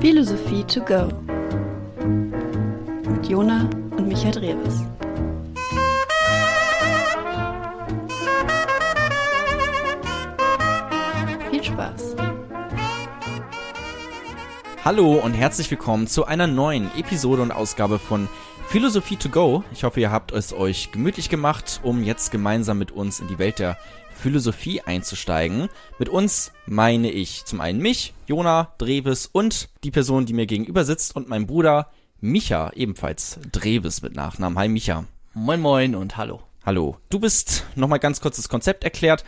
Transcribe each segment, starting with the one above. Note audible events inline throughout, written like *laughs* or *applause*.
Philosophie to go mit Jona und Michael Drewes. Viel Spaß! Hallo und herzlich willkommen zu einer neuen Episode und Ausgabe von Philosophie to go. Ich hoffe, ihr habt es euch gemütlich gemacht, um jetzt gemeinsam mit uns in die Welt der Philosophie einzusteigen. Mit uns meine ich zum einen mich, Jona Dreves und die Person, die mir gegenüber sitzt und mein Bruder Micha, ebenfalls Dreves mit Nachnamen. Hi Micha. Moin Moin und hallo. Hallo. Du bist nochmal ganz kurz das Konzept erklärt.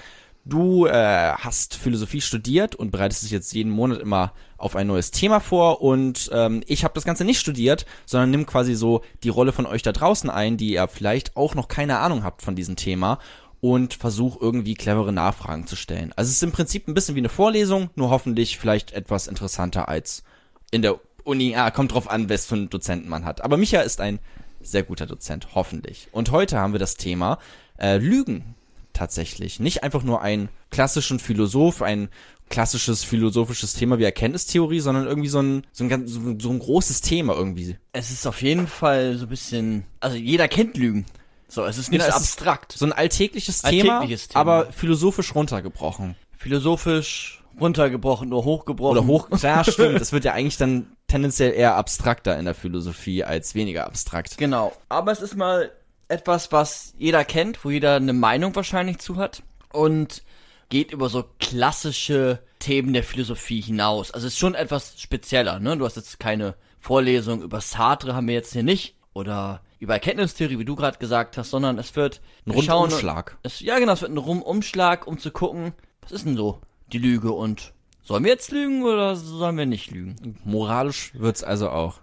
Du äh, hast Philosophie studiert und bereitest dich jetzt jeden Monat immer auf ein neues Thema vor und ähm, ich habe das Ganze nicht studiert, sondern nimm quasi so die Rolle von euch da draußen ein, die ihr vielleicht auch noch keine Ahnung habt von diesem Thema und versuch irgendwie clevere Nachfragen zu stellen. Also es ist im Prinzip ein bisschen wie eine Vorlesung, nur hoffentlich vielleicht etwas interessanter als in der Uni. Ah, kommt drauf an, was für einen Dozenten man hat. Aber Micha ist ein sehr guter Dozent, hoffentlich. Und heute haben wir das Thema äh, Lügen tatsächlich. Nicht einfach nur einen klassischen Philosoph, ein klassisches philosophisches Thema wie Erkenntnistheorie, sondern irgendwie so ein, so ein, ganz, so ein großes Thema irgendwie. Es ist auf jeden Fall so ein bisschen, also jeder kennt Lügen. So, es ist nicht Genau, so es ist abstrakt. So ein alltägliches, Alltägliches Thema, Thema. aber philosophisch runtergebrochen. Philosophisch runtergebrochen, nur hochgebrochen. Oder hoch, ja, stimmt. Das wird ja eigentlich dann tendenziell eher abstrakter in der Philosophie als weniger abstrakt. Genau. Aber es ist mal etwas, was jeder kennt, wo jeder eine Meinung wahrscheinlich zu hat. Und geht über so klassische Themen der Philosophie hinaus. Also es ist schon etwas spezieller, ne? Du hast jetzt keine Vorlesung über Sartre haben wir jetzt hier nicht. Oder über Erkenntnistheorie, wie du gerade gesagt hast, sondern es wird Ein Rundumschlag. Es, ja, genau, es wird ein Rumumschlag, um zu gucken, was ist denn so die Lüge und sollen wir jetzt lügen oder sollen wir nicht lügen? Moralisch wird's also auch.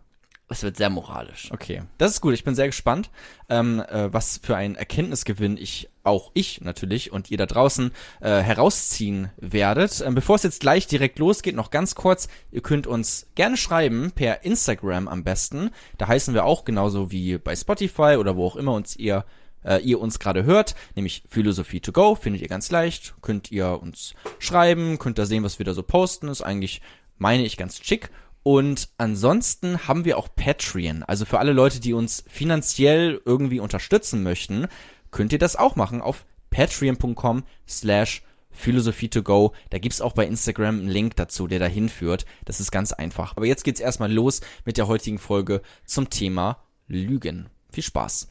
Es wird sehr moralisch. Okay, das ist gut. Ich bin sehr gespannt, ähm, äh, was für einen Erkenntnisgewinn ich, auch ich natürlich und ihr da draußen äh, herausziehen werdet. Ähm, bevor es jetzt gleich direkt losgeht, noch ganz kurz, ihr könnt uns gerne schreiben, per Instagram am besten. Da heißen wir auch genauso wie bei Spotify oder wo auch immer uns ihr äh, ihr uns gerade hört, nämlich Philosophie to go, findet ihr ganz leicht, könnt ihr uns schreiben, könnt da sehen, was wir da so posten, ist eigentlich, meine ich, ganz schick. Und ansonsten haben wir auch Patreon. Also für alle Leute, die uns finanziell irgendwie unterstützen möchten, könnt ihr das auch machen auf patreon.com slash philosophie to go. Da gibt's auch bei Instagram einen Link dazu, der dahin führt. Das ist ganz einfach. Aber jetzt geht's erstmal los mit der heutigen Folge zum Thema Lügen. Viel Spaß.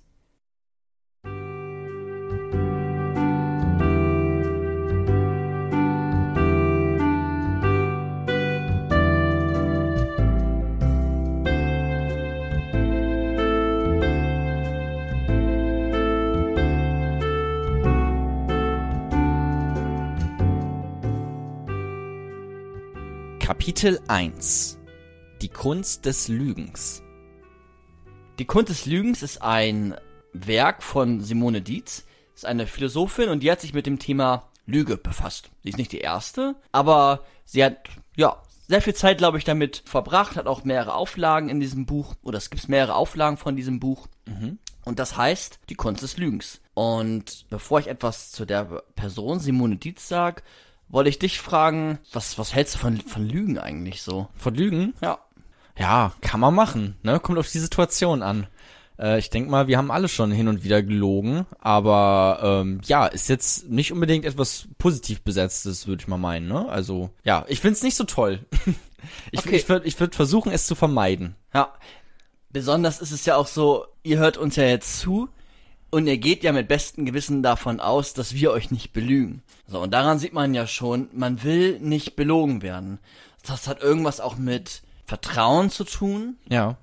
Kapitel 1 Die Kunst des Lügens. Die Kunst des Lügens ist ein Werk von Simone Dietz, ist eine Philosophin und die hat sich mit dem Thema Lüge befasst. Sie ist nicht die erste, aber sie hat, ja, sehr viel Zeit, glaube ich, damit verbracht, hat auch mehrere Auflagen in diesem Buch, oder es gibt mehrere Auflagen von diesem Buch. Und das heißt, die Kunst des Lügens. Und bevor ich etwas zu der Person Simone Dietz sag, wollte ich dich fragen, was, was hältst du von, von Lügen eigentlich so? Von Lügen? Ja. Ja, kann man machen, ne? Kommt auf die Situation an. Äh, ich denk mal, wir haben alle schon hin und wieder gelogen, aber ähm, ja, ist jetzt nicht unbedingt etwas positiv besetztes, würde ich mal meinen, ne? Also, ja, ich find's nicht so toll. *laughs* ich Okay. ich würde ich würd versuchen, es zu vermeiden. Ja. Besonders ist es ja auch so, ihr hört uns ja jetzt zu und ihr geht ja mit bestem Gewissen davon aus, dass wir euch nicht belügen. So, und daran sieht man ja schon, man will nicht belogen werden. Das hat irgendwas auch mit Vertrauen zu tun, Ja.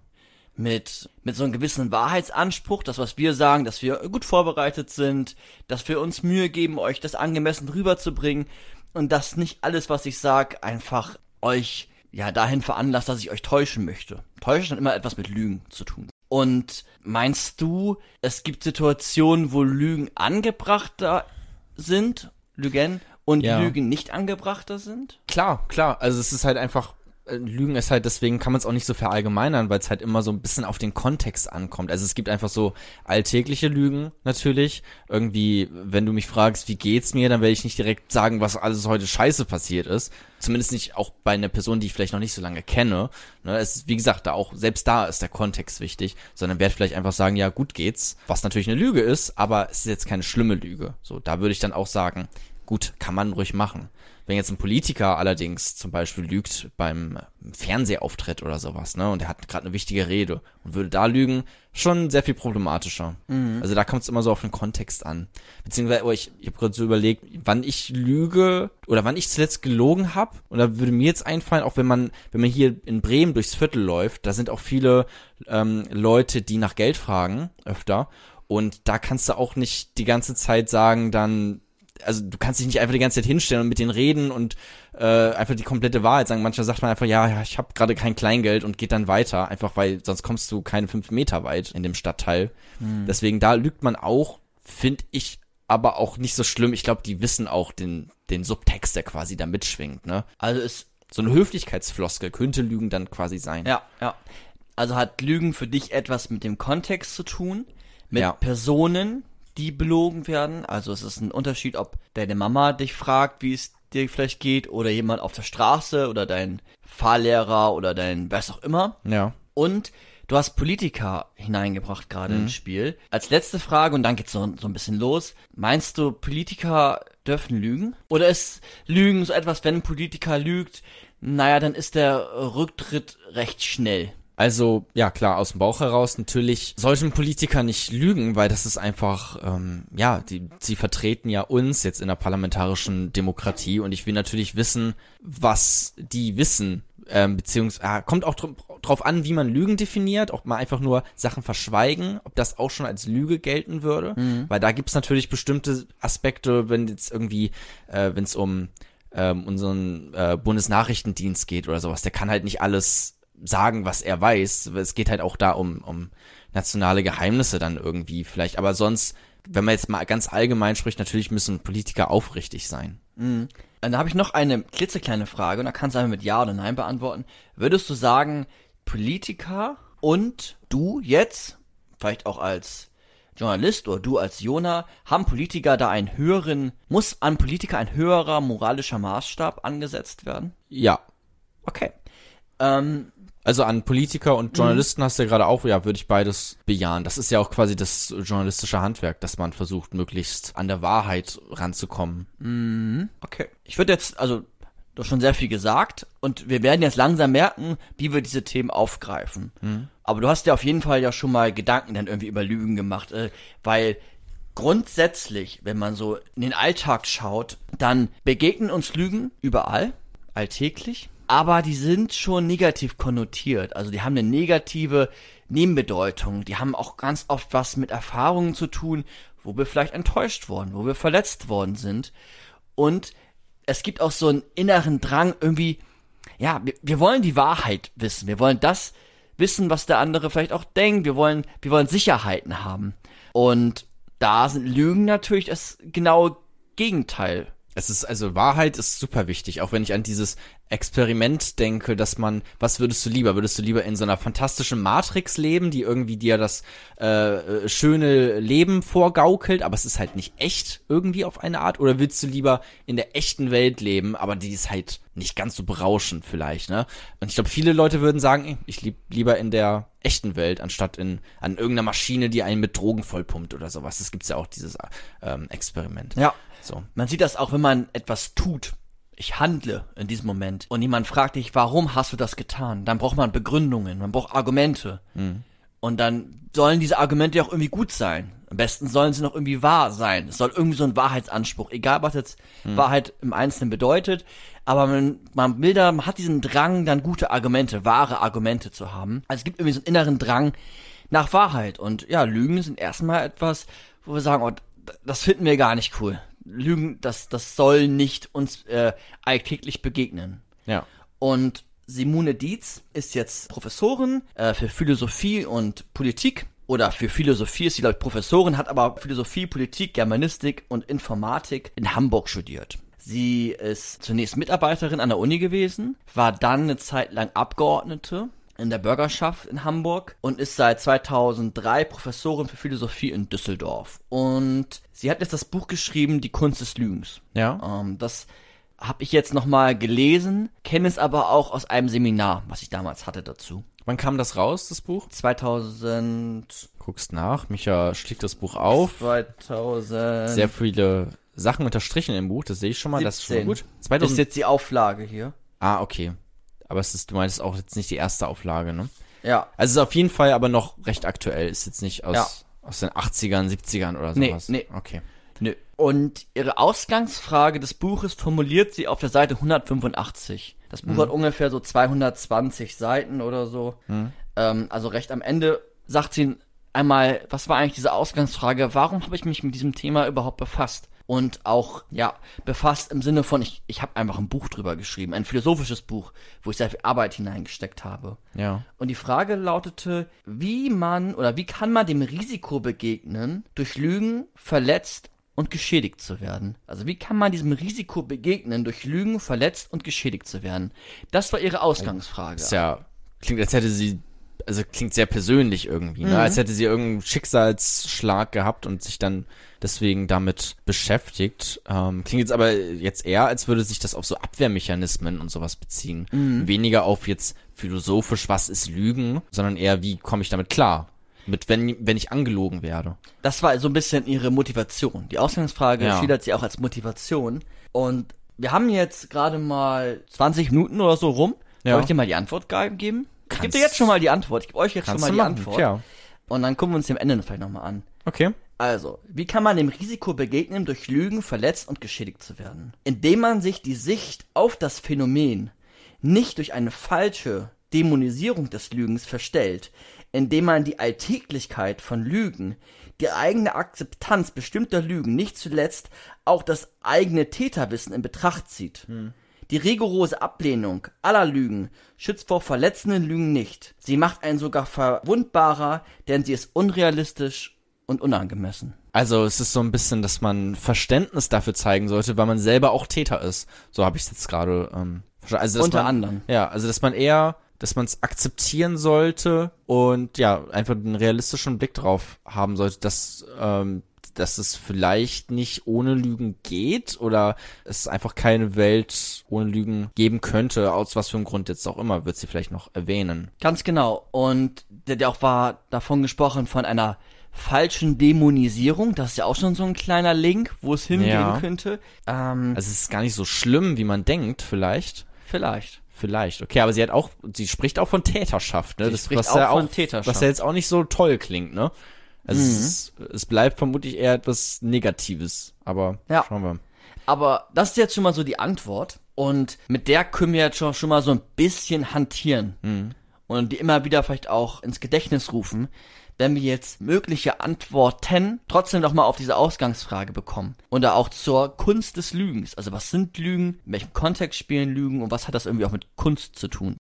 mit, mit so einem gewissen Wahrheitsanspruch, das, was wir sagen, dass wir gut vorbereitet sind, dass wir uns Mühe geben, euch das angemessen rüberzubringen und dass nicht alles, was ich sag, einfach euch ja dahin veranlasst, dass ich euch täuschen möchte. Täuschen hat immer etwas mit Lügen zu tun. Und meinst du, es gibt Situationen, wo Lügen angebrachter sind, Lügen, und Ja. Lügen nicht angebrachter sind? Klar, klar. Also es ist halt einfach Lügen ist halt, deswegen kann man es auch nicht so verallgemeinern, weil es halt immer so ein bisschen auf den Kontext ankommt. Also es gibt einfach so alltägliche Lügen natürlich. Irgendwie, wenn du mich fragst, wie geht's mir, dann werde ich nicht direkt sagen, was alles heute scheiße passiert ist. Zumindest nicht auch bei einer Person, die ich vielleicht noch nicht so lange kenne. Ne, es ist, wie gesagt, da auch, selbst da ist der Kontext wichtig, sondern werde vielleicht einfach sagen, ja, gut geht's, was natürlich eine Lüge ist, aber es ist jetzt keine schlimme Lüge. So, da würde ich dann auch sagen, gut, kann man ruhig machen. Wenn jetzt ein Politiker allerdings zum Beispiel lügt beim Fernsehauftritt oder sowas, ne, und er hat gerade eine wichtige Rede und würde da lügen, schon sehr viel problematischer. Mhm. Also da kommt es immer so auf den Kontext an. Beziehungsweise, oh, ich, ich habe gerade so überlegt, wann ich lüge oder wann ich zuletzt gelogen habe. Und da würde mir jetzt einfallen, auch wenn man, wenn man hier in Bremen durchs Viertel läuft, da sind auch viele ähm, Leute, die nach Geld fragen, öfter. Und da kannst du auch nicht die ganze Zeit sagen, dann also du kannst dich nicht einfach die ganze Zeit hinstellen und mit denen reden und äh, einfach die komplette Wahrheit sagen. Manchmal sagt man einfach, ja, ja ich habe gerade kein Kleingeld und geht dann weiter, einfach weil sonst kommst du keine fünf Meter weit in dem Stadtteil. Hm. Deswegen da lügt man auch, finde ich aber auch nicht so schlimm. Ich glaube, die wissen auch den, den Subtext, der quasi da mitschwingt. Ne? Also ist so eine Höflichkeitsfloskel könnte Lügen dann quasi sein. Ja, ja. Also hat Lügen für dich etwas mit dem Kontext zu tun, mit ja. Personen, die belogen werden. Also es ist ein Unterschied, ob deine Mama dich fragt, wie es dir vielleicht geht, oder jemand auf der Straße oder dein Fahrlehrer oder dein was auch immer. Ja. Und du hast Politiker hineingebracht gerade mhm. ins Spiel. Als letzte Frage, und dann geht's so, so ein bisschen los. Meinst du, Politiker dürfen lügen? Oder ist Lügen so etwas, wenn ein Politiker lügt, naja, dann ist der Rücktritt recht schnell? Also, ja klar, aus dem Bauch heraus, natürlich sollten Politiker nicht lügen, weil das ist einfach, ähm, ja, die, sie vertreten ja uns jetzt in der parlamentarischen Demokratie und ich will natürlich wissen, was die wissen, ähm, beziehungsweise, äh, kommt auch dr drauf an, wie man Lügen definiert, ob man einfach nur Sachen verschweigen, ob das auch schon als Lüge gelten würde, mhm. weil da gibt's natürlich bestimmte Aspekte, wenn jetzt irgendwie, äh, wenn es um ähm, unseren äh, Bundesnachrichtendienst geht oder sowas, der kann halt nicht alles sagen, was er weiß. Es geht halt auch da um, um nationale Geheimnisse dann irgendwie vielleicht. Aber sonst, wenn man jetzt mal ganz allgemein spricht, natürlich müssen Politiker aufrichtig sein. Mhm. Dann habe ich noch eine klitzekleine Frage und da kannst du einfach mit Ja oder Nein beantworten. Würdest du sagen, Politiker und du jetzt, vielleicht auch als Journalist oder du als Jona, haben Politiker da einen höheren, muss an Politiker ein höherer moralischer Maßstab angesetzt werden? Ja. Okay. Ähm, also an Politiker und Journalisten mhm. hast du ja gerade auch, ja, würde ich beides bejahen. Das ist ja auch quasi das journalistische Handwerk, dass man versucht, möglichst an der Wahrheit ranzukommen. Mhm. Okay. Ich würde jetzt, also, du hast schon sehr viel gesagt und wir werden jetzt langsam merken, wie wir diese Themen aufgreifen. Mhm. Aber du hast ja auf jeden Fall ja schon mal Gedanken dann irgendwie über Lügen gemacht, äh, weil grundsätzlich, wenn man so in den Alltag schaut, dann begegnen uns Lügen überall, alltäglich aber die sind schon negativ konnotiert. Also die haben eine negative Nebenbedeutung. Die haben auch ganz oft was mit Erfahrungen zu tun, wo wir vielleicht enttäuscht wurden, wo wir verletzt worden sind. Und es gibt auch so einen inneren Drang, irgendwie, ja, wir, wir wollen die Wahrheit wissen. Wir wollen das wissen, was der andere vielleicht auch denkt. Wir wollen, wir wollen Sicherheiten haben. Und da sind Lügen natürlich das genaue Gegenteil es ist also Wahrheit ist super wichtig, auch wenn ich an dieses Experiment denke, dass man, was würdest du lieber? Würdest du lieber in so einer fantastischen Matrix leben, die irgendwie dir das äh, äh, schöne Leben vorgaukelt, aber es ist halt nicht echt irgendwie auf eine Art? Oder willst du lieber in der echten Welt leben, aber die ist halt nicht ganz so berauschend vielleicht, ne? Und ich glaube, viele Leute würden sagen, ich lieb lieber in der echten Welt, anstatt in an irgendeiner Maschine, die einen mit Drogen vollpumpt oder sowas. Das gibt's ja auch, dieses ähm, Experiment. Ja. So. Man sieht das auch, wenn man etwas tut ich handle in diesem Moment und jemand fragt dich, warum hast du das getan? Dann braucht man Begründungen, man braucht Argumente. Mhm. Und dann sollen diese Argumente auch irgendwie gut sein. Am besten sollen sie noch irgendwie wahr sein. Es soll irgendwie so ein Wahrheitsanspruch, egal was jetzt mhm. Wahrheit im Einzelnen bedeutet. Aber man, man will da, man hat diesen Drang, dann gute Argumente, wahre Argumente zu haben. Also es gibt irgendwie so einen inneren Drang nach Wahrheit. Und ja, Lügen sind erstmal etwas, wo wir sagen, oh, das finden wir gar nicht cool. Lügen, das, das soll nicht uns äh, alltäglich begegnen. Ja. Und Simone Dietz ist jetzt Professorin äh, für Philosophie und Politik. Oder für Philosophie ist sie, glaube ich, Professorin, hat aber Philosophie, Politik, Germanistik und Informatik in Hamburg studiert. Sie ist zunächst Mitarbeiterin an der Uni gewesen, war dann eine Zeit lang Abgeordnete in der Bürgerschaft in Hamburg und ist seit 2003 Professorin für Philosophie in Düsseldorf. Und sie hat jetzt das Buch geschrieben, Die Kunst des Lügens. Ja. Ähm, das habe ich jetzt nochmal gelesen, kenne es aber auch aus einem Seminar, was ich damals hatte dazu. Wann kam das raus, das Buch? 2000, Guckst nach. Micha schlägt das Buch auf. 2000 Sehr viele Sachen unterstrichen im Buch, das sehe ich schon mal. Das ist schon 17. gut. ist 2000. jetzt die Auflage hier. Ah, okay. Aber es ist, du meinst auch jetzt nicht die erste Auflage, ne? Ja, Also es ist auf jeden Fall aber noch recht aktuell. Ist jetzt nicht aus, Ja. aus den 80ern, 70ern oder Nee, sowas. nee. Okay. Nö. Und ihre Ausgangsfrage des Buches formuliert sie auf der Seite 185. Das Buch hat ungefähr so 220 Seiten oder so. Ähm, also recht am Ende sagt sie einmal, was war eigentlich diese Ausgangsfrage? Warum habe ich mich mit diesem Thema überhaupt befasst? Und auch, ja, befasst im Sinne von, ich, ich habe einfach ein Buch drüber geschrieben, ein philosophisches Buch, wo ich sehr viel Arbeit hineingesteckt habe. Ja. Und die Frage lautete, wie man oder wie kann man dem Risiko begegnen, durch Lügen verletzt und geschädigt zu werden? Also wie kann man diesem Risiko begegnen, durch Lügen verletzt und geschädigt zu werden? Das war ihre Ausgangsfrage. Ist ja, klingt, als hätte sie, also klingt sehr persönlich irgendwie, Mhm. ne? Als hätte sie irgendeinen Schicksalsschlag gehabt und sich dann deswegen damit beschäftigt. Ähm, klingt jetzt aber jetzt eher, als würde sich das auf so Abwehrmechanismen und sowas beziehen. Mhm. Weniger auf jetzt philosophisch, was ist Lügen, sondern eher, wie komme ich damit klar? Mit, wenn, wenn ich angelogen werde. Das war so ein bisschen ihre Motivation. Die Ausgangsfrage Ja. schildert sie auch als Motivation. Und wir haben jetzt gerade mal 20 Minuten oder so rum. Ja. Soll ich dir mal die Antwort ge- geben? Ich gebe dir jetzt schon mal die Antwort. Ich gebe euch jetzt schon mal die machen, Antwort. Ja. Und dann gucken wir uns dem Ende vielleicht nochmal an. Okay. Also, wie kann man dem Risiko begegnen, durch Lügen verletzt und geschädigt zu werden? Indem man sich die Sicht auf das Phänomen nicht durch eine falsche Dämonisierung des Lügens verstellt, indem man die Alltäglichkeit von Lügen, die eigene Akzeptanz bestimmter Lügen, nicht zuletzt auch das eigene Täterwissen in Betracht zieht. Die rigorose Ablehnung aller Lügen schützt vor verletzenden Lügen nicht. Sie macht einen sogar verwundbarer, denn sie ist unrealistisch und unangemessen. Also es ist so ein bisschen, dass man Verständnis dafür zeigen sollte, weil man selber auch Täter ist. So habe ich es jetzt gerade ähm, verstanden. Also, Unter man, anderem. Ja, also dass man eher, dass man es akzeptieren sollte und ja, einfach einen realistischen Blick drauf haben sollte, dass, ähm, dass es vielleicht nicht ohne Lügen geht oder es einfach keine Welt ohne Lügen geben könnte, aus was für einem Grund jetzt auch immer, wird sie vielleicht noch erwähnen. Ganz genau. Und der, der auch war davon gesprochen von einer falschen Dämonisierung. Das ist ja auch schon so ein kleiner Link, wo es hingehen Ja. könnte. Ähm, Also es ist gar nicht so schlimm, wie man denkt, vielleicht. vielleicht. Vielleicht, okay, aber sie hat auch, sie spricht auch von Täterschaft, ne? Sie das, spricht was auch ja von auch, Täterschaft. Was ja jetzt auch nicht so toll klingt, ne? Also Mhm. es, es bleibt vermutlich eher etwas Negatives, aber Ja. schauen wir. Aber das ist jetzt schon mal so die Antwort. Und mit der können wir jetzt schon, schon mal so ein bisschen hantieren. Und die immer wieder vielleicht auch ins Gedächtnis rufen, wenn wir jetzt mögliche Antworten trotzdem noch mal auf diese Ausgangsfrage bekommen. Und da auch zur Kunst des Lügens. Also was sind Lügen? In welchem Kontext spielen Lügen? Und was hat das irgendwie auch mit Kunst zu tun?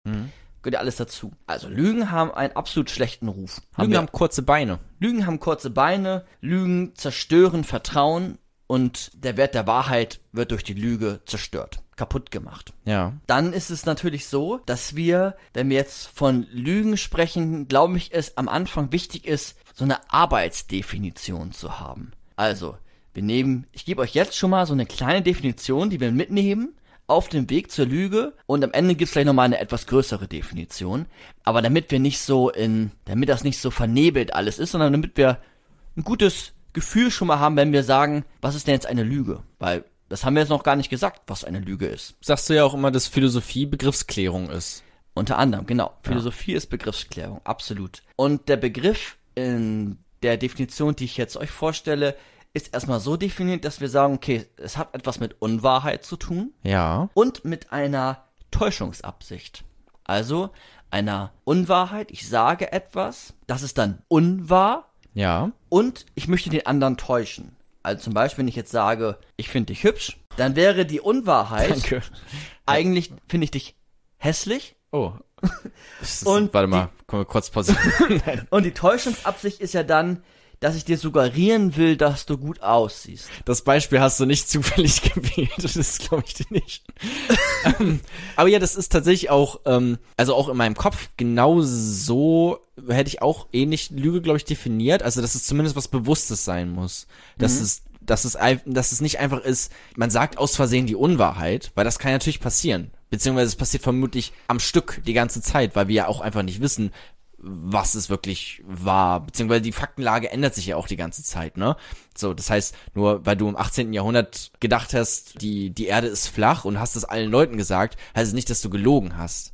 Gehört ja alles dazu. Also Lügen haben einen absolut schlechten Ruf. Lügen wir- haben kurze Beine. Lügen haben kurze Beine, Lügen zerstören Vertrauen und der Wert der Wahrheit wird durch die Lüge zerstört, kaputt gemacht. Ja. Dann ist es natürlich so, dass wir, wenn wir jetzt von Lügen sprechen, glaube ich, es am Anfang wichtig ist, so eine Arbeitsdefinition zu haben. Also, wir nehmen, ich gebe euch jetzt schon mal so eine kleine Definition, die wir mitnehmen auf dem Weg zur Lüge und am Ende gibt's gleich nochmal eine etwas größere Definition. Aber damit wir nicht so in, damit das nicht so vernebelt alles ist, sondern damit wir ein gutes Gefühl schon mal haben, wenn wir sagen, was ist denn jetzt eine Lüge? Weil das haben wir jetzt noch gar nicht gesagt, was eine Lüge ist. Sagst du ja auch immer, dass Philosophie Begriffsklärung ist. Unter anderem, genau. Philosophie ist Begriffsklärung, absolut. Und der Begriff in der Definition, die ich jetzt euch vorstelle, ist erstmal so definiert, dass wir sagen, okay, es hat etwas mit Unwahrheit zu tun Ja. und mit einer Täuschungsabsicht. Also einer Unwahrheit, ich sage etwas, das ist dann unwahr Ja. und ich möchte den anderen täuschen. Also zum Beispiel, wenn ich jetzt sage, ich finde dich hübsch, dann wäre die Unwahrheit eigentlich finde ich dich hässlich Oh. *laughs* Ist, Und warte mal, wir kurz pausieren. *laughs* Und die Täuschungsabsicht ist ja dann, dass ich dir suggerieren will, dass du gut aussiehst. Das Beispiel hast du nicht *laughs* zufällig gewählt. Das glaube ich dir nicht. Ähm, aber ja, das ist tatsächlich auch, ähm, also auch in meinem Kopf genau so hätte ich auch ähnlich Lüge, glaube ich, definiert. Also, dass es zumindest was Bewusstes sein muss. Dass es, dass es, dass es nicht einfach ist, man sagt aus Versehen die Unwahrheit, weil das kann natürlich passieren. Beziehungsweise es passiert vermutlich am Stück die ganze Zeit, weil wir ja auch einfach nicht wissen, was es wirklich war, beziehungsweise die Faktenlage ändert sich ja auch die ganze Zeit, ne? So, das heißt, nur weil du im 18. Jahrhundert gedacht hast, die, die Erde ist flach und hast es allen Leuten gesagt, heißt es nicht, dass du gelogen hast.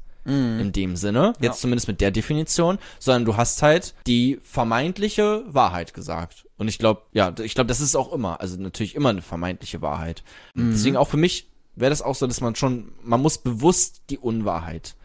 In dem Sinne, jetzt zumindest mit der Definition, sondern du hast halt die vermeintliche Wahrheit gesagt. Und ich glaube, ja, ich glaube, das ist auch immer, also natürlich immer eine vermeintliche Wahrheit. Deswegen auch für mich wäre das auch so, dass man schon, man muss bewusst die Unwahrheit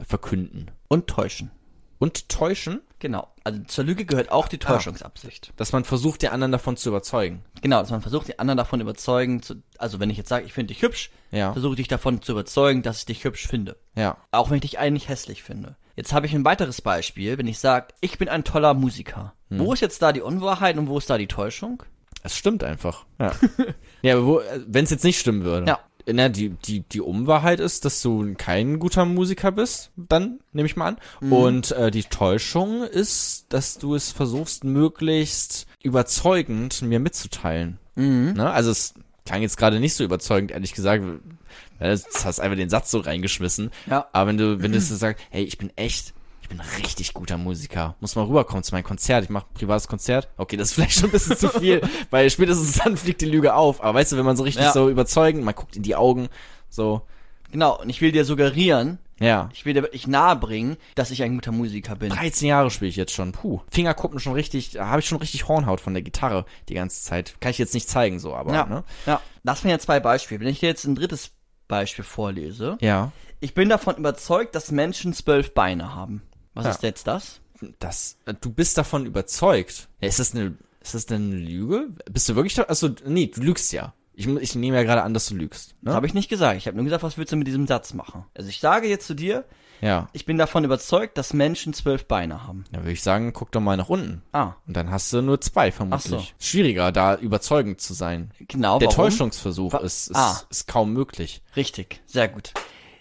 verkünden. Und täuschen. Und täuschen, Genau. Also zur Lüge gehört auch die Täuschungsabsicht. dass man versucht, den anderen davon zu überzeugen. Genau, dass man versucht, die anderen davon überzeugen, zu, also wenn ich jetzt sage, ich finde dich hübsch, Ja. versuche ich dich davon zu überzeugen, dass ich dich hübsch finde. Ja. Auch wenn ich dich eigentlich hässlich finde. Jetzt habe ich ein weiteres Beispiel, wenn ich sage, ich bin ein toller Musiker. Wo ist jetzt da die Unwahrheit und wo ist da die Täuschung? Es stimmt einfach. Ja. *laughs* ja, aber wo, wenn es jetzt nicht stimmen würde. Ja. Na, die, die, die Unwahrheit ist, dass du kein guter Musiker bist, dann nehme ich mal an. Mhm. Und äh, die Täuschung ist, dass du es versuchst, möglichst überzeugend mir mitzuteilen. Mhm. Ne? Also es klang jetzt gerade nicht so überzeugend, ehrlich gesagt. Du hast einfach den Satz so reingeschmissen. Ja. Aber wenn du, wenn du *clears throat* so sagst, hey, ich bin echt, ich bin ein richtig guter Musiker, muss mal rüberkommen zu meinem Konzert, ich mache ein privates Konzert. Okay, das ist vielleicht schon ein bisschen zu viel, *laughs* weil spätestens dann fliegt die Lüge auf. Aber weißt du, wenn man so richtig Ja. so überzeugend, man guckt in die Augen, so, Genau, und ich will dir suggerieren, ja. ich will dir wirklich nahebringen, dass ich ein guter Musiker bin. 13 Jahre spiele ich jetzt schon. Puh. Fingerkuppen schon richtig, da habe ich schon richtig Hornhaut von der Gitarre die ganze Zeit. Kann ich jetzt nicht zeigen, so, aber, Ja, ne? ja. Das wären ja zwei Beispiele. Wenn ich dir jetzt ein drittes Beispiel vorlese. Ja. Ich bin davon überzeugt, dass Menschen zwölf Beine haben. Was Ja. ist jetzt das? Das, äh, du bist davon überzeugt. Ja, ist das eine, ist das denn eine Lüge? Bist du wirklich? Also, nee, du lügst ja. Ich, ich nehme ja gerade an, dass du lügst. Das Ne? habe ich nicht gesagt. Ich habe nur gesagt, was willst du mit diesem Satz machen? Also ich sage jetzt zu dir, Ja. ich bin davon überzeugt, dass Menschen zwölf Beine haben. Dann würde ich sagen, guck doch mal nach unten. Ah, Und dann hast du nur zwei vermutlich. Ach so. Schwieriger, da überzeugend zu sein. genau. Der warum? Täuschungsversuch Wa- ist, ist, Ah. ist kaum möglich. Richtig, sehr gut.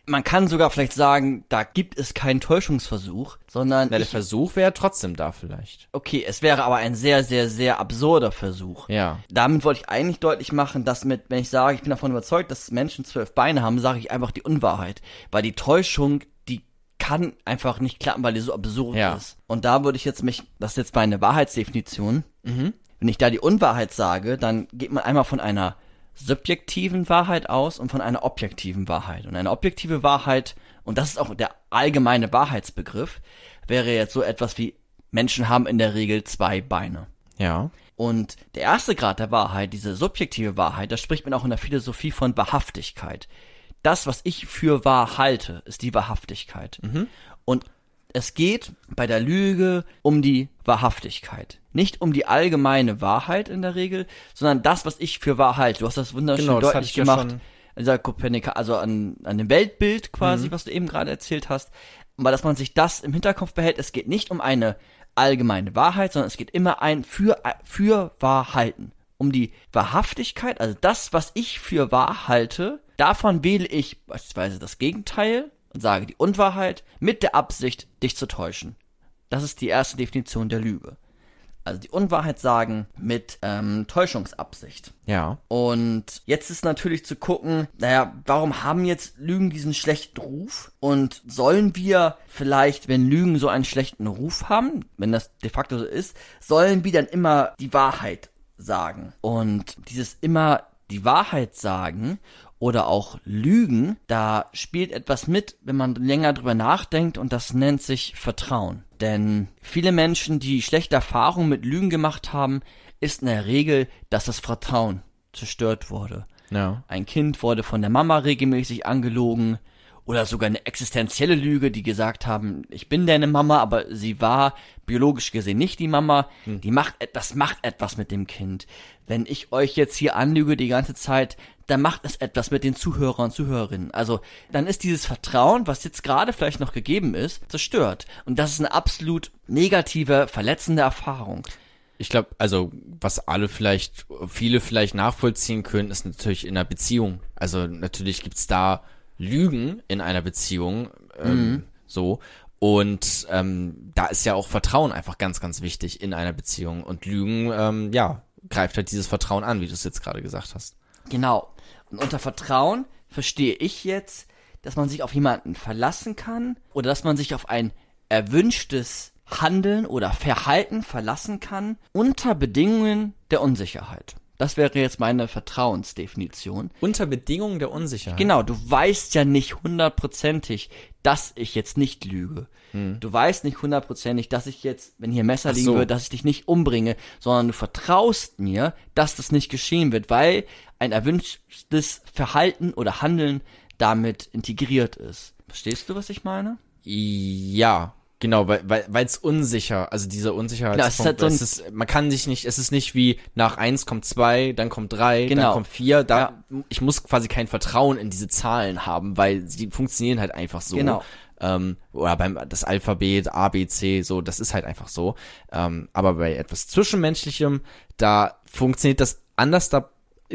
Man kann sogar vielleicht sagen, da gibt es keinen Täuschungsversuch, sondern Na, der ich, Versuch wäre trotzdem da vielleicht. okay, es wäre aber ein sehr, sehr, sehr absurder Versuch. Ja. Damit wollte ich eigentlich deutlich machen, dass mit, wenn ich sage, ich bin davon überzeugt, dass Menschen zwölf Beine haben, sage ich einfach die Unwahrheit. Weil die Täuschung, die kann einfach nicht klappen, weil die so absurd Ja. ist. Und da würde ich jetzt mich, das ist jetzt meine Wahrheitsdefinition. Mhm. Wenn ich da die Unwahrheit sage, dann geht man einmal von einer subjektiven Wahrheit aus und von einer objektiven Wahrheit. Und eine objektive Wahrheit, und das ist auch der allgemeine Wahrheitsbegriff, wäre jetzt so etwas wie Menschen haben in der Regel zwei Beine. Ja. Und der erste Grad der Wahrheit, diese subjektive Wahrheit, da spricht man auch in der Philosophie von Wahrhaftigkeit. Das, was ich für wahr halte, ist die Wahrhaftigkeit. Und es geht bei der Lüge um die Wahrhaftigkeit. Nicht um die allgemeine Wahrheit in der Regel, sondern das, was ich für wahr halte. Du hast das wunderschön Genau, das deutlich ich ja gemacht. an dieser Kopernika, also an, an dem Weltbild quasi, was du eben gerade erzählt hast. Aber dass man sich das im Hinterkopf behält, es geht nicht um eine allgemeine Wahrheit, sondern es geht immer ein für, für wahr halten. Um die Wahrhaftigkeit, also das, was ich für wahr halte, davon wähle ich beispielsweise das Gegenteil und sage die Unwahrheit mit der Absicht, dich zu täuschen. Das ist die erste Definition der Lüge. Also die Unwahrheit sagen mit ähm, Täuschungsabsicht. Ja. Und jetzt ist natürlich zu gucken, naja, warum haben jetzt Lügen diesen schlechten Ruf? Und sollen wir vielleicht, wenn Lügen so einen schlechten Ruf haben, wenn das de facto so ist, sollen wir dann immer die Wahrheit sagen? Und dieses immer die Wahrheit sagen oder auch Lügen, da spielt etwas mit, wenn man länger drüber nachdenkt und das nennt sich Vertrauen. Denn viele Menschen, die schlechte Erfahrungen mit Lügen gemacht haben, ist in der Regel, dass das Vertrauen zerstört wurde. Ja. Ein Kind wurde von der Mama regelmäßig angelogen oder sogar eine existenzielle Lüge, die gesagt haben, ich bin deine Mama, aber sie war biologisch gesehen nicht die Mama. Die macht, das macht etwas mit dem Kind. Wenn ich euch jetzt hier anlüge die ganze Zeit, dann macht es etwas mit den Zuhörern und Zuhörerinnen. Also, dann ist dieses Vertrauen, was jetzt gerade vielleicht noch gegeben ist, zerstört. Und das ist eine absolut negative, verletzende Erfahrung. Ich glaube, also was alle vielleicht, viele vielleicht nachvollziehen können, ist natürlich in einer Beziehung. Also natürlich gibt's da Lügen in einer Beziehung, ähm, so. Und ähm, da ist ja auch Vertrauen einfach ganz, ganz wichtig in einer Beziehung. Und Lügen, ähm, ja, greift halt dieses Vertrauen an, wie du es jetzt gerade gesagt hast. Genau. Und unter Vertrauen verstehe ich jetzt, dass man sich auf jemanden verlassen kann oder dass man sich auf ein erwünschtes Handeln oder Verhalten verlassen kann unter Bedingungen der Unsicherheit. Das wäre jetzt meine Vertrauensdefinition. Unter Bedingungen der Unsicherheit. Genau, du weißt ja nicht hundertprozentig, dass ich jetzt nicht lüge. Du weißt nicht hundertprozentig, dass ich jetzt, wenn hier Messer Ach liegen so. würde, dass ich dich nicht umbringe, sondern du vertraust mir, dass das nicht geschehen wird, weil ein erwünschtes Verhalten oder Handeln damit integriert ist. Verstehst du, was ich meine? Ja, genau, weil weil weil es unsicher, also dieser Unsicherheitspunkt, Genau, es ist halt so es ist, man kann sich nicht, es ist nicht wie nach eins kommt zwei, dann kommt drei, dann Genau. kommt vier, da Ja. ich muss quasi kein Vertrauen in diese Zahlen haben, weil sie funktionieren halt einfach so. Genau. Ähm, oder beim das Alphabet A B C so, das ist halt einfach so. Ähm, aber bei etwas zwischenmenschlichem, da funktioniert das anders, da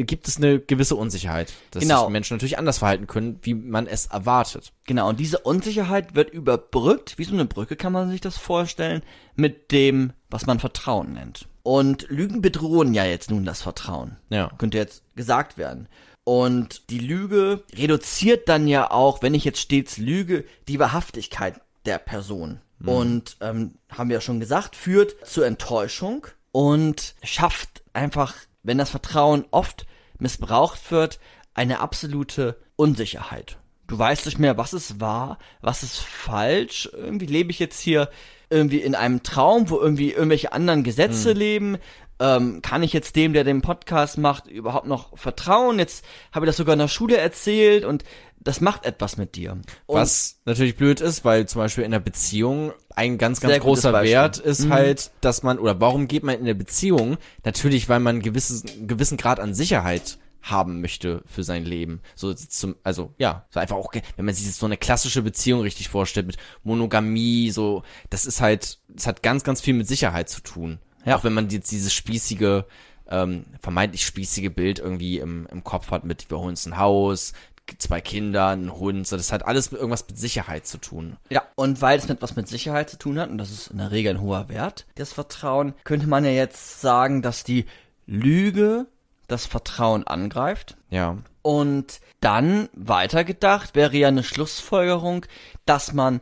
gibt es eine gewisse Unsicherheit, dass Genau. sich Menschen natürlich anders verhalten können, wie man es erwartet. Genau, und diese Unsicherheit wird überbrückt, wie so eine Brücke kann man sich das vorstellen, mit dem, was man Vertrauen nennt. Und Lügen bedrohen ja jetzt nun das Vertrauen. Ja. Könnte jetzt gesagt werden. Und die Lüge reduziert dann ja auch, wenn ich jetzt stets lüge, die Wahrhaftigkeit der Person. Und ähm, haben wir ja schon gesagt, führt zur Enttäuschung und schafft einfach, wenn das Vertrauen oft missbraucht wird, eine absolute Unsicherheit. Du weißt nicht mehr, was ist wahr, was ist falsch. Irgendwie lebe ich jetzt hier irgendwie in einem Traum, wo irgendwie irgendwelche anderen Gesetze leben. Ähm, kann ich jetzt dem, der den Podcast macht, überhaupt noch vertrauen? Jetzt habe ich das sogar in der Schule erzählt und das macht etwas mit dir. Und Was natürlich blöd ist, weil zum Beispiel in der Beziehung ein ganz, ganz großer. Wert ist halt, dass man, oder warum geht man in der Beziehung? Natürlich, weil man einen gewisses, einen gewissen Grad an Sicherheit haben möchte für sein Leben. So zum, also ja, so einfach auch, wenn man sich jetzt so eine klassische Beziehung richtig vorstellt mit Monogamie, so, das ist halt, das hat ganz, ganz viel mit Sicherheit zu tun. Ja. Auch wenn man jetzt dieses spießige, ähm, vermeintlich spießige Bild irgendwie im, im Kopf hat mit, wir holen uns ein Haus, zwei Kinder, ein Hund, so, das hat alles mit irgendwas mit Sicherheit zu tun. Ja, und weil es mit was mit Sicherheit zu tun hat, und das ist in der Regel ein hoher Wert, das Vertrauen, könnte man ja jetzt sagen, dass die Lüge das Vertrauen angreift. Ja. Und dann weitergedacht wäre ja eine Schlussfolgerung, dass man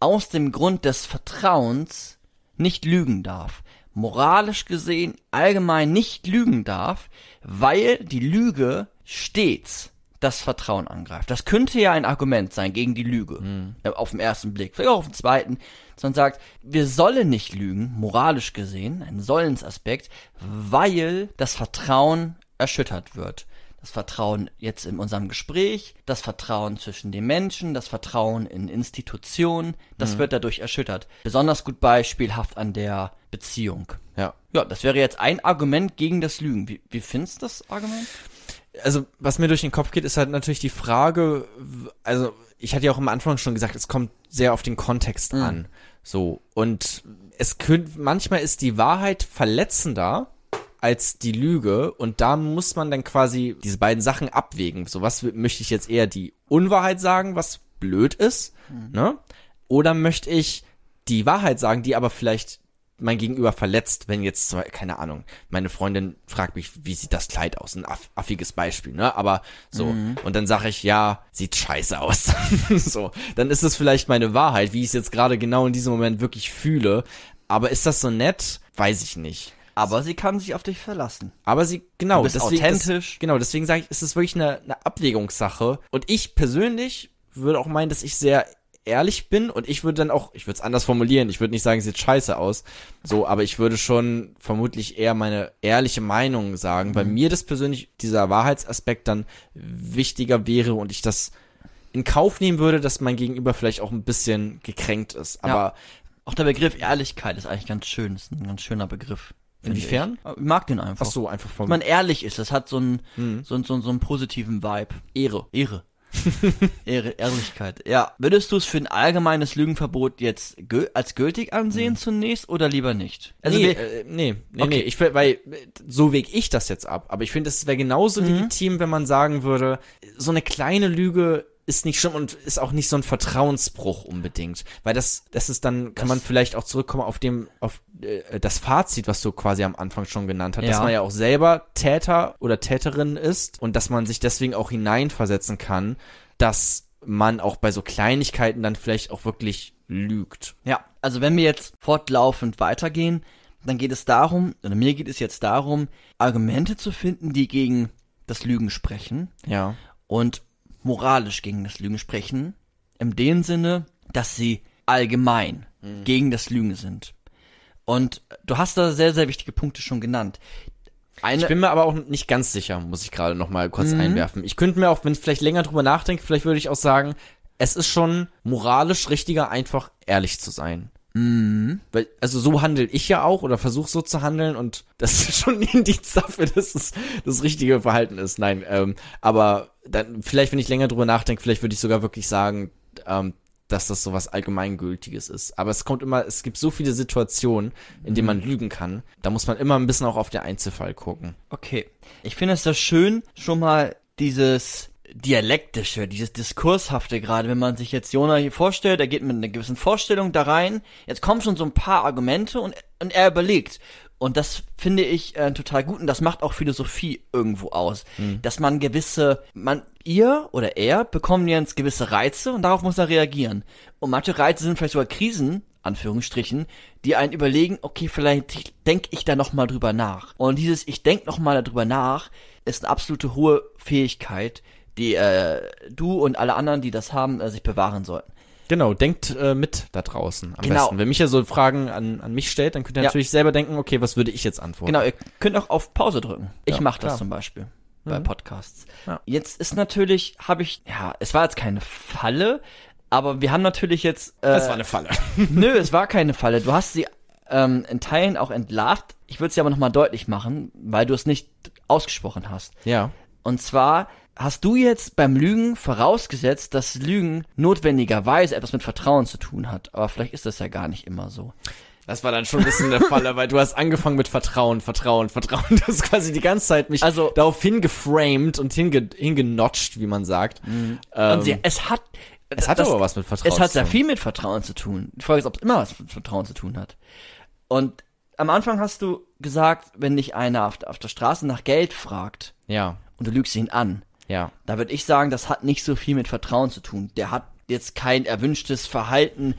aus dem Grund des Vertrauens nicht lügen darf. Moralisch gesehen allgemein nicht lügen darf, weil die Lüge stets das Vertrauen angreift. Das könnte ja ein Argument sein gegen die Lüge. äh, Auf den ersten Blick, vielleicht auch auf den zweiten. Man sagt, wir sollen nicht lügen, moralisch gesehen, ein Sollensaspekt, weil das Vertrauen erschüttert wird. Das Vertrauen jetzt in unserem Gespräch, das Vertrauen zwischen den Menschen, das Vertrauen in Institutionen, das wird dadurch erschüttert. Besonders gut beispielhaft an der Beziehung. Ja. Ja, das wäre jetzt ein Argument gegen das Lügen. Wie, wie findest du das Argument? also was mir durch den Kopf geht, ist halt natürlich die Frage, also ich hatte ja auch am Anfang schon gesagt, es kommt sehr auf den Kontext an. So. Und es könnte, manchmal ist die Wahrheit verletzender als die Lüge und da muss man dann quasi diese beiden Sachen abwägen. So, was möchte ich jetzt eher die Unwahrheit sagen, was blöd ist, ne? Oder möchte ich die Wahrheit sagen, die aber vielleicht mein Gegenüber verletzt, wenn jetzt, keine Ahnung, meine Freundin fragt mich, wie sieht das Kleid aus? Ein aff affiges Beispiel, ne? Aber so. Und dann sage ich, ja, sieht scheiße aus. *laughs* so. Dann ist es vielleicht meine Wahrheit, wie ich es jetzt gerade genau in diesem Moment wirklich fühle. Aber ist das so nett? Weiß ich nicht. Aber sie kann sich auf dich verlassen. Aber sie, genau, Du bist authentisch. Das, genau, deswegen sage ich, ist es wirklich eine, eine Abwägungssache. Und ich persönlich würde auch meinen, dass ich sehr ehrlich bin und ich würde dann auch, ich würde es anders formulieren, ich würde nicht sagen, sieht scheiße aus, so, aber ich würde schon vermutlich eher meine ehrliche Meinung sagen, weil mir das persönlich, dieser Wahrheitsaspekt dann wichtiger wäre und ich das in Kauf nehmen würde, dass mein Gegenüber vielleicht auch ein bisschen gekränkt ist. Aber Auch der Begriff Ehrlichkeit ist eigentlich ganz schön. Ist ein ganz schöner Begriff. Inwiefern? Ich. ich mag den einfach. ach so, einfach Wenn vom man ehrlich ist, das hat so einen, Mhm. so, so, so einen positiven Vibe. Ehre. Ehre. *laughs* Ehre, Ehrlichkeit. Ja. Würdest du es für ein allgemeines Lügenverbot jetzt gü als gültig ansehen zunächst oder lieber nicht? Also nee, wir- äh, nee, nee, Okay. nee, ich weil so wege ich das jetzt ab, aber ich finde, es wäre genauso Mhm. legitim, wenn man sagen würde, so eine kleine Lüge ist nicht schlimm und ist auch nicht so ein Vertrauensbruch unbedingt, weil das das ist dann kann man vielleicht auch zurückkommen auf dem auf äh, das Fazit, was du quasi am Anfang schon genannt hast, dass Ja. man ja auch selber Täter oder Täterin ist und dass man sich deswegen auch hineinversetzen kann, dass man auch bei so Kleinigkeiten dann vielleicht auch wirklich lügt. Ja, also wenn wir jetzt fortlaufend weitergehen, dann geht es darum, oder mir geht es jetzt darum, Argumente zu finden, die gegen das Lügen sprechen Ja. und moralisch gegen das Lügen sprechen, in dem Sinne, dass sie allgemein gegen das Lügen sind. Und du hast da sehr, sehr wichtige Punkte schon genannt. Eine, Ich bin mir aber auch nicht ganz sicher, muss ich gerade noch mal kurz Mhm. einwerfen. Ich könnte mir auch, wenn ich vielleicht länger drüber nachdenke, vielleicht würde ich auch sagen, es ist schon moralisch richtiger, einfach ehrlich zu sein. Mhm. Weil, also so handle ich ja auch oder versuche so zu handeln und das *laughs* ist schon ein Indiz dafür, dass es das richtige Verhalten ist. Nein, ähm, aber dann vielleicht, wenn ich länger drüber nachdenke, vielleicht würde ich sogar wirklich sagen, ähm, dass das so was Allgemeingültiges ist. Aber es kommt immer, es gibt so viele Situationen, in denen man lügen kann. Da muss man immer ein bisschen auch auf den Einzelfall gucken. Okay. Ich finde es da schön, schon mal dieses dialektische, dieses diskurshafte gerade, wenn man sich jetzt Jonah hier vorstellt, er geht mit einer gewissen Vorstellung da rein, jetzt kommen schon so ein paar Argumente und, und er überlegt. Und das finde ich äh, total gut und das macht auch Philosophie irgendwo aus, dass man gewisse, man, ihr oder er bekommen jetzt gewisse Reize und darauf muss er reagieren. Und manche Reize sind vielleicht sogar Krisen, Anführungsstrichen, die einen überlegen, okay, vielleicht denke ich da noch mal drüber nach. Und dieses ich denk noch mal darüber nach ist eine absolute hohe Fähigkeit, die äh, du und alle anderen, die das haben, äh, sich bewahren sollten. Genau, denkt äh, mit da draußen am Genau. besten. Wenn mich ja so Fragen an, an mich stellt, dann könnt ihr Ja. natürlich selber denken, okay, was würde ich jetzt antworten? Genau, ihr könnt auch auf Pause drücken. Ich Ja, mache das klar. zum Beispiel bei Podcasts. Ja. Jetzt ist natürlich, habe ich, ja, es war jetzt keine Falle, aber wir haben natürlich jetzt. Äh, Das war eine Falle. *laughs* Nö, es war keine Falle. Du hast sie ähm, in Teilen auch entlarvt. Ich würde sie aber nochmal deutlich machen, weil du es nicht ausgesprochen hast. ja. Und zwar hast du jetzt beim Lügen vorausgesetzt, dass Lügen notwendigerweise etwas mit Vertrauen zu tun hat. Aber vielleicht ist das ja gar nicht immer so. Das war dann schon ein bisschen der Falle, weil du hast angefangen mit Vertrauen, Vertrauen, Vertrauen. *laughs* Du hast quasi die ganze Zeit mich Also- darauf hingeframed und hinge, hingenotcht, wie man sagt. Ähm, Und sie, es hat. es hat das- aber was mit Vertrauen Es hat sehr viel mit Vertrauen zu tun. Die Frage ist, ob es immer was mit Vertrauen zu tun hat. Und am Anfang hast du gesagt, wenn dich einer auf, der- auf der Straße nach Geld fragt Ja, und du lügst ihn an, ja. da würde ich sagen, das hat nicht so viel mit Vertrauen zu tun. Der hat jetzt kein erwünschtes Verhalten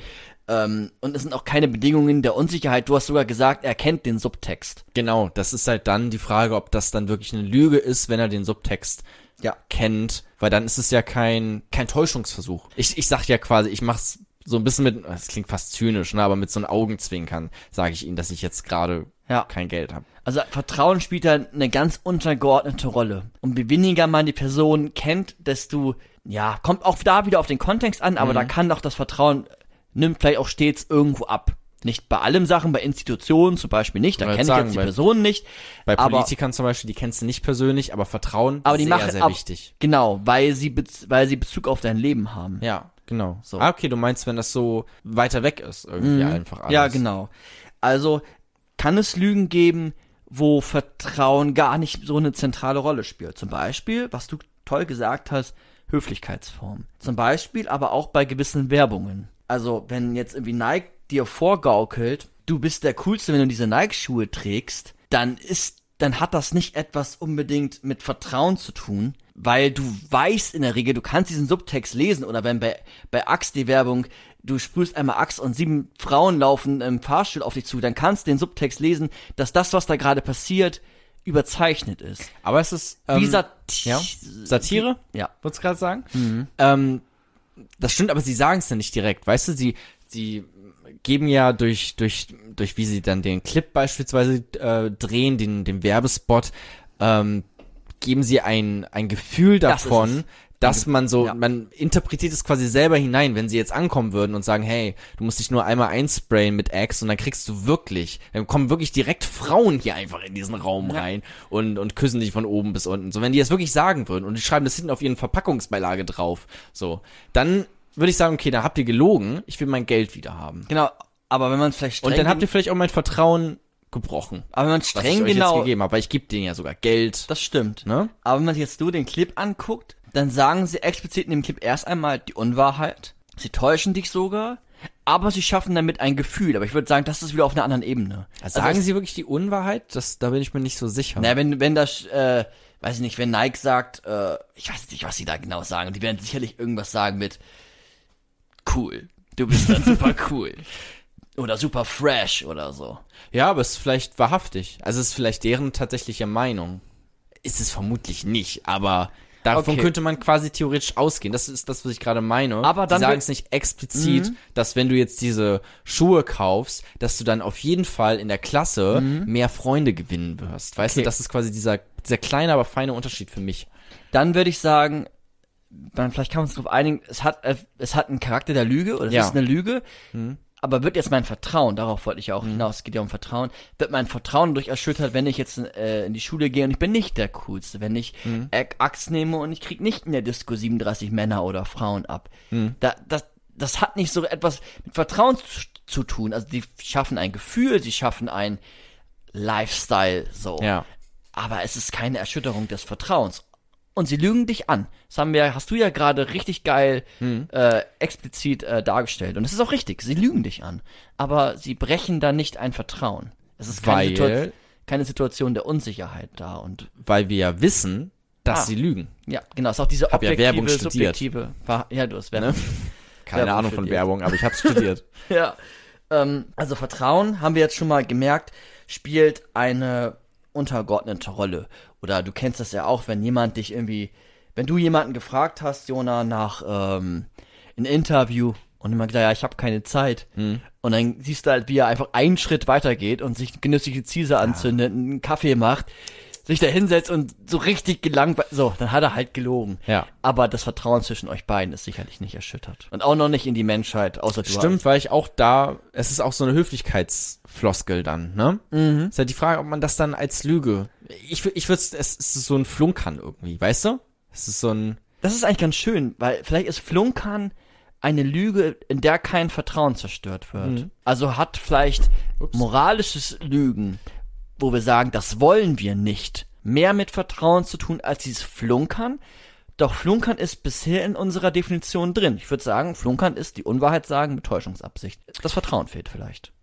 ähm, und es sind auch keine Bedingungen der Unsicherheit. Du hast sogar gesagt, er kennt den Subtext. Genau, das ist halt dann die Frage, ob das dann wirklich eine Lüge ist, wenn er den Subtext Ja. kennt, weil dann ist es ja kein kein Täuschungsversuch. Ich ich sag ja quasi, ich mach's so ein bisschen mit, das klingt fast zynisch, ne, aber mit so einem Augenzwinkern sage ich ihnen, dass ich jetzt gerade Ja. kein Geld habe. Also Vertrauen spielt da eine ganz untergeordnete Rolle. Und je weniger man die Person kennt, desto, ja, kommt auch da wieder auf den Kontext an, aber da kann auch das Vertrauen, nimmt vielleicht auch stets irgendwo ab. Nicht bei allen Sachen, bei Institutionen zum Beispiel nicht, da kenne ich jetzt die bei- Person nicht. Bei Politikern zum Beispiel, die kennst du nicht persönlich, aber Vertrauen aber die sehr, machen, sehr ab- wichtig. Genau, weil sie, weil sie Bezug auf dein Leben haben. Ja, genau. So. Ah, okay, du meinst, wenn das so weiter weg ist, irgendwie einfach alles. Ja, genau. Also kann es Lügen geben, wo Vertrauen gar nicht so eine zentrale Rolle spielt. Zum Beispiel, was du toll gesagt hast, Höflichkeitsform. Zum Beispiel aber auch bei gewissen Werbungen. Also wenn jetzt irgendwie Nike dir vorgaukelt, du bist der Coolste, wenn du diese Nike-Schuhe trägst, dann ist, dann hat das nicht etwas unbedingt mit Vertrauen zu tun, weil du weißt in der Regel, du kannst diesen Subtext lesen oder wenn bei, bei Axe die Werbung, du sprühst einmal Axe und sieben Frauen laufen im Fahrstuhl auf dich zu, dann kannst du den Subtext lesen, dass das, was da gerade passiert, überzeichnet ist. Aber es ist ähm, Wie Sat ja, Satire, Ja. wolltest gerade sagen? Ähm, das stimmt, aber sie sagen es ja nicht direkt, weißt du, sie, sie geben ja durch, durch, durch wie sie dann den Clip beispielsweise äh, drehen, den, den Werbespot, ähm, geben sie ein, ein Gefühl davon, dass man so, Ja. man interpretiert es quasi selber hinein, wenn sie jetzt ankommen würden und sagen, hey, du musst dich nur einmal einsprayen mit Axe und dann kriegst du wirklich, dann kommen wirklich direkt Frauen hier einfach in diesen Raum Ja. rein und, und küssen dich von oben bis unten. So, wenn die das wirklich sagen würden und die schreiben das hinten auf ihren Verpackungsbeilage drauf, so, dann würde ich sagen, okay, dann habt ihr gelogen, ich will mein Geld wieder haben. Genau, aber wenn man vielleicht streng Und dann habt ihr vielleicht auch mein Vertrauen gebrochen, aber wenn man was ich streng euch jetzt genau, gegeben habe, weil ich gebe denen ja sogar Geld, das stimmt. ne? Aber wenn man sich jetzt nur den Clip anguckt, dann sagen sie explizit in dem Clip erst einmal die Unwahrheit. Sie täuschen dich sogar, aber sie schaffen damit ein Gefühl. Aber ich würde sagen, das ist wieder auf einer anderen Ebene. Also sagen es- sie wirklich die Unwahrheit? Das, da bin ich mir nicht so sicher. Na, wenn, wenn das, äh, weiß ich nicht, wenn Nike sagt, äh, ich weiß nicht, was sie da genau sagen, die werden sicherlich irgendwas sagen mit cool. Du bist dann super *laughs* cool. Oder super fresh oder so. Ja, aber es ist vielleicht wahrhaftig. Also es ist vielleicht deren tatsächliche Meinung. Ist es vermutlich nicht, aber davon Okay. könnte man quasi theoretisch ausgehen. Das ist das, was ich gerade meine. Aber dann Die sagen es nicht explizit, dass wenn du jetzt diese Schuhe kaufst, dass du dann auf jeden Fall in der Klasse mehr Freunde gewinnen wirst. Weißt Okay. du, das ist quasi dieser, dieser kleine, aber feine Unterschied für mich. Dann würde ich sagen, man, vielleicht kann man uns darauf einigen, es hat, äh, es hat einen Charakter der Lüge oder es Ja. Mhm. ist eine Lüge. Aber wird jetzt mein Vertrauen, darauf wollte ich ja auch hinaus, es geht ja um Vertrauen, wird mein Vertrauen durch erschüttert, wenn ich jetzt äh, in die Schule gehe und ich bin nicht der Coolste, wenn ich Mhm. äh, Axt nehme und ich krieg nicht in der Disco 37 Männer oder Frauen ab. Mhm. Da, das, das hat nicht so etwas mit Vertrauen zu, zu tun. Also die schaffen ein Gefühl, sie schaffen ein Lifestyle so. Ja. Aber es ist keine Erschütterung des Vertrauens. Und sie lügen dich an. Das haben wir, hast du ja gerade richtig geil Hm. äh, explizit äh, dargestellt. Und es ist auch richtig, sie lügen dich an. Aber sie brechen da nicht ein Vertrauen. Es ist keine, Weil- keine Situation der Unsicherheit da. Und Weil wir ja wissen, dass Ah. sie lügen. ja, genau, es ist auch diese Hab ja objektive, Werbung studiert. subjektive. Ja, du hast Werbung. *laughs* Keine Werbung Ahnung von studiert. Werbung, aber ich hab's studiert. *laughs* Ja. Ähm, also Vertrauen, haben wir jetzt schon mal gemerkt, spielt eine untergeordnete Rolle. Oder du kennst das ja auch, wenn jemand dich irgendwie, wenn du jemanden gefragt hast, Jona, nach ähm, ein Interview und jemand gesagt, ja, ich habe keine Zeit. Und dann siehst du halt, wie er einfach einen Schritt weitergeht und sich genüssliche Ziese anzündet, einen Kaffee macht, sich da hinsetzt und so richtig gelangweilt, so, dann hat er halt gelogen. Ja. Aber das Vertrauen zwischen euch beiden ist sicherlich nicht erschüttert. Und auch noch nicht in die Menschheit, außer du Stimmt, weil ich auch da, es ist auch so eine Höflichkeitsfloskel dann, ne? Mhm. Ist halt die Frage, ob man das dann als Lüge, ich, ich würde es ist so ein Flunkern irgendwie, weißt du? Es ist so ein, Das ist eigentlich ganz schön, weil vielleicht ist Flunkern eine Lüge, in der kein Vertrauen zerstört wird. Also hat vielleicht moralisches Lügen, wo wir sagen, das wollen wir nicht, mehr mit Vertrauen zu tun als dieses Flunkern. Doch Flunkern ist bisher in unserer Definition drin. Ich würde sagen, Flunkern ist die Unwahrheit sagen mit Täuschungsabsicht. Das Vertrauen fehlt vielleicht.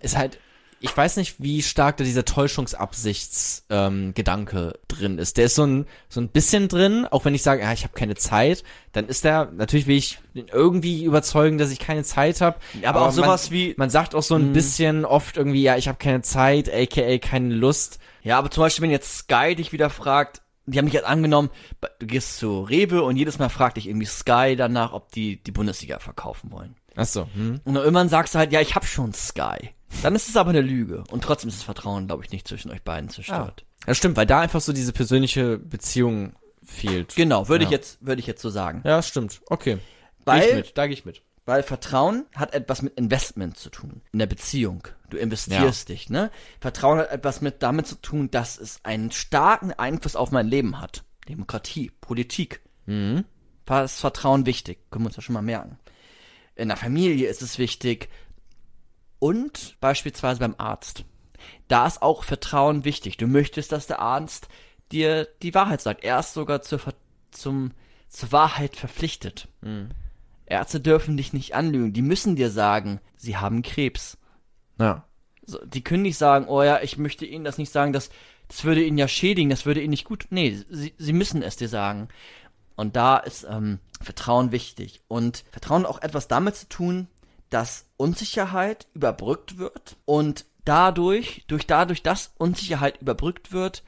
ist halt, ich weiß nicht, wie stark da dieser Täuschungsabsichtsgedanke ähm, drin ist. Der ist so ein, so ein bisschen drin, auch wenn ich sage, ja, ich habe keine Zeit, dann ist der, natürlich will ich irgendwie überzeugen, dass ich keine Zeit habe. aber auch sowas man, wie- Man sagt auch so ein bisschen oft irgendwie, ja, ich habe keine Zeit, aka keine Lust. Ja, aber zum Beispiel, wenn jetzt Sky dich wieder fragt, die haben mich jetzt angenommen, du gehst zu Rewe und jedes Mal fragt dich irgendwie Sky danach, ob die die Bundesliga verkaufen wollen. Ach so, hm. Und dann irgendwann sagst du halt, ja, ich hab schon Sky. Dann ist es aber eine Lüge. Und trotzdem ist das Vertrauen, glaube ich, nicht zwischen euch beiden zerstört. Das stimmt, weil da einfach so diese persönliche Beziehung fehlt. Genau, würde ich Ja. jetzt, würde ich jetzt so sagen. Ja, stimmt. Okay. Weil- Geh ich mit, da gehe ich mit. Weil Vertrauen hat etwas mit Investment zu tun. In der Beziehung. Du investierst dich, ne? Vertrauen hat etwas mit damit zu tun, dass es einen starken Einfluss auf mein Leben hat. Demokratie, Politik. Mhm. War das Vertrauen wichtig? Können wir uns ja schon mal merken. In der Familie ist es wichtig. Und beispielsweise beim Arzt. Da ist auch Vertrauen wichtig. Du möchtest, dass der Arzt dir die Wahrheit sagt. Er ist sogar zur, zum, zur Wahrheit verpflichtet. Ärzte dürfen dich nicht anlügen. Die müssen dir sagen, sie haben Krebs. Ja. So, die können nicht sagen, oh ja, ich möchte Ihnen das nicht sagen, das, das würde Ihnen ja schädigen, das würde Ihnen nicht gut. Nee, sie, sie müssen es dir sagen. Und da ist ähm, Vertrauen wichtig. Und Vertrauen hat auch etwas damit zu tun, dass Unsicherheit überbrückt wird. Und dadurch, durch dadurch, dass Unsicherheit überbrückt wird,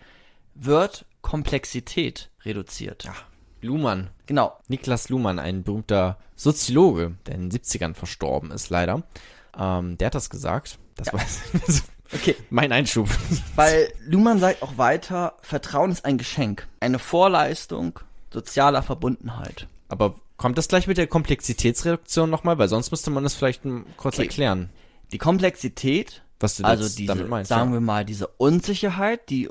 wird Komplexität reduziert. Ja. Luhmann. Genau. Niklas Luhmann, ein berühmter Soziologe, der in den 70ern verstorben ist, leider. Ähm, der hat das gesagt. Das war *laughs* Okay. mein Einschub. Weil Luhmann sagt auch weiter, Vertrauen ist ein Geschenk, eine Vorleistung sozialer Verbundenheit. Aber kommt das gleich mit der Komplexitätsreduktion nochmal? Weil sonst müsste man das vielleicht kurz Okay. erklären, Die Komplexität, was du also diese, damit meinst. sagen ja. wir mal, diese Unsicherheit, die,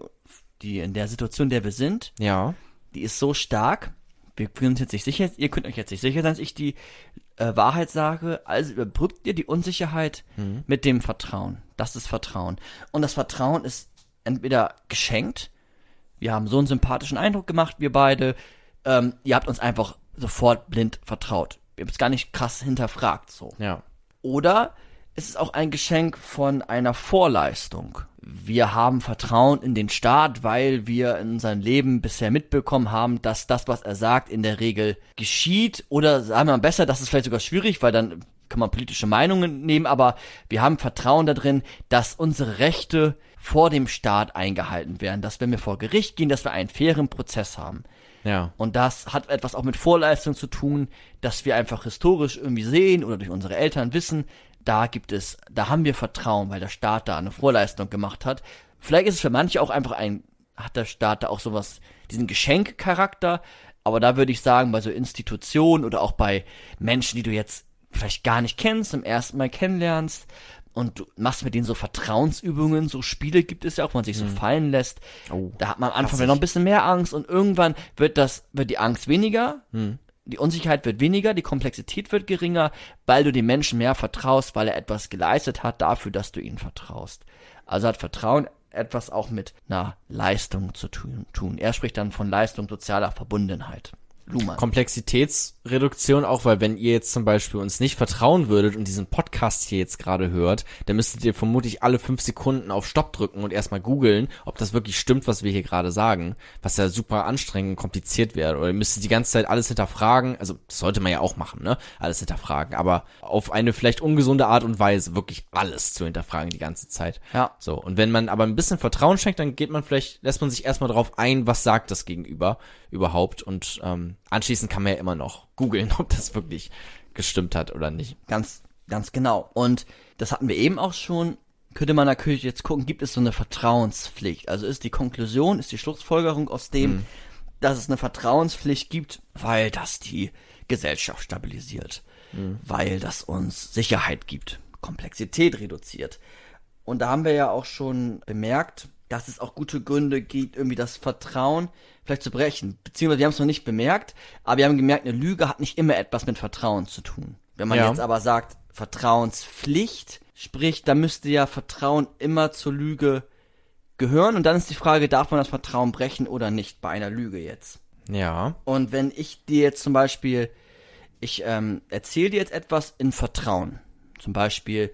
die in der Situation, in der wir sind, ja. die ist so stark, wir fühlen uns jetzt nicht sicher, ihr könnt euch jetzt nicht sicher sein, dass ich die äh, Wahrheit sage, also überbrückt ihr die Unsicherheit Mhm. mit dem Vertrauen. Das ist Vertrauen. Und das Vertrauen ist entweder geschenkt, wir haben so einen sympathischen Eindruck gemacht, wir beide, ähm, ihr habt uns einfach sofort blind vertraut. Wir haben es gar nicht krass hinterfragt, so. Ja. Oder es ist auch ein Geschenk von einer Vorleistung. Wir haben Vertrauen in den Staat, weil wir in seinem Leben bisher mitbekommen haben, dass das, was er sagt, in der Regel geschieht. Oder sagen wir mal besser, das ist vielleicht sogar schwierig, weil dann kann man politische Meinungen nehmen, aber wir haben Vertrauen darin, dass unsere Rechte vor dem Staat eingehalten werden, dass wenn wir vor Gericht gehen, dass wir einen fairen Prozess haben. Ja. Und das hat etwas auch mit Vorleistung zu tun, dass wir einfach historisch irgendwie sehen oder durch unsere Eltern wissen, da gibt es, da haben wir Vertrauen, weil der Staat da eine Vorleistung gemacht hat. Vielleicht ist es für manche auch einfach ein, hat der Staat da auch sowas, diesen Geschenkcharakter, aber da würde ich sagen, bei so Institutionen oder auch bei Menschen, die du jetzt vielleicht gar nicht kennst, zum ersten Mal kennenlernst, und du machst mit denen so Vertrauensübungen, so Spiele gibt es ja auch, wo man sich so fallen lässt. Oh, da hat man am Anfang noch ein bisschen mehr Angst und irgendwann wird das, wird die Angst weniger, die Unsicherheit wird weniger, die Komplexität wird geringer, weil du dem Menschen mehr vertraust, weil er etwas geleistet hat dafür, dass du ihm vertraust. Also hat Vertrauen etwas auch mit einer Leistung zu tun. Er spricht dann von Leistung sozialer Verbundenheit. Luhmann. Komplexitätsreduktion auch, weil wenn ihr jetzt zum Beispiel uns nicht vertrauen würdet und diesen Podcast hier jetzt gerade hört, dann müsstet ihr vermutlich alle fünf Sekunden auf Stopp drücken und erstmal googeln, ob das wirklich stimmt, was wir hier gerade sagen, was ja super anstrengend und kompliziert wäre. Oder ihr müsstet die ganze Zeit alles hinterfragen, also das sollte man ja auch machen, ne? Alles hinterfragen, aber auf eine vielleicht ungesunde Art und Weise wirklich alles zu hinterfragen die ganze Zeit. Ja. So, und wenn man aber ein bisschen Vertrauen schenkt, dann geht man vielleicht, lässt man sich erstmal drauf ein, was sagt das Gegenüber überhaupt und ähm, anschließend kann man ja immer noch googeln, *laughs* ob das wirklich gestimmt hat oder nicht. Ganz, ganz genau. Und das hatten wir eben auch schon. Könnte man natürlich jetzt gucken, gibt es so eine Vertrauenspflicht? Also ist die Konklusion, ist die Schlussfolgerung aus dem, dass es eine Vertrauenspflicht gibt, weil das die Gesellschaft stabilisiert, weil das uns Sicherheit gibt, Komplexität reduziert. Und da haben wir ja auch schon bemerkt, dass es auch gute Gründe gibt, irgendwie das Vertrauen vielleicht zu brechen. Beziehungsweise wir haben es noch nicht bemerkt, aber wir haben gemerkt, eine Lüge hat nicht immer etwas mit Vertrauen zu tun. Wenn man Ja. jetzt aber sagt, Vertrauenspflicht, sprich, da müsste ja Vertrauen immer zur Lüge gehören. Und dann ist die Frage, darf man das Vertrauen brechen oder nicht bei einer Lüge jetzt? Ja. Und wenn ich dir jetzt zum Beispiel, ich ähm, erzähle dir jetzt etwas in Vertrauen. Zum Beispiel,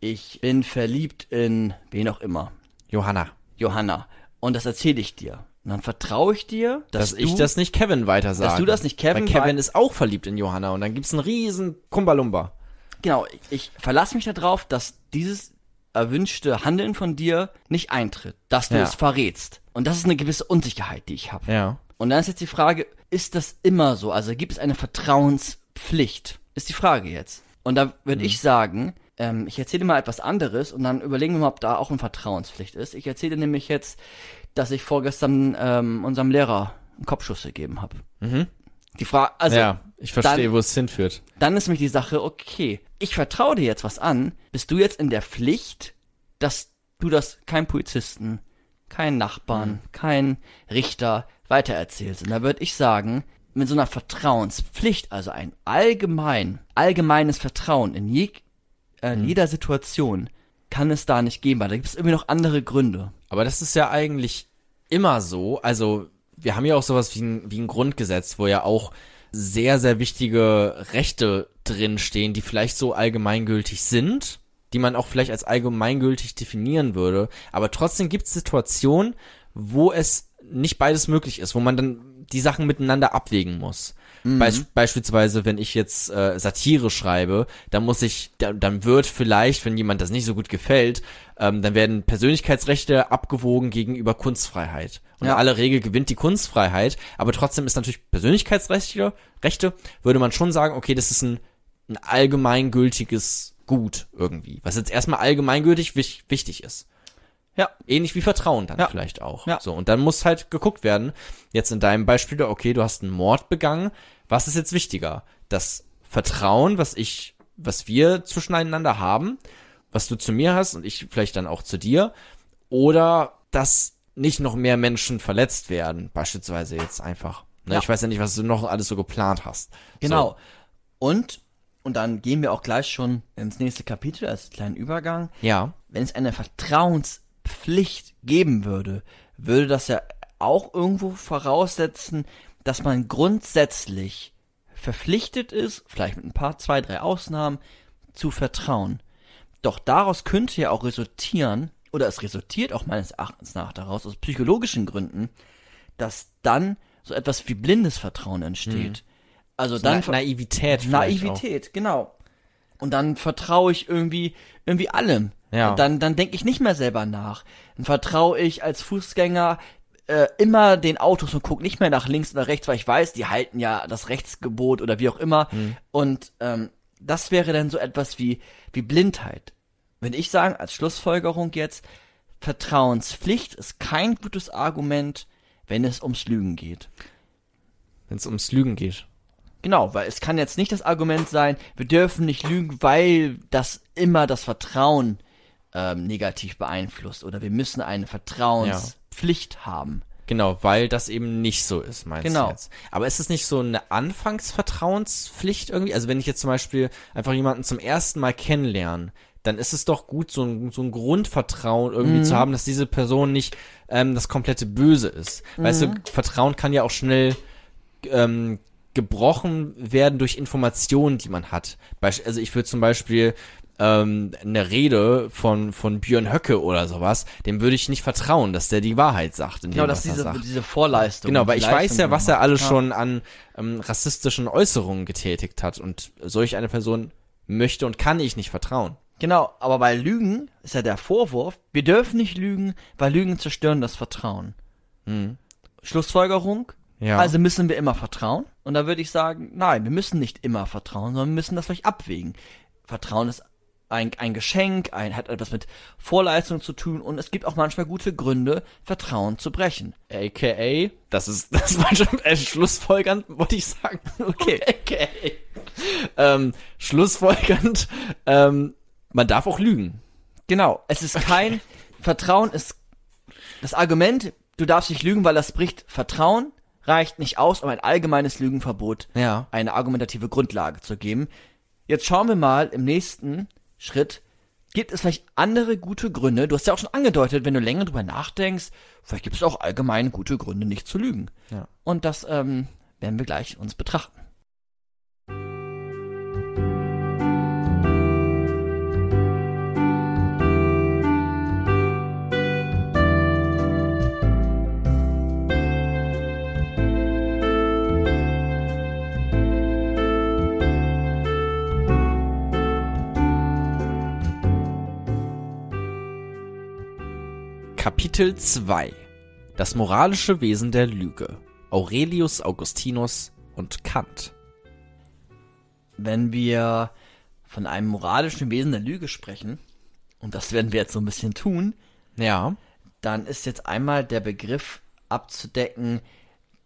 ich bin verliebt in wen auch immer, Johanna. Johanna. Und das erzähle ich dir. Und dann vertraue ich dir, dass, Dass, du, ich das nicht Kevin weiter sage. dass du das nicht Kevin Weil Kevin ist auch verliebt in Johanna und dann gibt's einen riesen Kumbalumba. Genau, ich, ich verlasse mich darauf, dass dieses erwünschte Handeln von dir nicht eintritt, dass du Ja. es verrätst. Und das ist eine gewisse Unsicherheit, die ich habe. Ja. Und dann ist jetzt die Frage, ist das immer so? Also gibt es eine Vertrauenspflicht? Ist die Frage jetzt. Und da würde ich sagen, ähm, ich erzähle dir mal etwas anderes und dann überlegen wir mal, ob da auch eine Vertrauenspflicht ist. Ich erzähle nämlich jetzt, dass ich vorgestern ähm, unserem Lehrer einen Kopfschuss gegeben habe. Mhm. Die Frage, also ja, ich verstehe, wo es hinführt. dann ist nämlich die Sache, okay, ich vertraue dir jetzt was an, bist du jetzt in der Pflicht, dass du das keinem Polizisten, keinen Nachbarn, kein Richter weitererzählst. Und da würde ich sagen, mit so einer Vertrauenspflicht, also ein allgemein, allgemeines Vertrauen in, je, äh, in jeder Situation, kann es da nicht geben, weil da gibt es irgendwie noch andere Gründe. Aber das ist ja eigentlich immer so. Also, wir haben ja auch sowas wie ein, wie ein Grundgesetz, wo ja auch sehr, sehr wichtige Rechte drinstehen, die vielleicht so allgemeingültig sind, die man auch vielleicht als allgemeingültig definieren würde. Aber trotzdem gibt es Situationen, wo es nicht beides möglich ist, wo man dann die Sachen miteinander abwägen muss. Beis beispielsweise, wenn ich jetzt äh, Satire schreibe, dann muss ich, da, dann wird vielleicht, wenn jemand das nicht so gut gefällt, ähm, dann werden Persönlichkeitsrechte abgewogen gegenüber Kunstfreiheit. Und Ja. in aller Regel gewinnt die Kunstfreiheit, aber trotzdem ist natürlich Persönlichkeitsrechte, Rechte, würde man schon sagen, okay, das ist ein, ein allgemeingültiges Gut irgendwie, was jetzt erstmal allgemeingültig wich, wichtig ist. Ja. Ähnlich wie Vertrauen dann Ja. vielleicht auch. Ja. So, und dann muss halt geguckt werden, jetzt in deinem Beispiel, okay, du hast einen Mord begangen, was ist jetzt wichtiger? Das Vertrauen, was ich, was wir zwischeneinander haben, was du zu mir hast und ich vielleicht dann auch zu dir, oder dass nicht noch mehr Menschen verletzt werden, beispielsweise jetzt einfach. Ne, Ja. Ich weiß ja nicht, was du noch alles so geplant hast. Genau. Und, und dann gehen wir auch gleich schon ins nächste Kapitel als kleinen Übergang. So. Ja. Wenn es eine Vertrauenspflicht geben würde, würde das ja auch irgendwo voraussetzen, dass man grundsätzlich verpflichtet ist, vielleicht mit ein paar, zwei, drei Ausnahmen, zu vertrauen. Doch daraus könnte ja auch resultieren, oder es resultiert auch meines Erachtens nach daraus, aus psychologischen Gründen, dass dann so etwas wie blindes Vertrauen entsteht. Also dann Na Naivität. Naivität, genau. Und dann vertraue ich irgendwie irgendwie allem. Ja. Und dann dann denke ich nicht mehr selber nach. Dann vertraue ich als Fußgänger äh, immer den Autos und gucke nicht mehr nach links oder rechts, weil ich weiß, die halten ja das Rechtsgebot oder wie auch immer. Mhm. Und ähm, das wäre dann so etwas wie wie Blindheit. Würde ich sagen, als Schlussfolgerung jetzt, Vertrauenspflicht ist kein gutes Argument, wenn es ums Lügen geht. Wenn es ums Lügen geht. Genau, weil es kann jetzt nicht das Argument sein, wir dürfen nicht lügen, weil das immer das Vertrauen ähm, negativ beeinflusst oder wir müssen eine Vertrauenspflicht haben. Genau, weil das eben nicht so ist, meinst Genau. du jetzt. Aber ist es nicht so eine Anfangsvertrauenspflicht irgendwie? Also wenn ich jetzt zum Beispiel einfach jemanden zum ersten Mal kennenlerne, dann ist es doch gut, so ein, so ein Grundvertrauen irgendwie Mhm. zu haben, dass diese Person nicht ähm, das komplette Böse ist. Weißt Mhm. du, Vertrauen kann ja auch schnell ähm, gebrochen werden durch Informationen, die man hat. Beisp- Also ich würde zum Beispiel ähm, eine Rede von von Björn Höcke oder sowas, dem würde ich nicht vertrauen, dass der die Wahrheit sagt. In Genau, dem, dass diese, sagt. diese Vorleistung. Genau, weil ich weiß ja, was er alles schon an ähm, rassistischen Äußerungen getätigt hat und solch eine Person möchte und kann ich nicht vertrauen. Genau, aber bei Lügen ist ja der Vorwurf, wir dürfen nicht lügen, weil Lügen zerstören das Vertrauen. Schlussfolgerung, Mhm. Ja. also müssen wir immer vertrauen. Und da würde ich sagen, nein, wir müssen nicht immer vertrauen, sondern wir müssen das vielleicht abwägen. Vertrauen ist ein, ein Geschenk, ein, hat etwas mit Vorleistung zu tun und es gibt auch manchmal gute Gründe, Vertrauen zu brechen. AKA, das ist, *laughs* das war schon äh, schlussfolgernd, wollte ich sagen. *laughs* Okay. *laughs* AKA. Ähm, schlussfolgernd, ähm, man darf auch lügen. Genau, es ist kein Vertrauen ist das Argument, du darfst nicht lügen, weil das bricht Vertrauen, reicht nicht aus, um ein allgemeines Lügenverbot Ja. eine argumentative Grundlage zu geben. Jetzt schauen wir mal im nächsten Schritt, gibt es vielleicht andere gute Gründe? Du hast ja auch schon angedeutet, wenn du länger drüber nachdenkst, vielleicht gibt es auch allgemein gute Gründe, nicht zu lügen. Ja. Und das ähm, werden wir gleich uns betrachten. Kapitel 2 Das moralische Wesen der Lüge. Aurelius Augustinus und Kant. Wenn wir von einem moralischen Wesen der Lüge sprechen, und das werden wir jetzt so ein bisschen tun, Ja. dann ist jetzt einmal der Begriff abzudecken,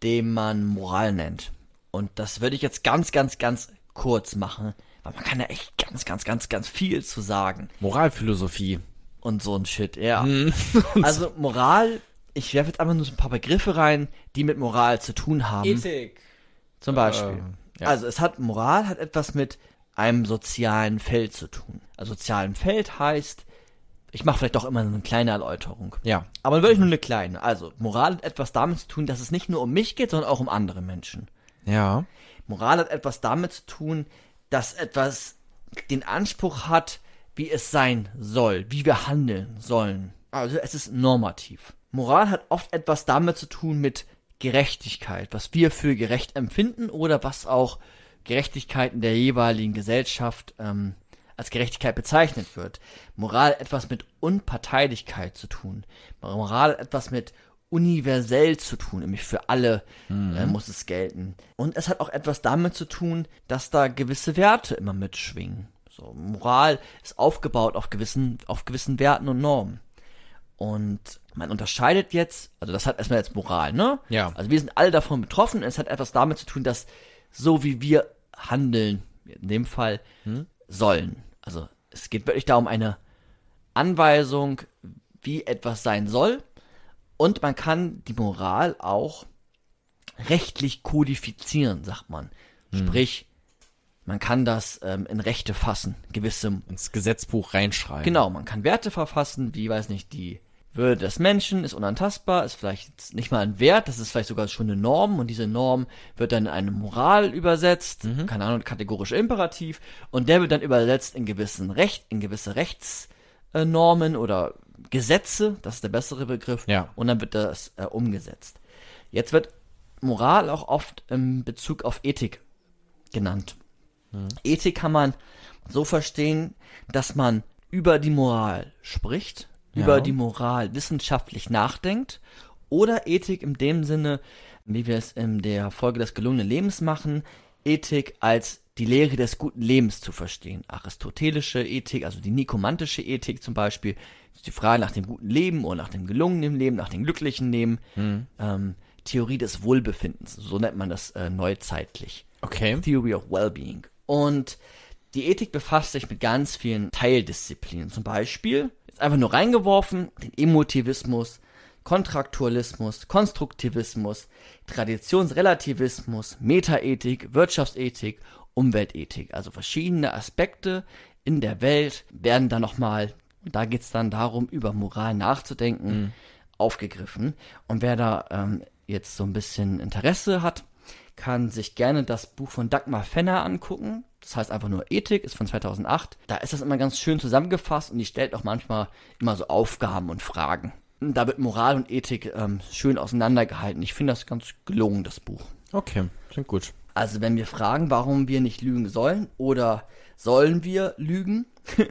den man Moral nennt. Und das würde ich jetzt ganz, ganz, ganz kurz machen, weil man kann ja echt ganz, ganz, ganz, ganz viel zu sagen. Moralphilosophie. Und so ein Shit, ja. *laughs* Hm. Also Moral, ich werfe jetzt einfach nur so ein paar Begriffe rein, die mit Moral zu tun haben. Ethik. Zum Beispiel. Ähm, ja. Also es hat Moral hat etwas mit einem sozialen Feld zu tun. Also sozialen Feld heißt, ich mache vielleicht doch immer eine kleine Erläuterung. Ja. Aber wirklich nur eine kleine. Also Moral hat etwas damit zu tun, dass es nicht nur um mich geht, sondern auch um andere Menschen. Ja. Moral hat etwas damit zu tun, dass etwas den Anspruch hat, wie es sein soll, wie wir handeln sollen. Also es ist normativ. Moral hat oft etwas damit zu tun mit Gerechtigkeit, was wir für gerecht empfinden oder was auch Gerechtigkeit in der jeweiligen Gesellschaft ähm, als Gerechtigkeit bezeichnet wird. Moral etwas mit Unparteilichkeit zu tun. Moral etwas mit universell zu tun, nämlich für alle äh, muss es gelten. Und es hat auch etwas damit zu tun, dass da gewisse Werte immer mitschwingen. So, Moral ist aufgebaut auf gewissen, auf gewissen Werten und Normen. Und man unterscheidet jetzt, also das hat erstmal jetzt Moral, ne? Ja. Also wir sind alle davon betroffen. Es hat etwas damit zu tun, dass so wie wir handeln, in dem Fall, sollen. Also es geht wirklich darum, eine Anweisung, wie etwas sein soll. Und man kann die Moral auch rechtlich kodifizieren, sagt man. Sprich, man kann das ähm, in Rechte fassen, gewisse Ins Gesetzbuch reinschreiben. Genau, man kann Werte verfassen, wie, weiß nicht, die Würde des Menschen ist unantastbar, ist vielleicht nicht mal ein Wert, das ist vielleicht sogar schon eine Norm und diese Norm wird dann in eine Moral übersetzt, keine Ahnung, kategorischer Imperativ und der wird dann übersetzt in gewissen Recht, in gewisse Rechtsnormen oder Gesetze, das ist der bessere Begriff, Ja. und dann wird das äh, umgesetzt. Jetzt wird Moral auch oft im Bezug auf Ethik genannt. Ethik kann man so verstehen, dass man über die Moral spricht, über die Moral wissenschaftlich nachdenkt oder Ethik in dem Sinne, wie wir es in der Folge des gelungenen Lebens machen, Ethik als die Lehre des guten Lebens zu verstehen. Aristotelische Ethik, also die nikomantische Ethik zum Beispiel, ist die Frage nach dem guten Leben oder nach dem gelungenen Leben, nach dem glücklichen Leben. Ähm, Theorie des Wohlbefindens, so nennt man das äh, neuzeitlich. Okay. Theory of Wellbeing. Und die Ethik befasst sich mit ganz vielen Teildisziplinen. Zum Beispiel, jetzt einfach nur reingeworfen, den Emotivismus, Kontraktualismus, Konstruktivismus, Traditionsrelativismus, Metaethik, Wirtschaftsethik, Umweltethik. Also verschiedene Aspekte in der Welt werden da nochmal, und da geht's dann darum, über Moral nachzudenken, aufgegriffen. Und wer da ähm, jetzt so ein bisschen Interesse hat, kann sich gerne das Buch von Dagmar Fenner angucken. Das heißt einfach nur Ethik, ist von 2008. Da ist das immer ganz schön zusammengefasst und die stellt auch manchmal immer so Aufgaben und Fragen. Da wird Moral und Ethik ähm, schön auseinandergehalten. Ich finde das ganz gelungen, das Buch. Okay, klingt gut. Also wenn wir fragen, warum wir nicht lügen sollen oder sollen wir lügen, *laughs*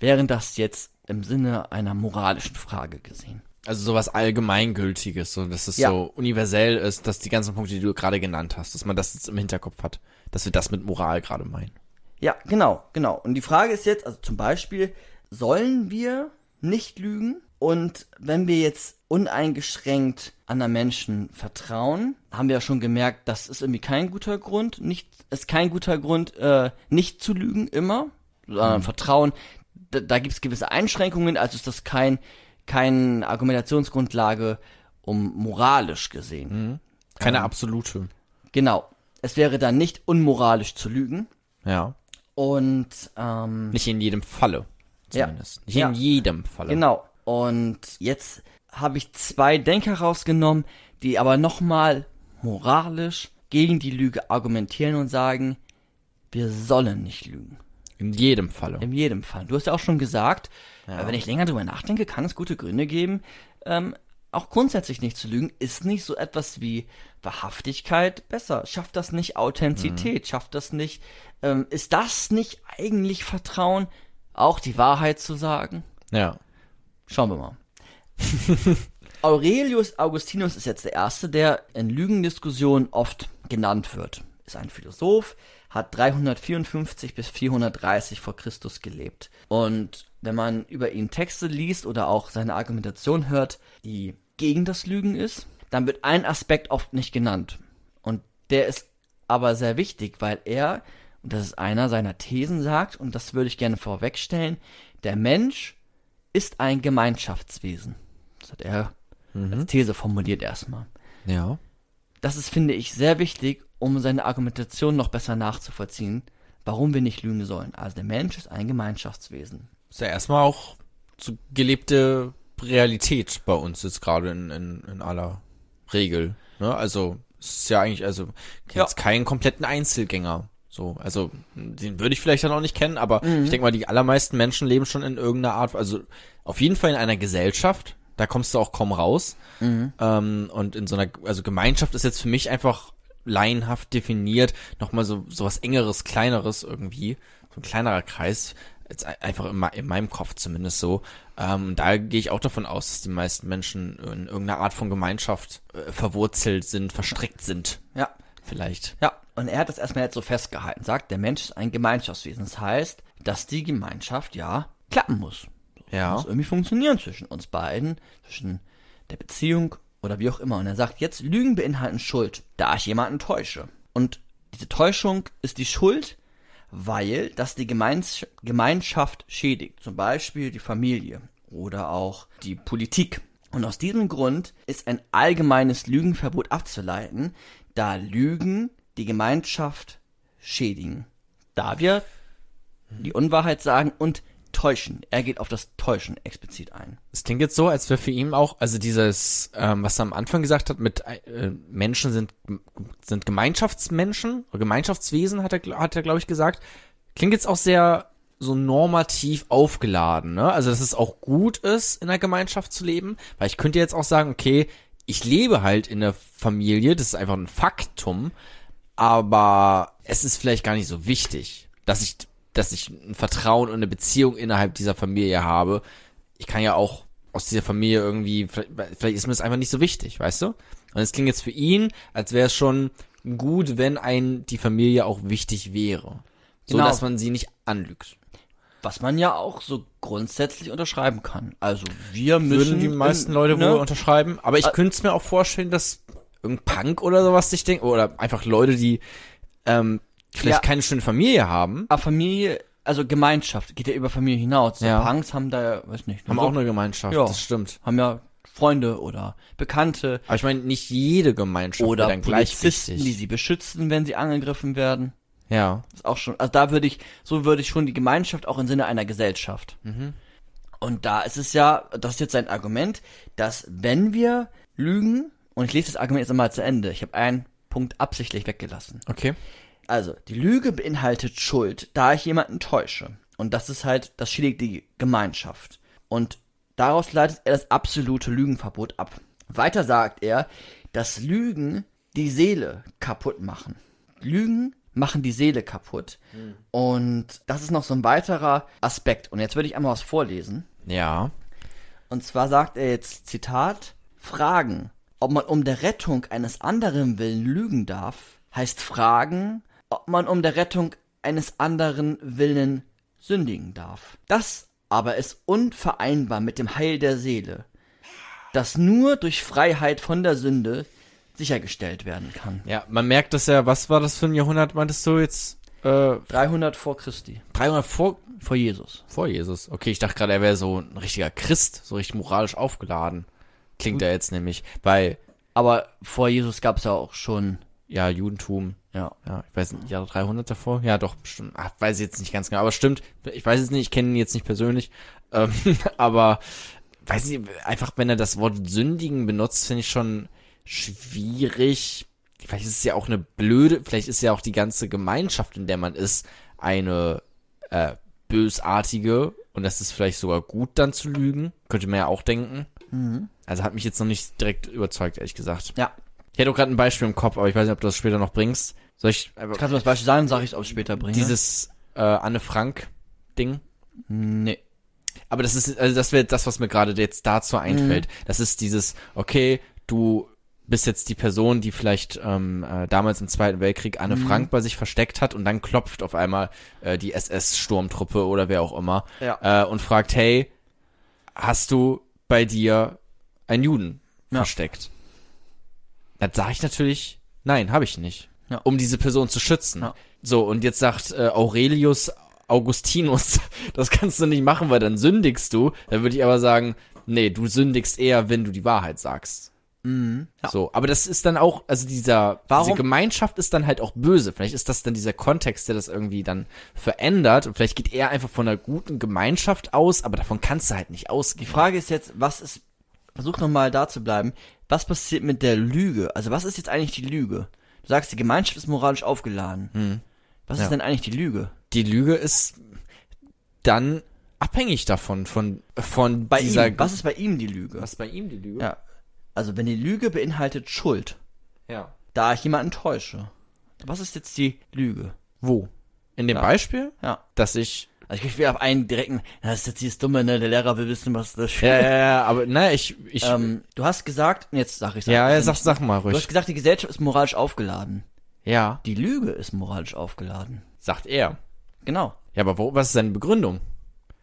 wären das jetzt im Sinne einer moralischen Frage gesehen. Also sowas Allgemeingültiges, so dass es Ja. so universell ist, dass die ganzen Punkte, die du gerade genannt hast, dass man das jetzt im Hinterkopf hat, dass wir das mit Moral gerade meinen. Ja, genau, genau. Und die Frage ist jetzt, also zum Beispiel, sollen wir nicht lügen? Und wenn wir jetzt uneingeschränkt anderen Menschen vertrauen, haben wir ja schon gemerkt, das ist irgendwie kein guter Grund, nicht, ist kein guter Grund, äh, nicht zu lügen immer, sondern Vertrauen, da, da gibt es gewisse Einschränkungen, also ist das kein, keine Argumentationsgrundlage, um moralisch gesehen. Keine absolute. Genau. Es wäre dann nicht unmoralisch zu lügen. Ja. Und ähm, Nicht in jedem Falle. Ja. Zumindest. Nicht Ja. in jedem Falle. Genau. Und jetzt habe ich zwei Denker rausgenommen, die aber nochmal moralisch gegen die Lüge argumentieren und sagen, wir sollen nicht lügen. In jedem Falle. In jedem Fall. Du hast ja auch schon gesagt, äh, wenn ich länger drüber nachdenke, kann es gute Gründe geben, ähm, auch grundsätzlich nicht zu lügen. Ist nicht so etwas wie Wahrhaftigkeit besser? Schafft das nicht Authentizität? Schafft das nicht, ähm, ist das nicht eigentlich Vertrauen, auch die Wahrheit zu sagen? Ja. Schauen wir mal. *laughs* Aurelius Augustinus ist jetzt der Erste, der in Lügendiskussionen oft genannt wird. Ist ein Philosoph, hat 354 bis 430 vor Christus gelebt. Und wenn man über ihn Texte liest oder auch seine Argumentation hört, die gegen das Lügen ist, dann wird ein Aspekt oft nicht genannt. Und der ist aber sehr wichtig, weil er, und das ist einer seiner Thesen, sagt, und das würde ich gerne vorwegstellen, der Mensch ist ein Gemeinschaftswesen. Das hat er als These formuliert erstmal. Ja. Das ist, finde ich, sehr wichtig, um seine Argumentation noch besser nachzuvollziehen, warum wir nicht lügen sollen. Also der Mensch ist ein Gemeinschaftswesen. Ist ja erstmal auch so gelebte Realität bei uns jetzt gerade in, in, in aller Regel. Ne? Also es ist ja eigentlich, also Ja. jetzt keinen kompletten Einzelgänger. So, also den würde ich vielleicht dann auch nicht kennen, aber ich denke mal, die allermeisten Menschen leben schon in irgendeiner Art, also auf jeden Fall in einer Gesellschaft. Da kommst du auch kaum raus. Ähm, und in so einer, also Gemeinschaft ist jetzt für mich einfach laienhaft definiert, nochmal so, so was engeres, kleineres irgendwie, so ein kleinerer Kreis, jetzt ein- einfach in, in meinem Kopf zumindest so. Ähm, da gehe ich auch davon aus, dass die meisten Menschen in irgendeiner Art von Gemeinschaft äh, verwurzelt sind, verstrickt sind, Ja. vielleicht. Ja, und er hat das erstmal jetzt so festgehalten, sagt, der Mensch ist ein Gemeinschaftswesen. Das heißt, dass die Gemeinschaft ja klappen muss. Ja. Muss irgendwie funktionieren zwischen uns beiden, zwischen der Beziehung oder wie auch immer. Und er sagt jetzt, Lügen beinhalten Schuld, da ich jemanden täusche. Und diese Täuschung ist die Schuld, weil das die Gemeins Gemeinschaft schädigt. Zum Beispiel die Familie oder auch die Politik. Und aus diesem Grund ist ein allgemeines Lügenverbot abzuleiten, da Lügen die Gemeinschaft schädigen. Da wir die Unwahrheit sagen und täuschen. Er geht auf das Täuschen explizit ein. Es klingt jetzt so, als wäre für ihn auch, also dieses, ähm, was er am Anfang gesagt hat, mit äh, Menschen sind, sind Gemeinschaftsmenschen oder Gemeinschaftswesen, hat er, hat er, glaube ich, gesagt. Klingt jetzt auch sehr so normativ aufgeladen, ne? Also, dass es auch gut ist, in einer Gemeinschaft zu leben, weil ich könnte jetzt auch sagen, okay, ich lebe halt in der Familie, das ist einfach ein Faktum, aber es ist vielleicht gar nicht so wichtig, dass ich, dass ich ein Vertrauen und eine Beziehung innerhalb dieser Familie habe. Ich kann ja auch aus dieser Familie irgendwie, vielleicht, vielleicht ist mir das einfach nicht so wichtig, weißt du? Und es klingt jetzt für ihn, als wäre es schon gut, wenn ein die Familie auch wichtig wäre. So, Genau. dass man sie nicht anlügt. Was man ja auch so grundsätzlich unterschreiben kann. Also wir müssen Würden die meisten Leute ne? wohl unterschreiben. Aber ich Ah. könnte es mir auch vorstellen, dass irgendein Punk oder sowas sich denkt, oder einfach Leute, die ähm, vielleicht Ja. keine schöne Familie haben, Aber Familie, also Gemeinschaft, geht ja über Familie hinaus. Ja. Punks haben da weiß nicht, haben so, auch eine Gemeinschaft, Ja. das stimmt. haben ja Freunde oder Bekannte Aber ich meine, nicht jede Gemeinschaft oder dann gleich Polizisten, die sie beschützen, wenn sie angegriffen werden. Ja. Ist auch schon, also da würde ich, so würde ich schon die Gemeinschaft auch im Sinne einer Gesellschaft. Und da ist es ja, das ist jetzt sein Argument, dass wenn wir lügen, und ich lese das Argument jetzt einmal zu Ende, ich habe einen Punkt absichtlich weggelassen. Okay. Also, die Lüge beinhaltet Schuld, da ich jemanden täusche. Und das ist halt, das schädigt die Gemeinschaft. Und daraus leitet er das absolute Lügenverbot ab. Weiter sagt er, dass Lügen die Seele kaputt machen. Lügen machen die Seele kaputt. Und das ist noch so ein weiterer Aspekt. Und jetzt würde ich einmal was vorlesen. Ja. Und zwar sagt er jetzt, Zitat, Fragen, ob man um der Rettung eines anderen willen lügen darf, heißt fragen, ob man um der Rettung eines anderen willen sündigen darf. Das aber ist unvereinbar mit dem Heil der Seele, das nur durch Freiheit von der Sünde sichergestellt werden kann. Ja, man merkt das ja, was war das für ein Jahrhundert, meintest du jetzt? Äh, 300 vor Christi, 300 vor, vor Jesus. vor Jesus. Okay, ich dachte gerade, er wäre so ein richtiger Christ, so richtig moralisch aufgeladen. Klingt er jetzt nämlich, weil, Aber vor Jesus gab es ja auch schon, ja, Judentum, ja, ja, ich weiß nicht, Jahre 300 davor? Ja, doch, bestimmt. Ach, weiß ich jetzt nicht ganz genau, aber stimmt. Ich weiß es nicht, ich kenne ihn jetzt nicht persönlich. Ähm, *laughs* aber, weiß ich, einfach, wenn er das Wort sündigen benutzt, finde ich schon schwierig. Vielleicht ist es ja auch eine blöde, vielleicht ist ja auch die ganze Gemeinschaft, in der man ist, eine äh, bösartige und das ist vielleicht sogar gut, dann zu lügen. Könnte man ja auch denken. Also hat mich jetzt noch nicht direkt überzeugt, ehrlich gesagt. ja. Ich hätte auch gerade ein Beispiel im Kopf, aber ich weiß nicht, ob du das später noch bringst. Soll ich Kannst du das Beispiel sagen, sag ich es auch später bringen. dieses äh, Anne Frank Ding? Nee. Aber das ist also das wäre das, was mir gerade jetzt dazu einfällt. Das ist dieses okay, du bist jetzt die Person, die vielleicht ähm, äh, damals im Zweiten Weltkrieg Anne Frank bei sich versteckt hat und dann klopft auf einmal äh, die SS-Sturmtruppe oder wer auch immer Ja. äh, und fragt, hey, hast du bei dir einen Juden Ja. versteckt? Dann sage ich natürlich, nein, habe ich nicht. Ja. Um diese Person zu schützen. Ja. So, und jetzt sagt äh, Aurelius Augustinus, *laughs* das kannst du nicht machen, weil dann sündigst du. Dann würde ich aber sagen, nee, du sündigst eher, wenn du die Wahrheit sagst. Mhm. Ja. So, aber das ist dann auch, also dieser, Warum- diese Gemeinschaft ist dann halt auch böse. Vielleicht ist das dann dieser Kontext, der das irgendwie dann verändert. Und vielleicht geht er einfach von einer guten Gemeinschaft aus, aber davon kannst du halt nicht Die ausgehen. Frage ist jetzt, was ist, versuch nochmal da zu bleiben, was passiert mit der Lüge? Also was ist jetzt eigentlich die Lüge? Du sagst, die Gemeinschaft ist moralisch aufgeladen. Was Ja. ist denn eigentlich die Lüge? Die Lüge ist dann abhängig davon, von, von Bei dieser, ihm, was ist bei ihm die Lüge? was ist bei ihm die Lüge? Ja. Also wenn die Lüge beinhaltet Schuld, ja. da ich jemanden täusche. Was ist jetzt die Lüge? Wo? In dem Ja. Beispiel, Ja. dass ich Also ich will auf einen direkten, das ist jetzt dieses Dumme, ne? Der Lehrer will wissen, was das ja, ja, ja, aber naja, ich, ich ähm, Du hast gesagt, jetzt sag ich ja, ja, ich sag, sag mal Du hast ruhig. gesagt, die Gesellschaft ist moralisch aufgeladen. Ja, Die Lüge ist moralisch aufgeladen. sagt er. Genau. Ja, aber wo, was ist seine Begründung?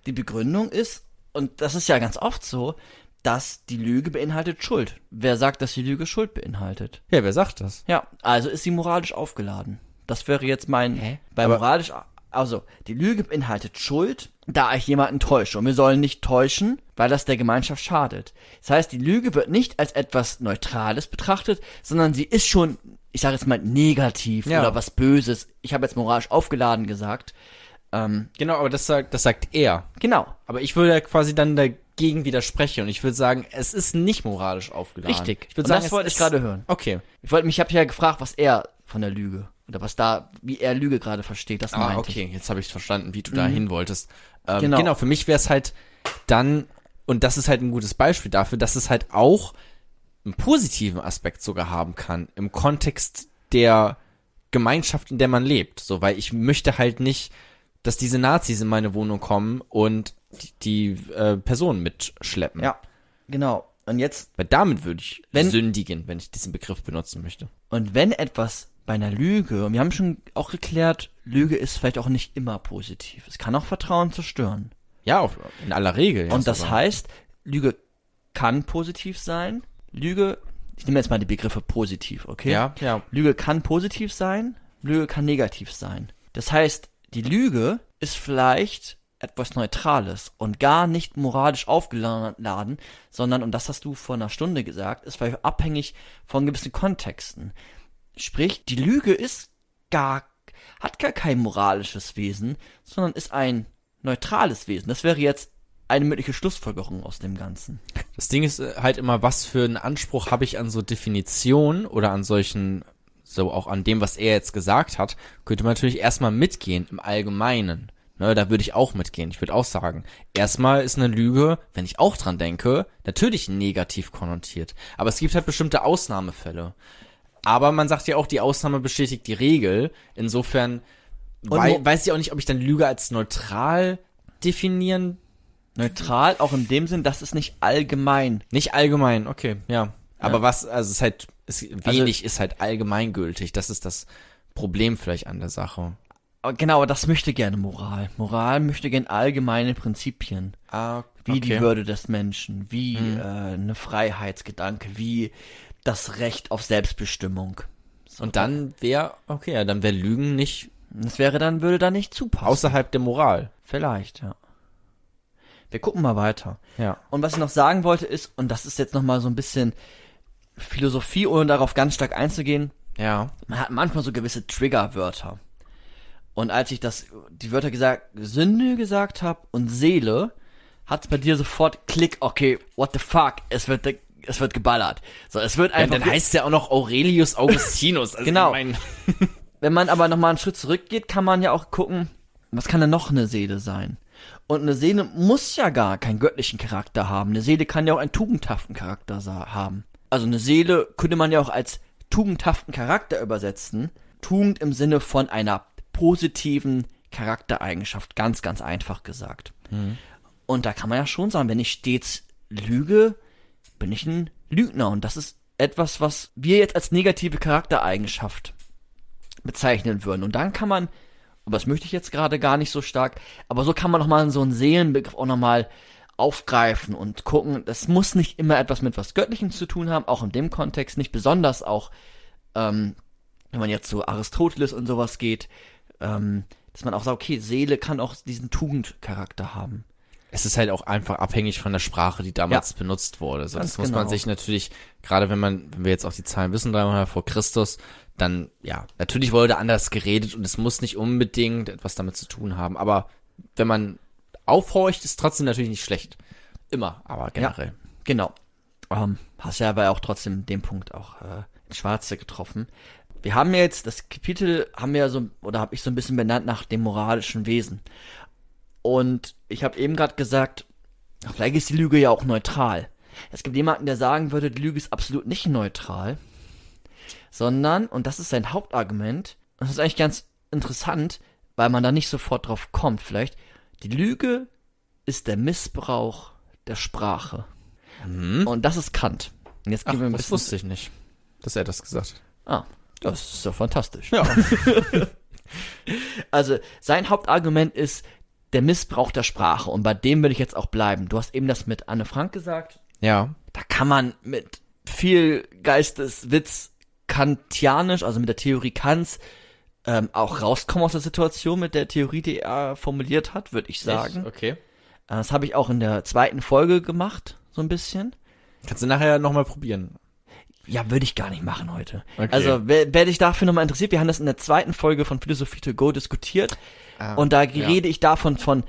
Die Begründung ist, und das ist ja ganz oft so, dass die Lüge beinhaltet Schuld. Wer sagt, dass die Lüge Schuld beinhaltet? Ja, wer sagt das? Ja, also ist sie moralisch aufgeladen. Das wäre jetzt mein, Hä? bei Aber- moralisch, also, die Lüge beinhaltet Schuld, da ich jemanden täusche. Und wir sollen nicht täuschen, weil das der Gemeinschaft schadet. Das heißt, die Lüge wird nicht als etwas Neutrales betrachtet, sondern sie ist schon, ich sage jetzt mal, negativ Ja. oder was Böses. Ich habe jetzt moralisch aufgeladen gesagt. Ähm, Genau, aber das sagt, das sagt er. genau, Aber ich würde ja quasi dann dagegen widersprechen und ich würde sagen, es ist nicht moralisch aufgeladen. richtig. Ich würde sagen, das wollte ich gerade hören. Okay. Ich wollte mich, ich habe ja gefragt, was er von der Lüge oder was da, wie er Lüge gerade versteht. Das Ah, okay, jetzt habe ich verstanden, wie du da hin wolltest. Ähm, Genau. genau. für mich wäre es halt dann, und das ist halt ein gutes Beispiel dafür, dass es halt auch einen positiven Aspekt sogar haben kann, im Kontext der Gemeinschaft, in der man lebt. So, weil ich möchte halt nicht, dass diese Nazis in meine Wohnung kommen und die, die äh, Personen mitschleppen. ich. Ja, genau. Und jetzt Weil damit würde ich Wenn- sündigen, wenn ich diesen Begriff benutzen möchte. Und wenn etwas bei einer Lüge, und wir haben schon auch geklärt, Lüge ist vielleicht auch nicht immer positiv. Es kann auch Vertrauen zerstören. Ja, auf, in aller Regel. Und das sogar. heißt, Lüge kann positiv sein. Lüge, ich nehme jetzt mal die Begriffe positiv, okay? Ja, ja. Lüge kann positiv sein, Lüge kann negativ sein. Das heißt, die Lüge ist vielleicht etwas Neutrales und gar nicht moralisch aufgeladen, sondern, und das hast du vor einer Stunde gesagt, ist vielleicht abhängig von gewissen Kontexten. Sprich, die Lüge ist gar, hat gar kein moralisches Wesen, sondern ist ein neutrales Wesen. Das wäre jetzt eine mögliche Schlussfolgerung aus dem Ganzen. Das Ding ist äh, halt immer, was für einen Anspruch habe ich an so Definitionen oder an solchen, so auch an dem, was er jetzt gesagt hat, könnte man natürlich erstmal mitgehen im Allgemeinen. Ne, da würde ich auch mitgehen. Ich würde auch sagen, erstmal ist eine Lüge, wenn ich auch dran denke, natürlich negativ konnotiert. Aber es gibt halt bestimmte Ausnahmefälle. Aber man sagt ja auch, die Ausnahme bestätigt die Regel. Insofern wei weiß ich auch nicht, ob ich dann Lüge als neutral definieren Neutral auch in dem Sinn, dass es nicht allgemein Nicht allgemein, okay, ja. Aber was, also es ist halt, es, Also- wenig ist halt allgemeingültig. Das ist das Problem vielleicht an der Sache. Aber Genau, aber das möchte gerne Moral. Moral möchte gerne allgemeine Prinzipien. Ah, Wie die Würde des Menschen, wie äh, eine Freiheitsgedanke, wie das Recht auf Selbstbestimmung. So, Und dann wäre, okay, ja, dann wäre Lügen nicht Das wäre dann, würde da nicht zupassen. außerhalb der Moral. Vielleicht, ja. Wir gucken mal weiter. Ja. Und was ich noch sagen wollte ist, und das ist jetzt nochmal so ein bisschen Philosophie, ohne darauf ganz stark einzugehen, Ja. man hat manchmal so gewisse Triggerwörter. Und als ich das, die Wörter gesagt, Sünde gesagt habe und Seele, hat's bei dir sofort Klick, okay, what the fuck, es wird, es wird geballert. So, es wird ja einfach, dann heißt der auch noch Aurelius Augustinus. *laughs* Also Genau. *laughs* Wenn man aber nochmal einen Schritt zurückgeht, kann man ja auch gucken, was kann denn noch eine Seele sein? Und eine Seele muss ja gar keinen göttlichen Charakter haben. Eine Seele kann ja auch einen tugendhaften Charakter haben. Also eine Seele könnte man ja auch als tugendhaften Charakter übersetzen. Tugend im Sinne von einer positiven Charaktereigenschaft, ganz, ganz einfach gesagt. Und da kann man ja schon sagen, wenn ich stets lüge, bin ich ein Lügner. Und das ist etwas, was wir jetzt als negative Charaktereigenschaft bezeichnen würden. Und dann kann man, aber das möchte ich jetzt gerade gar nicht so stark, aber so kann man nochmal so einen Seelenbegriff auch nochmal aufgreifen und gucken. Das muss nicht immer etwas mit was Göttlichem zu tun haben, auch in dem Kontext nicht, besonders auch, ähm, wenn man jetzt zu Aristoteles und sowas geht, ähm, dass man auch sagt, okay, Seele kann auch diesen Tugendcharakter haben. Es ist halt auch einfach abhängig von der Sprache, die damals benutzt wurde. So, Ganz das muss man genau. sich natürlich, gerade wenn man, wenn wir jetzt auch die Zahlen wissen, 300 vor Christus, dann, ja, natürlich wurde anders geredet und es muss nicht unbedingt etwas damit zu tun haben. Aber wenn man aufhorcht, ist trotzdem natürlich nicht schlecht. Immer, aber generell. Genau. Ähm, hast ja aber auch trotzdem den Punkt auch äh, ins Schwarze getroffen. Wir haben ja jetzt, das Kapitel haben wir ja so, oder habe ich so ein bisschen benannt nach dem moralischen Wesen. Und ich habe eben gerade gesagt, vielleicht ist die Lüge ja auch neutral. Es gibt jemanden, der sagen würde, die Lüge ist absolut nicht neutral, sondern, und das ist sein Hauptargument, und das ist eigentlich ganz interessant, weil man da nicht sofort drauf kommt, vielleicht, die Lüge ist der Missbrauch der Sprache. Und das ist Kant. Und jetzt Ach, gehen wir ein das bisschen. wusste ich nicht, dass er das gesagt hat. Ah, das ist doch fantastisch. Ja. *laughs* Also sein Hauptargument ist, der Missbrauch der Sprache. Und bei dem will ich jetzt auch bleiben. Du hast eben das mit Anne Frank gesagt. Ja. Da kann man mit viel Geisteswitz kantianisch, also mit der Theorie Kants, ähm, auch rauskommen aus der Situation mit der Theorie, die er formuliert hat, würde ich sagen. Echt? Okay. Äh, Das habe ich auch in der zweiten Folge gemacht, so ein bisschen. Kannst du nachher nochmal probieren. Ja, würde ich gar nicht machen heute. Okay. Also, wer, wer dich dafür nochmal interessiert, wir haben das in der zweiten Folge von Philosophie to go diskutiert. Ah, und da ja. rede ich davon von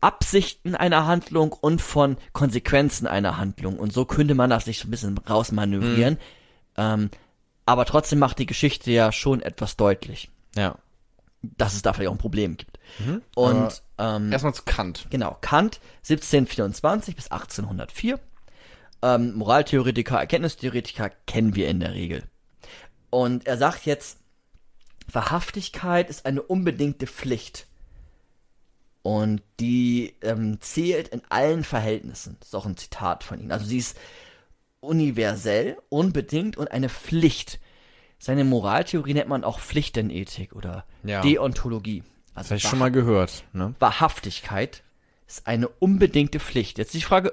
Absichten einer Handlung und von Konsequenzen einer Handlung. Und so könnte man das sich so ein bisschen rausmanövrieren. Mhm. Ähm, aber trotzdem macht die Geschichte ja schon etwas deutlich, Ja. dass es da vielleicht auch ein Problem gibt. Und ähm, Erstmal zu Kant. Genau, Kant 1724 bis 1804. Ähm, Moraltheoretiker, Erkenntnistheoretiker kennen wir in der Regel. Und er sagt jetzt, Wahrhaftigkeit ist eine unbedingte Pflicht. Und die ähm, zählt in allen Verhältnissen. Das ist auch ein Zitat von ihm. Also sie ist universell, unbedingt und eine Pflicht. Seine Moraltheorie nennt man auch Pflichtenethik oder Ja. Deontologie. Also Das habe ich schon mal gehört. Ne? Wahrhaftigkeit ist eine unbedingte Pflicht. Jetzt die Frage,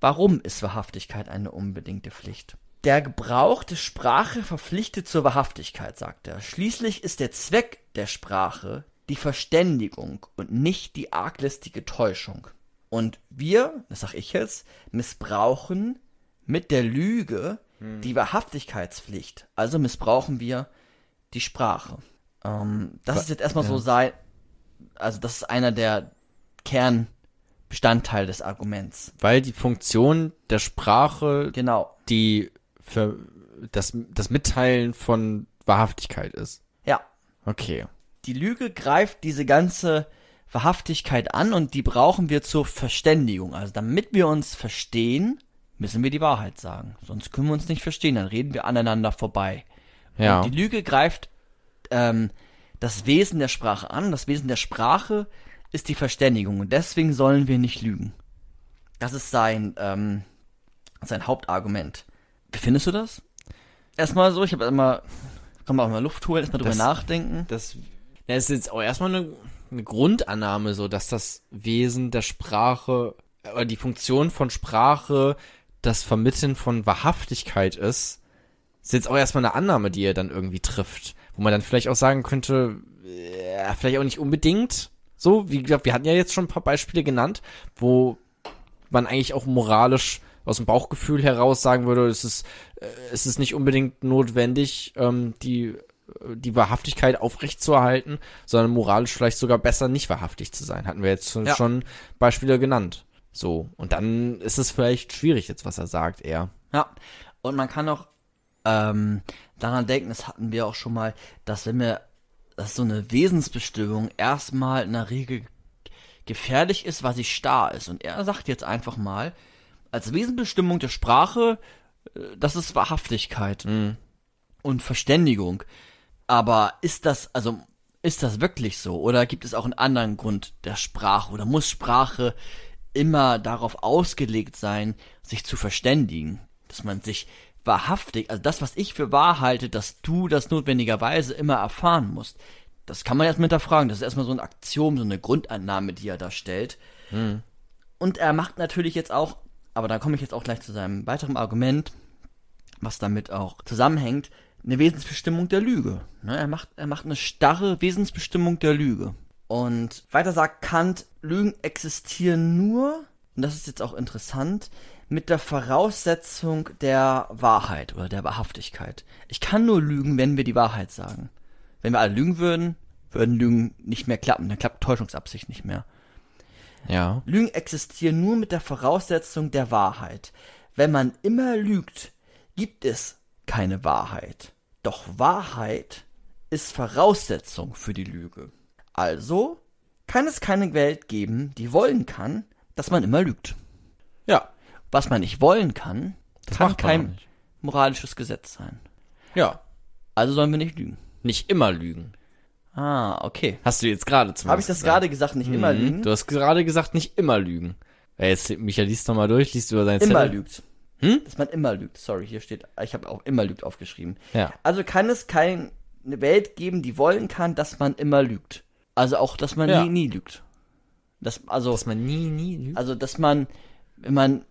warum ist Wahrhaftigkeit eine unbedingte Pflicht? Der Gebrauch der Sprache verpflichtet zur Wahrhaftigkeit, sagt er. Schließlich ist der Zweck der Sprache die Verständigung und nicht die arglistige Täuschung. Und wir, das sag ich jetzt, missbrauchen mit der Lüge die Wahrhaftigkeitspflicht. Also missbrauchen wir die Sprache. Ähm, das Wa- ist jetzt erstmal so ja. sein, also das ist einer der Kernbestandteile des Arguments. Weil die Funktion der Sprache Genau. die für das, das Mitteilen von Wahrhaftigkeit ist. Ja. Okay. Die Lüge greift diese ganze Wahrhaftigkeit an und die brauchen wir zur Verständigung. Also damit wir uns verstehen, müssen wir die Wahrheit sagen. Sonst können wir uns nicht verstehen, dann reden wir aneinander vorbei. Ja. Und die Lüge greift ähm, das Wesen der Sprache an. Das Wesen der Sprache ist die Verständigung und deswegen sollen wir nicht lügen. Das ist sein, ähm, sein Hauptargument. Wie findest du das? Erstmal so, ich habe immer, kann man auch mal Luft holen, erstmal drüber Das- nachdenken. Das, das ist jetzt auch erstmal eine, eine Grundannahme, so dass das Wesen der Sprache oder die Funktion von Sprache das Vermitteln von Wahrhaftigkeit ist. Ist jetzt auch erstmal eine Annahme, die er dann irgendwie trifft. Wo man dann vielleicht auch sagen könnte, äh, vielleicht auch nicht unbedingt so. Wie gesagt, wir hatten ja jetzt schon ein paar Beispiele genannt, wo man eigentlich auch moralisch aus dem Bauchgefühl heraus sagen würde, es ist, äh, es ist nicht unbedingt notwendig, ähm, die, die Wahrhaftigkeit aufrechtzuerhalten, sondern moralisch vielleicht sogar besser nicht wahrhaftig zu sein. Hatten wir jetzt schon, Ja. schon Beispiele genannt. So. Und dann ist es vielleicht schwierig jetzt, was er sagt, eher. Ja, und man kann auch ähm, daran denken, das hatten wir auch schon mal, dass wenn wir, dass so eine Wesensbestimmung erstmal in der Regel gefährlich ist, weil sie starr ist. Und er sagt jetzt einfach mal, als Wesensbestimmung der Sprache, äh, das ist Wahrhaftigkeit und Verständigung. Aber ist das, also, ist das wirklich so? Oder gibt es auch einen anderen Grund der Sprache? Oder muss Sprache immer darauf ausgelegt sein, sich zu verständigen? Dass man sich wahrhaftig, also das, was ich für wahr halte, dass du das notwendigerweise immer erfahren musst. Das kann man erst hinterfragen. Das ist erstmal so ein Aktion, so eine Grundannahme, die er da stellt. Und er macht natürlich jetzt auch, aber da komme ich jetzt auch gleich zu seinem weiteren Argument, was damit auch zusammenhängt, eine Wesensbestimmung der Lüge. Ne, er, macht, er macht eine starre Wesensbestimmung der Lüge. Und weiter sagt Kant, Lügen existieren nur, und das ist jetzt auch interessant, mit der Voraussetzung der Wahrheit oder der Wahrhaftigkeit. Ich kann nur lügen, wenn wir die Wahrheit sagen. Wenn wir alle lügen würden, würden Lügen nicht mehr klappen. Dann klappt Täuschungsabsicht nicht mehr. Ja. Lügen existieren nur mit der Voraussetzung der Wahrheit. Wenn man immer lügt, gibt es keine Wahrheit. Doch Wahrheit ist Voraussetzung für die Lüge. Also kann es keine Welt geben, die wollen kann, dass man immer lügt. Ja. Was man nicht wollen kann, Das kann kein moralisches Gesetz sein. Ja. Also sollen wir nicht lügen. Nicht immer lügen. Ah, okay. Hast du jetzt gerade zum Habe ich das gerade gesagt, nicht immer lügen? Mhm. Du hast gerade gesagt, nicht immer lügen. Jetzt, Michael, liest doch mal durch, liest über immer Zettel. lügt. Hm? Dass man immer lügt. Sorry, hier steht, ich habe auch immer lügt aufgeschrieben. Ja. Also kann es keine Welt geben, die wollen kann, dass man immer lügt. Also auch, dass man Ja. nie, nie lügt. Das, also, Dass man nie, nie lügt. also, dass man, wenn man,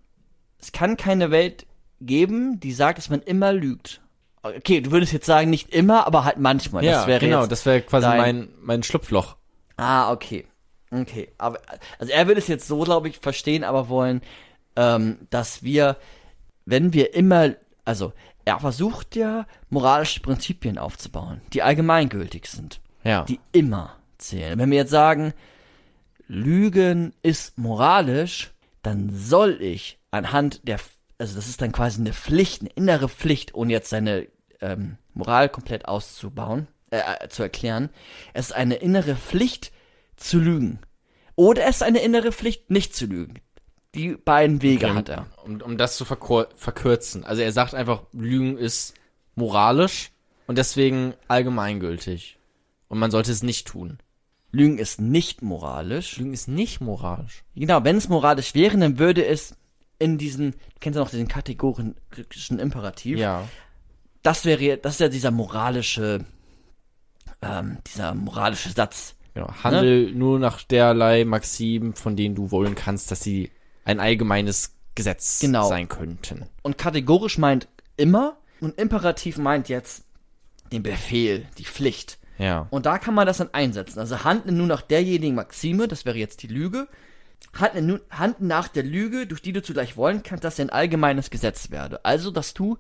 es kann keine Welt geben, die sagt, dass man immer lügt. Okay, du würdest jetzt sagen, nicht immer, aber halt manchmal. ja, das wäre genau, das wäre quasi dein- mein, mein Schlupfloch. Ah, okay. Okay. Aber also er würde es jetzt so, glaube ich, verstehen, aber wollen, ähm, dass wir, wenn wir immer, also er versucht ja, moralische Prinzipien aufzubauen, die allgemeingültig sind, Ja. die immer zählen. Wenn wir jetzt sagen, Lügen ist moralisch, dann soll ich anhand der, also das ist dann quasi eine Pflicht, eine innere Pflicht, ohne jetzt seine ähm, Moral komplett auszubauen, äh, äh, zu erklären. Es ist eine innere Pflicht zu lügen. Oder es ist eine innere Pflicht, nicht zu lügen. Die beiden Wege Okay, hat er. Um, um das zu verkürzen. Also er sagt einfach, Lügen ist moralisch und deswegen allgemeingültig. Und man sollte es nicht tun. Lügen ist nicht moralisch. Lügen ist nicht moralisch. Genau, wenn es moralisch wäre, dann würde es in diesen, kennst du noch diesen kategorischen Imperativ? Ja. Das wäre, das ist ja dieser moralische, ähm, dieser moralische Satz. Genau. Handel nur nach derlei Maximen, von denen du wollen kannst, dass sie ein allgemeines Gesetz Genau. sein könnten. Und kategorisch meint immer und Imperativ meint jetzt den Befehl, die Pflicht. Ja. Und da kann man das dann einsetzen. Also handle nur nach derjenigen Maxime, das wäre jetzt die Lüge. Handle nach der Lüge, durch die du zugleich wollen kannst, dass sie ein allgemeines Gesetz werde. Also, dass du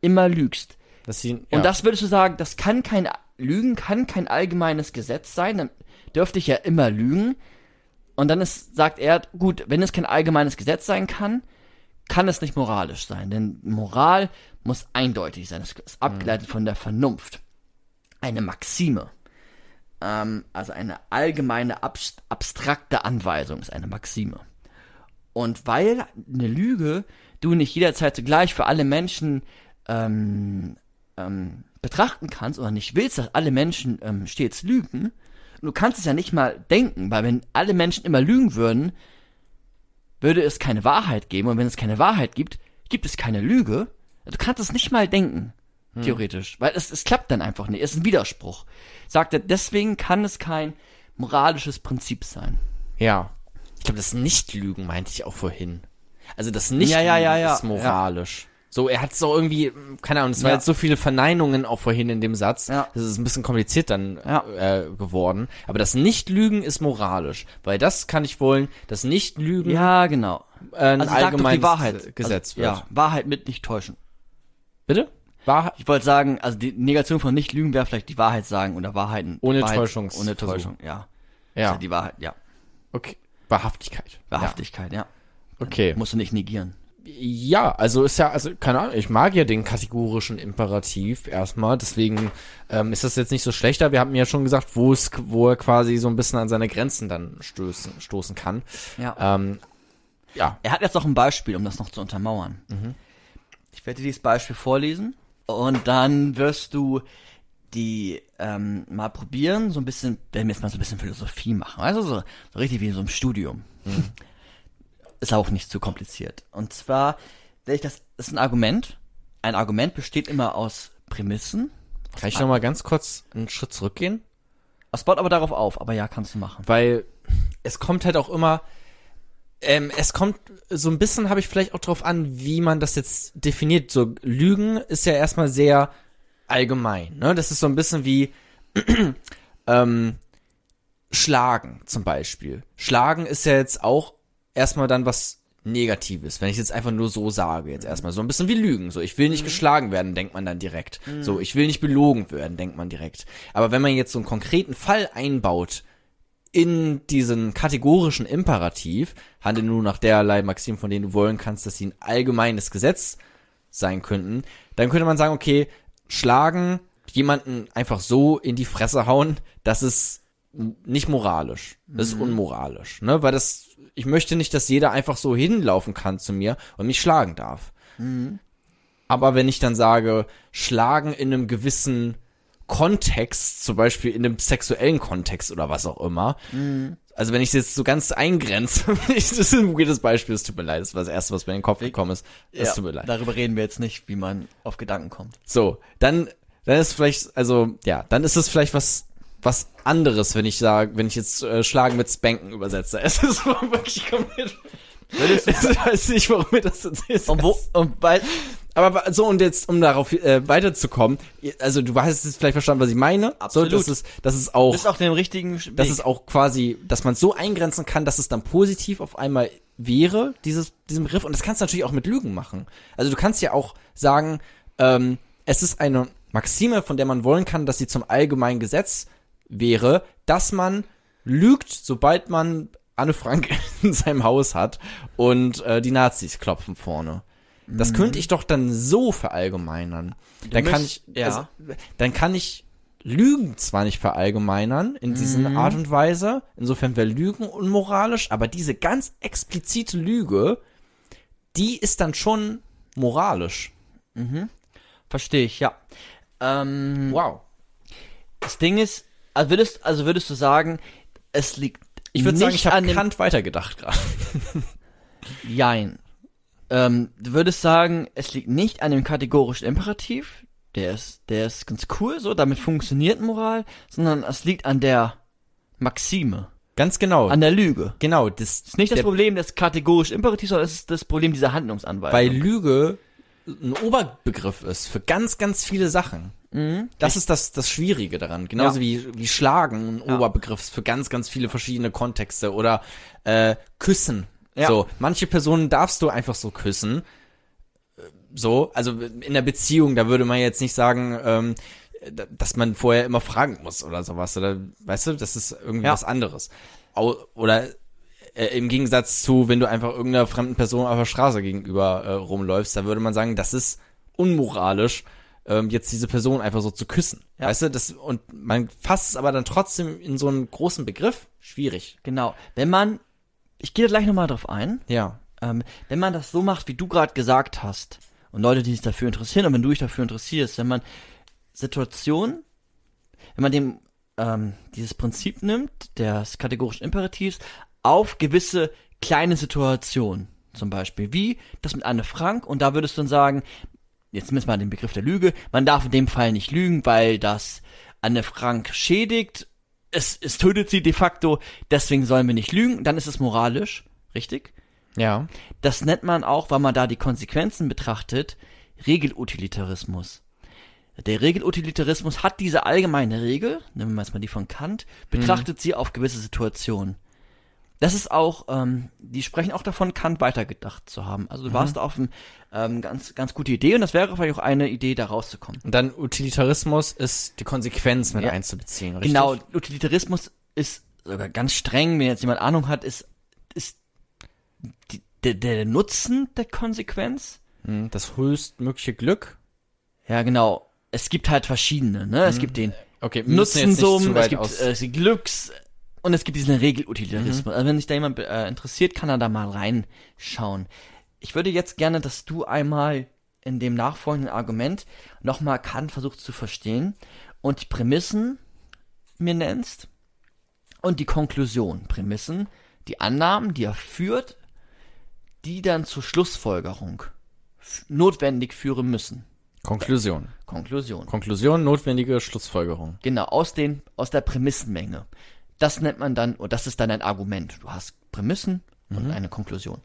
immer lügst. Sie, ja. Und das würdest du sagen, das kann kein Lügen kann kein allgemeines Gesetz sein, dann dürfte ich ja immer lügen. Und dann ist, sagt er, gut, wenn es kein allgemeines Gesetz sein kann, kann es nicht moralisch sein. Denn Moral muss eindeutig sein. Es ist abgeleitet von der Vernunft. Eine Maxime. Ähm, also eine allgemeine, abst abstrakte Anweisung ist eine Maxime. Und weil eine Lüge du nicht jederzeit zugleich für alle Menschen ähm, ähm, betrachten kannst oder nicht willst, dass alle Menschen ähm, stets lügen, du kannst es ja nicht mal denken, weil wenn alle Menschen immer lügen würden, würde es keine Wahrheit geben und wenn es keine Wahrheit gibt, gibt es keine Lüge. Du kannst es nicht mal denken, theoretisch, weil es, es klappt dann einfach nicht, es ist ein Widerspruch. Sagt er, deswegen kann es kein moralisches Prinzip sein. ja. Ich glaube, das Nicht-Lügen meinte ich auch vorhin. Also das Nicht-Lügen Ja, ja, ja, ist moralisch. So, er hat so irgendwie, keine Ahnung, es war Ja. jetzt so viele Verneinungen auch vorhin in dem Satz. Ja. Das ist ein bisschen kompliziert dann äh, geworden. Aber das Nicht-Lügen ist moralisch. Weil das kann ich wollen, das Nicht-Lügen Ja, genau. äh, ein Also allgemeines die Wahrheit. Gesetz also, wird. Ja, Wahrheit mit nicht täuschen. Bitte? Wahrheit? Ich wollte sagen, also die Negation von nicht lügen wäre vielleicht die Wahrheit sagen oder Wahrheiten. Ohne Wahrheit, Täuschungsversuch. Ohne Täuschung, ja. Ja. ja. Die Wahrheit, ja. Okay. Wahrhaftigkeit. Wahrhaftigkeit, ja. Ja. Okay. Musst du nicht negieren. Ja, also ist ja, also keine Ahnung, ich mag ja den kategorischen Imperativ erstmal, deswegen ähm, ist das jetzt nicht so schlechter. Wir haben ja schon gesagt, wo es, wo er quasi so ein bisschen an seine Grenzen dann stößen, stoßen kann. Ja. Ähm, ja, Er hat jetzt noch ein Beispiel, um das noch zu untermauern. Ich werde dir dieses Beispiel vorlesen und dann wirst du die ähm, mal probieren, so ein bisschen, wenn wir jetzt mal so ein bisschen Philosophie machen, also so, so richtig wie in so einem Studium. Ist auch nicht zu kompliziert. Und zwar, wenn ich das, das ist ein Argument. Ein Argument besteht immer aus Prämissen. kann ich noch mal ganz kurz einen Schritt zurückgehen? Es baut aber darauf auf, aber ja, kannst du machen. weil es kommt halt auch immer, ähm, es kommt so ein bisschen, habe ich vielleicht auch drauf an, wie man das jetzt definiert. So Lügen ist ja erstmal sehr allgemein, ne? Das ist so ein bisschen wie *clears throat* ähm, Schlagen zum Beispiel. Schlagen ist ja jetzt auch erstmal dann was Negatives, wenn ich jetzt einfach nur so sage, jetzt erstmal so ein bisschen wie Lügen. So, ich will nicht geschlagen werden, denkt man dann direkt. So, ich will nicht belogen werden, denkt man direkt. Aber wenn man jetzt so einen konkreten Fall einbaut in diesen kategorischen Imperativ, handle nur nach derlei Maxim, von denen du wollen kannst, dass sie ein allgemeines Gesetz sein könnten, dann könnte man sagen, okay, schlagen, jemanden einfach so in die Fresse hauen, das ist nicht moralisch. Das ist unmoralisch, ne? Weil das, ich möchte nicht, dass jeder einfach so hinlaufen kann zu mir und mich schlagen darf. Aber wenn ich dann sage, schlagen in einem gewissen Kontext, zum Beispiel in einem sexuellen Kontext oder was auch immer, also wenn ich es jetzt so ganz eingrenze, *laughs* das ist ein weirdes Beispiel, es tut mir leid, das war das erste, was mir in den Kopf gekommen ist. Es Ja, tut mir leid. Darüber reden wir jetzt nicht, wie man auf Gedanken kommt. So, dann, dann ist vielleicht, also, ja, dann ist es vielleicht was was anderes, wenn ich sage, wenn ich jetzt äh, Schlagen mit Spanken übersetze. *laughs* Es ist wirklich komplett. *laughs* Ich weiß nicht, warum mir das jetzt ist. und wo, und weil, Aber so und jetzt, um darauf äh, weiterzukommen, also du hast jetzt vielleicht verstanden, was ich meine. Absolut. So, das ist, das ist auch, bist auf dem richtigen Weg. das ist auch quasi, dass man so eingrenzen kann, dass es dann positiv auf einmal wäre, dieses, diesen Begriff. Und das kannst du natürlich auch mit Lügen machen. Also du kannst ja auch sagen, ähm, es ist eine Maxime, von der man wollen kann, dass sie zum allgemeinen Gesetz wäre, dass man lügt, sobald man Anne Frank *laughs* in seinem Haus hat und äh, die Nazis klopfen vorne. Das könnte ich doch dann so verallgemeinern. Dann kann ich, ja. also, dann kann ich Lügen zwar nicht verallgemeinern in diesen Art und Weise, insofern wäre Lügen unmoralisch, aber diese ganz explizite Lüge, die ist dann schon moralisch. Verstehe ich, ja. Ähm, Wow. das Ding ist, also würdest, also würdest du sagen, es liegt Ich würde sagen, ich habe Kant weitergedacht gerade. *laughs* Jein. Ähm, du würdest sagen, es liegt nicht an dem kategorischen Imperativ, der ist, der ist ganz cool, so, damit funktioniert Moral, sondern es liegt an der Maxime, Ganz genau. an der Lüge. genau, das ist nicht das Problem des kategorischen Imperativs, sondern es ist das Problem dieser Handlungsanweisung. weil Lüge ein Oberbegriff ist für ganz, ganz viele Sachen. Mhm. Das ist das, das Schwierige daran. Genauso Ja. wie, wie Schlagen ein Ja. Oberbegriff ist für ganz, ganz viele verschiedene Kontexte oder äh, Küssen. Ja. So, manche Personen darfst du einfach so küssen. So, also in der Beziehung, da würde man jetzt nicht sagen, ähm, da- dass man vorher immer fragen muss oder sowas. Oder weißt du, das ist irgendwie Ja. was anderes. Au, oder äh, im Gegensatz zu, wenn du einfach irgendeiner fremden Person auf der Straße gegenüber äh, rumläufst, da würde man sagen, das ist unmoralisch, ähm, jetzt diese Person einfach so zu küssen. Ja. Weißt du, das, und man fasst es aber dann trotzdem in so einen großen Begriff. Schwierig. Genau. Wenn man, ich gehe da gleich nochmal drauf ein, Ja. ähm, wenn man das so macht, wie du gerade gesagt hast, und Leute, die sich dafür interessieren, und wenn du dich dafür interessierst, wenn man Situationen, wenn man dem ähm, dieses Prinzip nimmt, des kategorischen Imperativs, auf gewisse kleine Situationen, zum Beispiel, wie das mit Anne Frank, und da würdest du dann sagen, jetzt nimmst mal den Begriff der Lüge, man darf in dem Fall nicht lügen, weil das Anne Frank schädigt, es, es tötet sie de facto, deswegen sollen wir nicht lügen, dann ist es moralisch, richtig? Ja. Das nennt man auch, weil man da die Konsequenzen betrachtet, Regelutilitarismus. Der Regelutilitarismus hat diese allgemeine Regel, nehmen wir jetzt mal die von Kant, betrachtet sie auf gewisse Situationen. Das ist auch, ähm, die sprechen auch davon, Kant weitergedacht zu haben. Also du warst da auf eine ähm, ganz, ganz gute Idee und das wäre vielleicht auch eine Idee, da rauszukommen. Und dann Utilitarismus ist die Konsequenz mit Ja. einzubeziehen, richtig? Genau, Utilitarismus ist sogar ganz streng, wenn jetzt jemand Ahnung hat, ist, ist die, der, der Nutzen der Konsequenz. Hm, Das höchstmögliche Glück. Ja, genau. Es gibt halt verschiedene, ne? Es gibt den Okay, Nutzensummen, weit es gibt äh, gibt Glücks und es gibt diesen Regelutilitarismus. Also wenn sich da jemand äh, interessiert, kann er da mal reinschauen. Ich würde jetzt gerne, dass du einmal in dem nachfolgenden Argument nochmal Kant versuchst zu verstehen und die Prämissen mir nennst und die Konklusion. Prämissen, die Annahmen, die er führt, die dann zur Schlussfolgerung notwendig führen müssen. Konklusion. Konklusion. Konklusion, notwendige Schlussfolgerung. Genau, aus den, aus der Prämissenmenge. Das nennt man dann, und das ist dann ein Argument. Du hast Prämissen und eine Konklusion.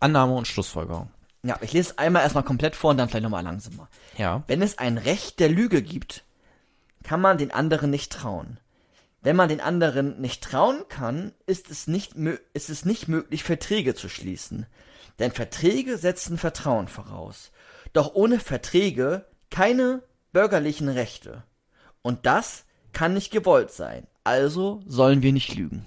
Annahme und Schlussfolgerung. Ja, ich lese einmal erstmal komplett vor und dann vielleicht nochmal langsamer. Ja. Wenn es ein Recht der Lüge gibt, kann man den anderen nicht trauen. Wenn man den anderen nicht trauen kann, ist es nicht, ist es nicht möglich, Verträge zu schließen. Denn Verträge setzen Vertrauen voraus. Doch ohne Verträge keine bürgerlichen Rechte. Und das kann nicht gewollt sein. Also sollen wir nicht lügen.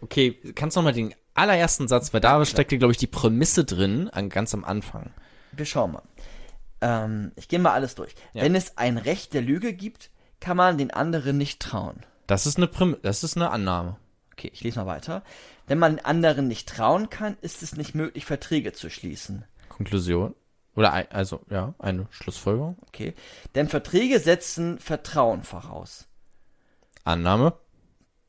Okay, kannst du noch mal den allerersten Satz, weil da steckt dir, glaube ich, die Prämisse drin, an, ganz am Anfang. Wir schauen mal. Ähm, ich gehe mal alles durch. Ja. Wenn es ein Recht der Lüge gibt, kann man den anderen nicht trauen. Das ist eine Präm das ist eine Annahme. Okay, ich lese mal weiter. Wenn man den anderen nicht trauen kann, ist es nicht möglich, Verträge zu schließen. Konklusion. Oder ein, also, ja, eine Schlussfolgerung. Okay. Denn Verträge setzen Vertrauen voraus. Annahme.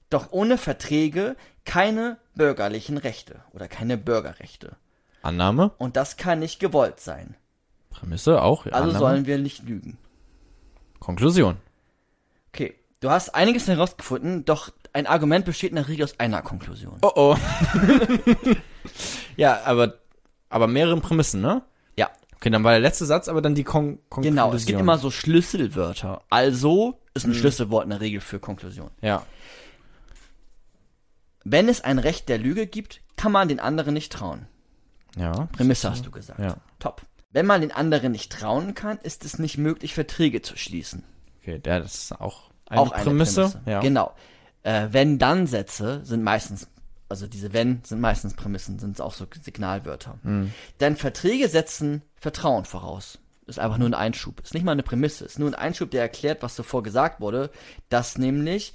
Doch ohne Verträge keine bürgerlichen Rechte oder keine Bürgerrechte. Annahme. Und das kann nicht gewollt sein. Prämisse auch. Ja, Also Annahme. sollen wir nicht lügen. Konklusion. Okay, du hast einiges herausgefunden, doch ein Argument besteht in der Regel aus einer Konklusion. Oh oh. *laughs* ja, aber, aber mehreren Prämissen, ne? Ja. Okay, dann war der letzte Satz, aber dann die Kon Konklusion. Genau, es gibt immer so Schlüsselwörter. Also ist ein Schlüsselwort in der Regel für Konklusion. Ja. Wenn es ein Recht der Lüge gibt, kann man den anderen nicht trauen. Ja. Prämisse hast du gesagt. Ja. Top. Wenn man den anderen nicht trauen kann, ist es nicht möglich, Verträge zu schließen. Okay, der, das ist auch eine Auch eine Prämisse. Prämisse. Ja. Genau. Äh, Wenn-Dann-Sätze sind meistens, also diese Wenn sind meistens Prämissen, sind auch so Signalwörter. Hm. Denn Verträge setzen Vertrauen voraus. Ist einfach nur ein Einschub. Ist nicht mal eine Prämisse. Ist nur ein Einschub, der erklärt, was zuvor gesagt wurde, dass nämlich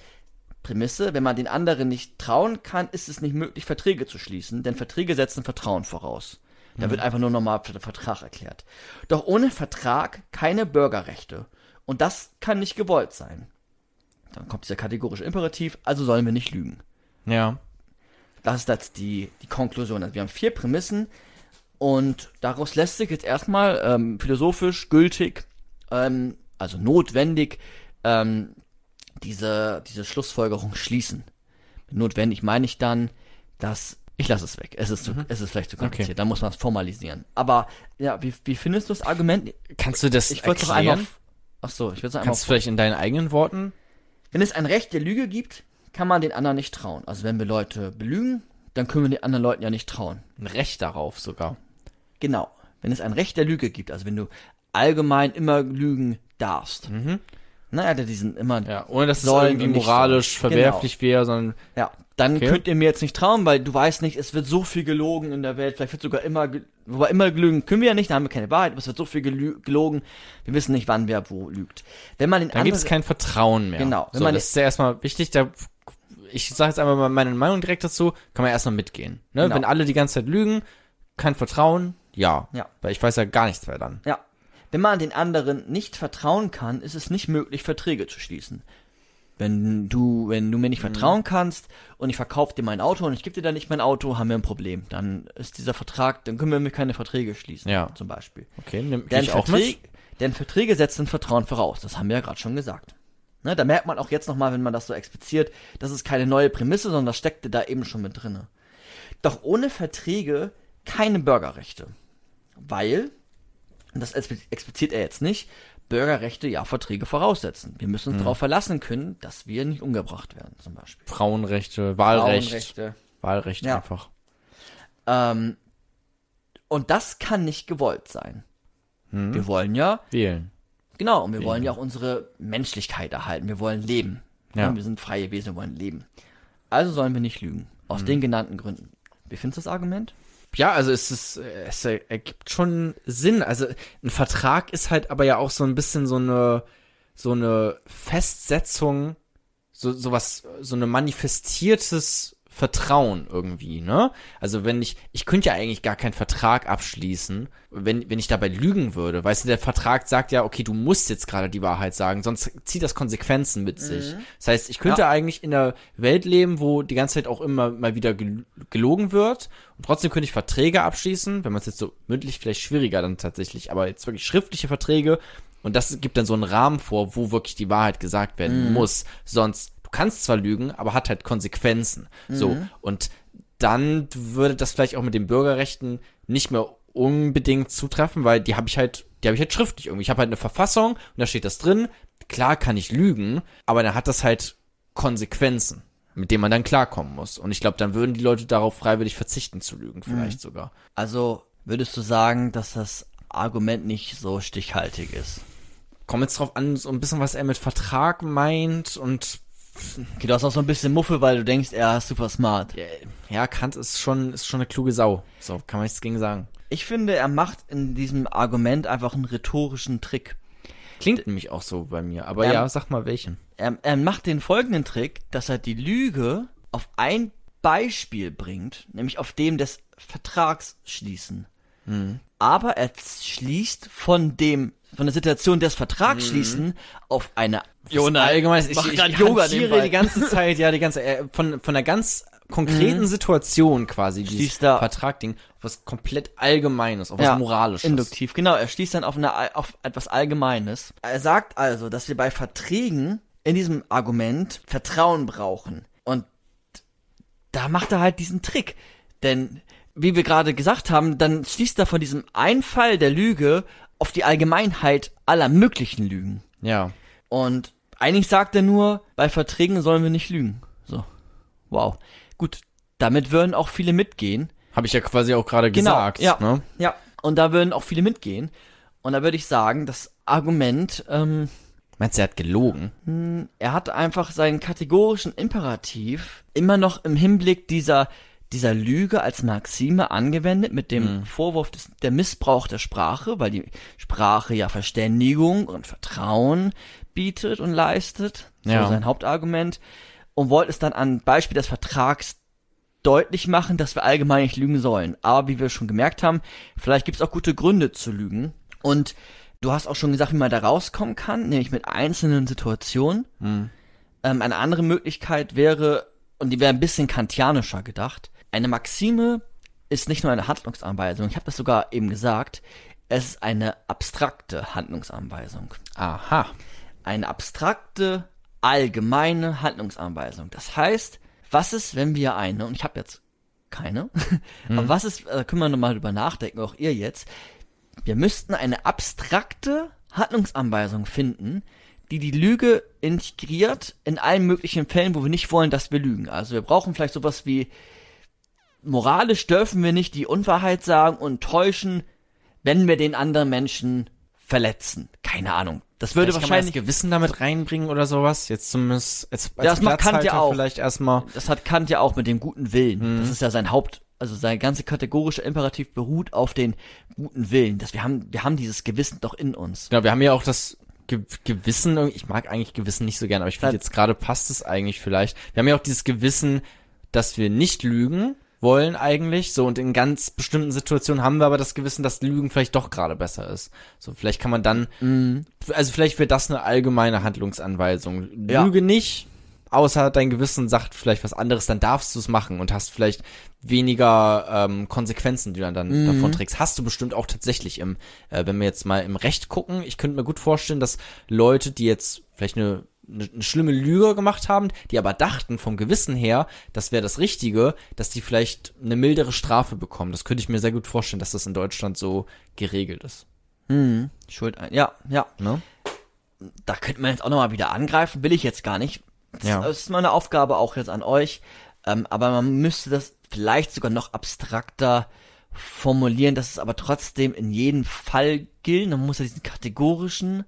Prämisse, wenn man den anderen nicht trauen kann, ist es nicht möglich, Verträge zu schließen, denn Verträge setzen Vertrauen voraus. Da wird einfach nur nochmal der Vertrag erklärt. Doch ohne Vertrag keine Bürgerrechte. Und das kann nicht gewollt sein. Dann kommt dieser kategorische Imperativ, also sollen wir nicht lügen. Ja. Das ist jetzt die, die Konklusion. Also wir haben vier Prämissen und daraus lässt sich jetzt erstmal ähm, philosophisch gültig, ähm, also notwendig, ähm, diese, diese Schlussfolgerung schließen. Mit notwendig meine ich dann, dass ich lasse es weg. Es ist, zu, es ist vielleicht zu kompliziert. Okay. Da muss man es formalisieren. Aber ja, wie, wie findest du das Argument? Kannst du das Ich erklären? doch einmal. Ach so, ich würde es einmal. Kannst du vielleicht in deinen eigenen Worten? Wenn es ein Recht der Lüge gibt, kann man den anderen nicht trauen. Also wenn wir Leute belügen, dann können wir den anderen Leuten ja nicht trauen. Ein Recht darauf sogar. Genau. Wenn es ein Recht der Lüge gibt, also wenn du allgemein immer lügen darfst. Mhm. Na, ja diesen immer. Ja, ohne dass es irgendwie moralisch sollen. verwerflich wäre, sondern Ja. Dann Okay. könnt ihr mir jetzt nicht trauen, weil du weißt nicht, es wird so viel gelogen in der Welt. Vielleicht wird sogar immer, wobei immer gelügen können wir ja nicht, da haben wir keine Wahrheit, aber es wird so viel gelogen. Wir wissen nicht, wann wer wo lügt. Wenn man den dann gibt es kein Vertrauen mehr. Genau, wenn So, man- das ist ja erstmal wichtig, da ich sage jetzt einmal mal meine Meinung direkt dazu, kann man erstmal mitgehen. Ne? Genau. Wenn alle die ganze Zeit lügen, kein Vertrauen, ja. Ja. Weil ich weiß ja gar nichts mehr dann. Ja. Wenn man den anderen nicht vertrauen kann, ist es nicht möglich, Verträge zu schließen. Wenn du, wenn du mir nicht Mhm. vertrauen kannst und ich verkaufe dir mein Auto und ich gebe dir dann nicht mein Auto, haben wir ein Problem. Dann ist dieser Vertrag, dann können wir mit keine Verträge schließen. Ja. Zum Beispiel. Okay, nimm Denn, ich auch Verträge, mit. denn Verträge setzen Vertrauen voraus. Das haben wir ja gerade schon gesagt. Ne, da merkt man auch jetzt nochmal, wenn man das so expliziert, das ist keine neue Prämisse, sondern das steckte da eben schon mit drinne. Doch ohne Verträge keine Bürgerrechte. Weil, und das expli- expliziert er jetzt nicht, Bürgerrechte ja Verträge voraussetzen. Wir müssen uns Mhm. darauf verlassen können, dass wir nicht umgebracht werden, zum Beispiel. Frauenrechte, Wahlrecht. Frauenrechte. Wahlrecht Ja. einfach. Ähm, und das kann nicht gewollt sein. Mhm. Wir wollen ja Wählen. Genau, und wir wollen ja auch unsere Menschlichkeit erhalten. Wir wollen leben. Ja. Ja. Wir sind freie Wesen, wir wollen leben. Also sollen wir nicht lügen. Aus den genannten Gründen. Wie findest du das Argument? Ja, also es ist, es ergibt schon Sinn. Also ein Vertrag ist halt aber ja auch so ein bisschen so eine, so eine Festsetzung, so, so was, so eine manifestiertes Vertrauen irgendwie, ne? Also wenn ich, ich könnte ja eigentlich gar keinen Vertrag abschließen, wenn, wenn ich dabei lügen würde. Weißt du, der Vertrag sagt ja, okay, du musst jetzt gerade die Wahrheit sagen, sonst zieht das Konsequenzen mit sich. Das heißt, ich könnte Ja. eigentlich in einer Welt leben, wo die ganze Zeit auch immer mal wieder gel- gelogen wird und trotzdem könnte ich Verträge abschließen, wenn man es jetzt so mündlich vielleicht schwieriger dann tatsächlich, aber jetzt wirklich schriftliche Verträge und das gibt dann so einen Rahmen vor, wo wirklich die Wahrheit gesagt werden muss. Sonst, kannst zwar lügen, aber hat halt Konsequenzen. So. Und dann würde das vielleicht auch mit den Bürgerrechten nicht mehr unbedingt zutreffen, weil die habe ich halt, die habe ich halt schriftlich irgendwie. Ich habe halt eine Verfassung und da steht das drin. Klar kann ich lügen, aber dann hat das halt Konsequenzen, mit denen man dann klarkommen muss. Und ich glaube, dann würden die Leute darauf freiwillig verzichten zu lügen, vielleicht sogar. Also würdest du sagen, dass das Argument nicht so stichhaltig ist? Kommt jetzt drauf an, so ein bisschen, was er mit Vertrag meint und Okay, du hast auch so ein bisschen Muffe, weil du denkst, er ist super smart. ja, Kant ist schon, ist schon eine kluge Sau. So, kann man nichts gegen sagen. Ich finde, er macht in diesem Argument einfach einen rhetorischen Trick. Klingt nämlich auch so bei mir. Aber Ähm, ja, sag mal welchen. Er, er macht den folgenden Trick, dass er die Lüge auf ein Beispiel bringt, nämlich auf dem des Vertrags schließen. Aber er schließt von dem von der Situation des Vertrags schließen auf eine Jonas, allgemein, ich, ich, ich Yoga die ganze Zeit, ja, die ganze, äh, von, von einer ganz konkreten Situation quasi, dieses da- Vertragding, auf was komplett Allgemeines, auf was Ja, Moralisches. Induktiv, genau. Er schließt dann auf, eine, auf etwas Allgemeines. Er sagt also, dass wir bei Verträgen in diesem Argument Vertrauen brauchen. Und da macht er halt diesen Trick. Denn, wie wir gerade gesagt haben, dann schließt er von diesem Einfall der Lüge auf die Allgemeinheit aller möglichen Lügen. Ja. Und eigentlich sagt er nur, bei Verträgen sollen wir nicht lügen. So. Wow. Gut. Damit würden auch viele mitgehen. Habe ich ja quasi auch gerade Genau, gesagt. ja. Ne? Ja, und da würden auch viele mitgehen. Und da würde ich sagen, das Argument, ähm, Meinst du, er hat gelogen? er hat einfach seinen kategorischen Imperativ immer noch im Hinblick dieser, dieser Lüge als Maxime angewendet mit dem Vorwurf des, der Missbrauch der Sprache, weil die Sprache ja Verständigung und Vertrauen bietet und leistet. So Ja. sein Hauptargument. Und wollte es dann an Beispiel des Vertrags deutlich machen, dass wir allgemein nicht lügen sollen. Aber wie wir schon gemerkt haben, vielleicht gibt es auch gute Gründe zu lügen. Und du hast auch schon gesagt, wie man da rauskommen kann, nämlich mit einzelnen Situationen. Ähm, eine andere Möglichkeit wäre, und die wäre ein bisschen kantianischer gedacht, eine Maxime ist nicht nur eine Handlungsanweisung, ich habe das sogar eben gesagt, es ist eine abstrakte Handlungsanweisung. Aha. Eine abstrakte, allgemeine Handlungsanweisung. Das heißt, was ist, wenn wir eine, und ich habe jetzt keine, *laughs* aber was ist, da können wir nochmal drüber nachdenken, auch ihr jetzt, wir müssten eine abstrakte Handlungsanweisung finden, die die Lüge integriert in allen möglichen Fällen, wo wir nicht wollen, dass wir lügen. Also wir brauchen vielleicht sowas wie, moralisch dürfen wir nicht die Unwahrheit sagen und täuschen, wenn wir den anderen Menschen verletzen. Keine Ahnung. Das würde Vielleicht kann man das wahrscheinlich, Gewissen damit reinbringen oder sowas. Jetzt zumindest als, als das macht Kant ja auch. vielleicht erstmal. das hat Kant ja auch mit dem guten Willen. Das ist ja sein Haupt, also sein ganze kategorische Imperativ beruht auf den guten Willen. Dass wir haben, wir haben dieses Gewissen doch in uns. Genau, wir haben ja auch das Ge Gewissen, ich mag eigentlich Gewissen nicht so gern, aber ich finde jetzt gerade passt es eigentlich vielleicht. Wir haben ja auch dieses Gewissen, dass wir nicht lügen wollen eigentlich, so und in ganz bestimmten Situationen haben wir aber das Gewissen, dass Lügen vielleicht doch gerade besser ist. So, vielleicht kann man dann, Mhm. also vielleicht wäre das eine allgemeine Handlungsanweisung. Ja. Lüge nicht, außer dein Gewissen sagt vielleicht was anderes, dann darfst du es machen und hast vielleicht weniger ähm, Konsequenzen, die du dann Mhm. davon trägst. Hast du bestimmt auch tatsächlich im, äh, wenn wir jetzt mal im Recht gucken, ich könnte mir gut vorstellen, dass Leute, die jetzt vielleicht eine, eine, eine schlimme Lüge gemacht haben, die aber dachten vom Gewissen her, das wäre das Richtige, dass die vielleicht eine mildere Strafe bekommen. Das könnte ich mir sehr gut vorstellen, dass das in Deutschland so geregelt ist. Mhm. Schuld ein. Ja, ja. Ne? Da könnte man jetzt auch nochmal wieder angreifen, will ich jetzt gar nicht. Das, Ja. ist meine Aufgabe auch jetzt an euch. Ähm, aber man müsste das vielleicht sogar noch abstrakter formulieren, dass es aber trotzdem in jedem Fall gilt. Man muss ja diesen kategorischen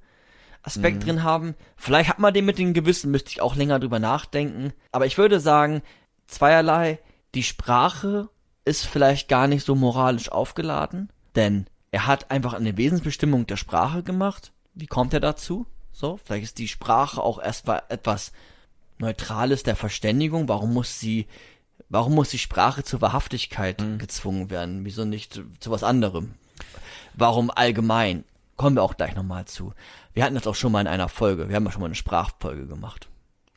Aspekt drin haben. Vielleicht hat man den mit dem Gewissen, müsste ich auch länger drüber nachdenken. Aber ich würde sagen, zweierlei. Die Sprache ist vielleicht gar nicht so moralisch aufgeladen, denn er hat einfach eine Wesensbestimmung der Sprache gemacht. Wie kommt er dazu? So, vielleicht ist die Sprache auch erstmal etwas Neutrales der Verständigung. Warum muss sie, warum muss die Sprache zur Wahrhaftigkeit gezwungen werden? Wieso nicht zu, zu was anderem? Warum allgemein? Kommen wir auch gleich nochmal zu. Wir hatten das auch schon mal in einer Folge. Wir haben ja schon mal eine Sprachfolge gemacht.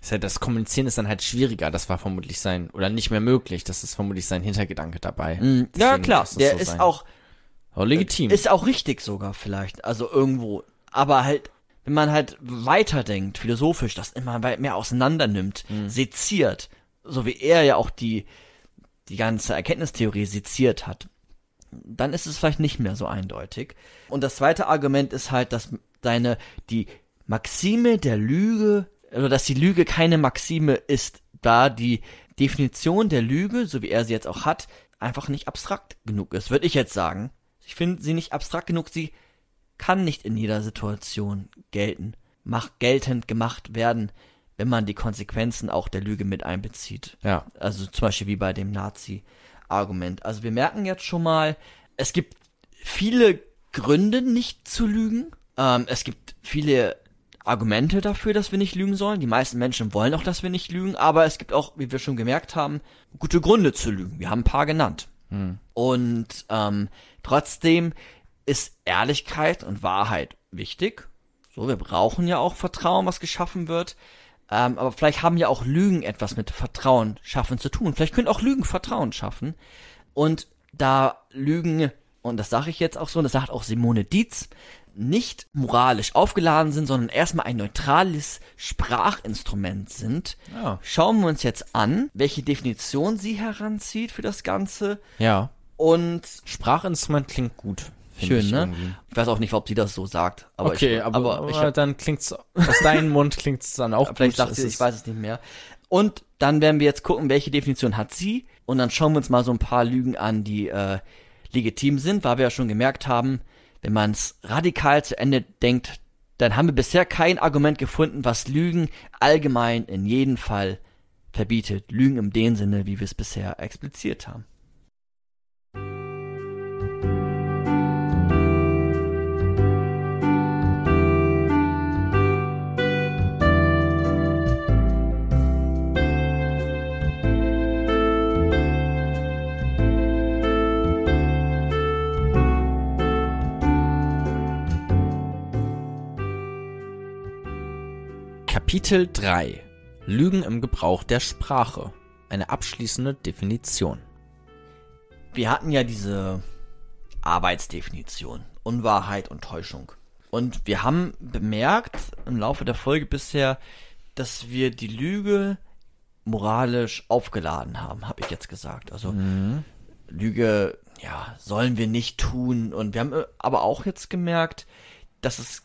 Ja, das Kommunizieren ist dann halt schwieriger. Das war vermutlich sein, oder nicht mehr möglich. Das ist vermutlich sein Hintergedanke dabei. ja, Deswegen klar. Der so ist sein. auch, Aber legitim. Ist auch richtig sogar vielleicht, also irgendwo. Aber halt, wenn man halt weiterdenkt, philosophisch, das immer mehr auseinander nimmt, seziert, so wie er ja auch die, die ganze Erkenntnistheorie seziert hat, dann ist es vielleicht nicht mehr so eindeutig. Und das zweite Argument ist halt, dass deine, die Maxime der Lüge, oder dass die Lüge keine Maxime ist, da die Definition der Lüge, so wie er sie jetzt auch hat, einfach nicht abstrakt genug ist, würde ich jetzt sagen. Ich finde sie nicht abstrakt genug, sie kann nicht in jeder Situation gelten, macht geltend gemacht werden, wenn man die Konsequenzen auch der Lüge mit einbezieht. ja. Also zum Beispiel wie bei dem Nazi-Argument. Also wir merken jetzt schon mal, es gibt viele Gründe, nicht zu lügen. Ähm, es gibt viele Argumente dafür, dass wir nicht lügen sollen. Die meisten Menschen wollen auch, dass wir nicht lügen, aber es gibt auch, wie wir schon gemerkt haben, gute Gründe zu lügen. Wir haben ein paar genannt. Und ähm, trotzdem ist Ehrlichkeit und Wahrheit wichtig. So, wir brauchen ja auch Vertrauen, was geschaffen wird. Ähm, aber vielleicht haben ja auch Lügen etwas mit Vertrauen schaffen zu tun. Vielleicht können auch Lügen Vertrauen schaffen. Und da Lügen, und das sage ich jetzt auch so, und das sagt auch Simone Dietz, nicht moralisch aufgeladen sind, sondern erstmal ein neutrales Sprachinstrument sind, Ja. schauen wir uns jetzt an, welche Definition sie heranzieht für das Ganze. Ja. Und Sprachinstrument klingt gut. schön, ich ne? irgendwie. Ich weiß auch nicht, ob sie das so sagt. Aber okay, ich, aber, aber ich hab, dann klingt's aus deinem Mund klingt's dann auch vielleicht gut. sagt sie, ich weiß es nicht mehr. Und dann werden wir jetzt gucken, welche Definition hat sie. Und dann schauen wir uns mal so ein paar Lügen an, die äh, legitim sind, weil wir ja schon gemerkt haben, wenn man es radikal zu Ende denkt, dann haben wir bisher kein Argument gefunden, was Lügen allgemein in jedem Fall verbietet. Lügen im den Sinne, wie wir es bisher expliziert haben. Kapitel 3 Lügen im Gebrauch der Sprache. Eine abschließende Definition. Wir hatten ja diese Arbeitsdefinition, Unwahrheit und Täuschung. Und wir haben bemerkt im Laufe der Folge bisher, dass wir die Lüge moralisch aufgeladen haben, habe ich jetzt gesagt. Also Lüge, ja, sollen wir nicht tun. Und wir haben äh, aber auch jetzt gemerkt, dass es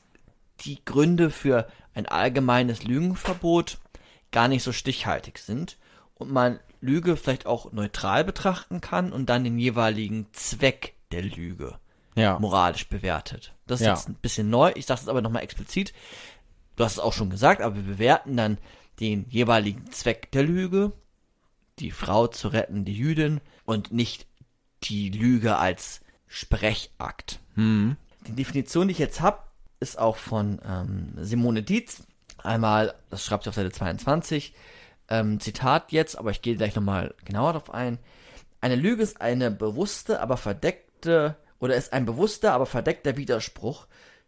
die Gründe für ein allgemeines Lügenverbot gar nicht so stichhaltig sind und man Lüge vielleicht auch neutral betrachten kann und dann den jeweiligen Zweck der Lüge Ja. moralisch bewertet. Das ist Ja. jetzt ein bisschen neu, ich sage es aber nochmal explizit. Du hast es auch schon gesagt, aber wir bewerten dann den jeweiligen Zweck der Lüge, die Frau zu retten, die Jüdin, und nicht die Lüge als Sprechakt. Hm. Die Definition, die ich jetzt habe, ist auch von ähm, Simone Dietz. Einmal, das schreibt sie auf Seite 22, ähm, Zitat jetzt, aber ich gehe gleich nochmal genauer darauf ein. Eine Lüge ist eine bewusste, aber verdeckte, oder ist ein bewusster, aber verdeckter Widerspruch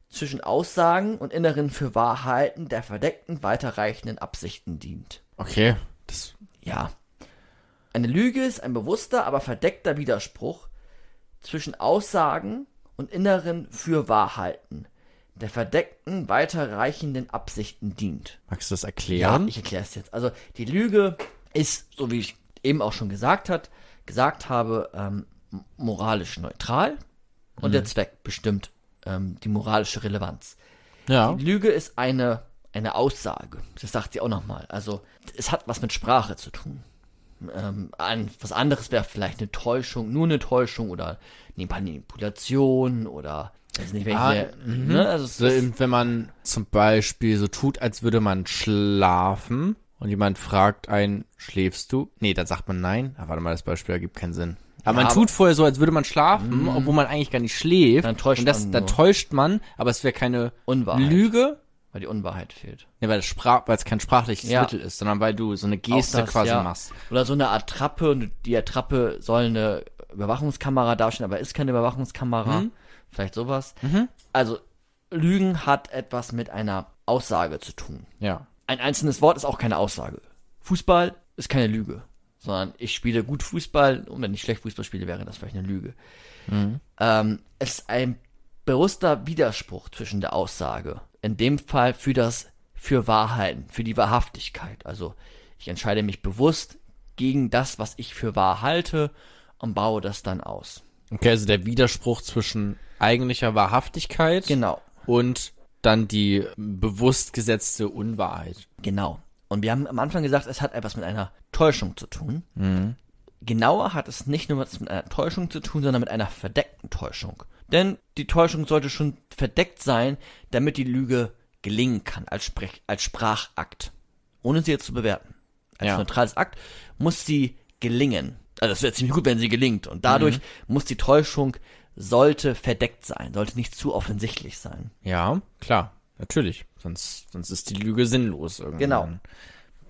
zwischen Aussagen und inneren für Wahrheiten der verdeckten, weiterreichenden Absichten dient. Okay. Das, Ja. Eine Lüge ist ein bewusster, aber verdeckter Widerspruch zwischen Aussagen und inneren Fürwahrheiten, der verdeckten, weiterreichenden Absichten dient. magst du das Ja, erklären? ich erkläre es jetzt. Also die Lüge ist, so wie ich eben auch schon gesagt hat, gesagt habe, ähm, moralisch neutral und der Zweck bestimmt ähm, die moralische Relevanz. ja. Die Lüge ist eine, eine Aussage. Das sagt sie auch nochmal. Also, es hat was mit Sprache zu tun. Ähm, ein, was anderes wäre vielleicht eine Täuschung, nur eine Täuschung oder eine Manipulation oder weiß nicht, welche, Ah, ne? Also, So, ist, wenn man zum Beispiel so tut, als würde man schlafen und jemand fragt einen, schläfst du? Nee, dann sagt man nein. Ah, warte mal, das Beispiel ergibt keinen Sinn. Aber Ja, man aber- tut vorher so, als würde man schlafen, obwohl man eigentlich gar nicht schläft. Dann täuscht und das, man dann täuscht man, aber es wäre keine Unwahrheit. Lüge, weil die Unwahrheit fehlt. ja, weil es Sprach, weil es kein sprachliches Ja. Mittel ist, sondern weil du so eine Geste das, quasi ja. machst. Oder so eine Attrappe und die Attrappe soll eine Überwachungskamera darstellen, aber ist keine Überwachungskamera. Mhm. Vielleicht sowas. Also, Lügen hat etwas mit einer Aussage zu tun. Ja. ein einzelnes Wort ist auch keine Aussage. Fußball ist keine Lüge, sondern ich spiele gut Fußball und wenn ich schlecht Fußball spiele, wäre das vielleicht eine Lüge. Ähm, es ist ein bewusster Widerspruch zwischen der Aussage. In dem Fall für das, für Wahrheiten, für die Wahrhaftigkeit. Also ich entscheide mich bewusst gegen das, was ich für wahr halte und baue das dann aus. Okay, also der Widerspruch zwischen eigentlicher Wahrhaftigkeit Genau. und dann die bewusst gesetzte Unwahrheit. Genau. Und wir haben am Anfang gesagt, es hat etwas mit einer Täuschung zu tun. Genauer hat es nicht nur was mit einer Täuschung zu tun, sondern mit einer verdeckten Täuschung. Denn die Täuschung sollte schon verdeckt sein, damit die Lüge gelingen kann als, Sprech als Sprachakt. Ohne sie jetzt zu bewerten. Als Ja. neutrales Akt muss sie gelingen. Also das wäre ziemlich gut, wenn sie gelingt. Und dadurch muss die Täuschung sollte verdeckt sein, sollte nicht zu offensichtlich sein. Ja, klar, natürlich. Sonst, sonst ist die Lüge sinnlos irgendwann. Genau.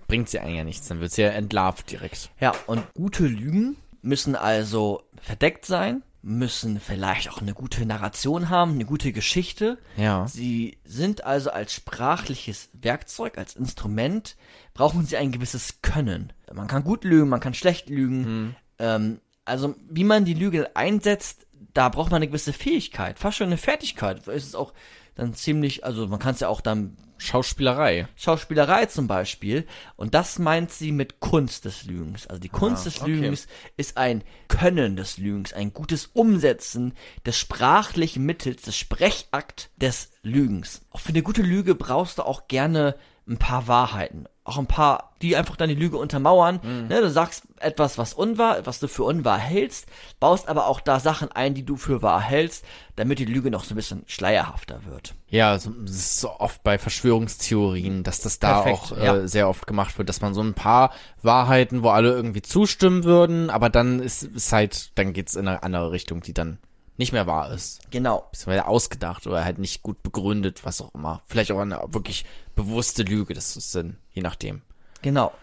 Bringt sie eigentlich ja nichts, dann wird sie ja entlarvt direkt. Ja, und gute Lügen müssen also verdeckt sein, müssen vielleicht auch eine gute Narration haben, eine gute Geschichte. Ja. Sie sind also als sprachliches Werkzeug, als Instrument, brauchen sie ein gewisses Können. Man kann gut lügen, man kann schlecht lügen. Ähm, also wie man die Lüge einsetzt, da braucht man eine gewisse Fähigkeit, fast schon eine Fertigkeit. Es ist auch dann ziemlich, also man kann es ja auch dann Schauspielerei. Schauspielerei zum Beispiel. Und das meint sie mit Kunst des Lügens. Also die Kunst des okay. Lügens ist ein Können des Lügens, ein gutes Umsetzen des sprachlichen Mittels, des Sprechakt des Lügens. Auch für eine gute Lüge brauchst du auch gerne ein paar Wahrheiten. Auch ein paar, die einfach dann die Lüge untermauern. Ne, du sagst etwas, was unwahr, was du für unwahr hältst, baust aber auch da Sachen ein, die du für wahr hältst, damit die Lüge noch so ein bisschen schleierhafter wird. Ja, so, das ist so oft bei Verschwörungstheorien, dass das da Perfekt, auch äh, ja. sehr oft gemacht wird, dass man so ein paar Wahrheiten, wo alle irgendwie zustimmen würden, aber dann ist, ist halt, dann geht's in eine andere Richtung, die dann nicht mehr wahr ist. Genau. Beziehungsweise ausgedacht oder halt nicht gut begründet, was auch immer. Vielleicht auch eine wirklich bewusste Lüge, das ist dann, je nachdem. Genau.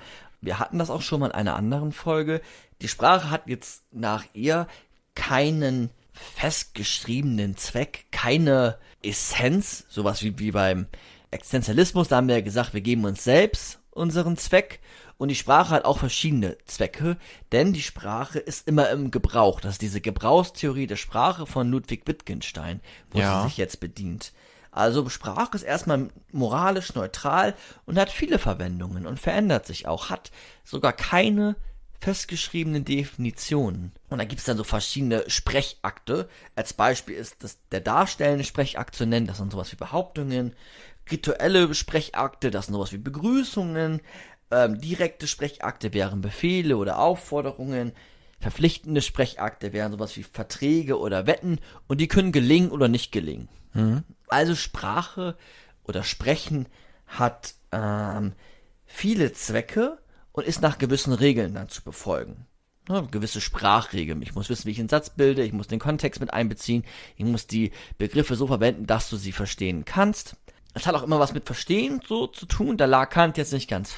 Wir hatten das auch schon mal in einer anderen Folge. Die Sprache hat jetzt nach ihr keinen festgeschriebenen Zweck, keine Essenz, sowas wie, wie beim Existenzialismus. Da haben wir ja gesagt, wir geben uns selbst unseren Zweck. Und die Sprache hat auch verschiedene Zwecke, denn die Sprache ist immer im Gebrauch. Das ist diese Gebrauchstheorie der Sprache von Ludwig Wittgenstein, wo Ja. sie sich jetzt bedient. Also Sprache ist erstmal moralisch neutral und hat viele Verwendungen und verändert sich auch, hat sogar keine festgeschriebenen Definitionen. Und da gibt es dann so verschiedene Sprechakte. Als Beispiel ist das der darstellende Sprechakt zu nennen, das sind sowas wie Behauptungen, rituelle Sprechakte, das sind sowas wie Begrüßungen, ähm, direkte Sprechakte wären Befehle oder Aufforderungen, verpflichtende Sprechakte wären sowas wie Verträge oder Wetten und die können gelingen oder nicht gelingen. Also Sprache oder Sprechen hat ähm, viele Zwecke und ist nach gewissen Regeln dann zu befolgen. Ne, gewisse Sprachregeln. Ich muss wissen, wie ich einen Satz bilde, ich muss den Kontext mit einbeziehen, ich muss die Begriffe so verwenden, dass du sie verstehen kannst. Es hat auch immer was mit Verstehen so zu tun, da lag Kant jetzt nicht ganz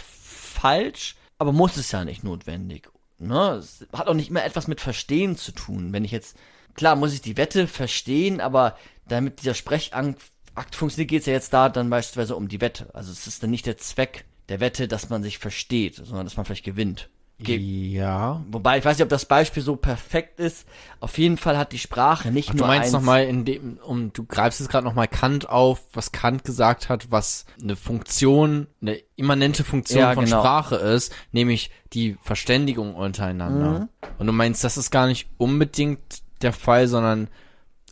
falsch, aber muss es ja nicht notwendig. Ne? Es hat auch nicht immer etwas mit Verstehen zu tun. Wenn ich jetzt, klar muss ich die Wette verstehen, aber damit dieser Sprechakt funktioniert, geht es ja jetzt da dann beispielsweise um die Wette. Also es ist dann nicht der Zweck der Wette, dass man sich versteht, sondern dass man vielleicht gewinnt. Ja. Wobei, ich weiß nicht, ob das Beispiel so perfekt ist. Auf jeden Fall hat die Sprache nicht Ach, nur du meinst eins- nochmal in dem, um, du greifst jetzt gerade nochmal Kant auf, was Kant gesagt hat, was eine Funktion, eine immanente Funktion Ja, von genau. Sprache ist, nämlich die Verständigung untereinander. Mhm. Und du meinst, das ist gar nicht unbedingt der Fall, sondern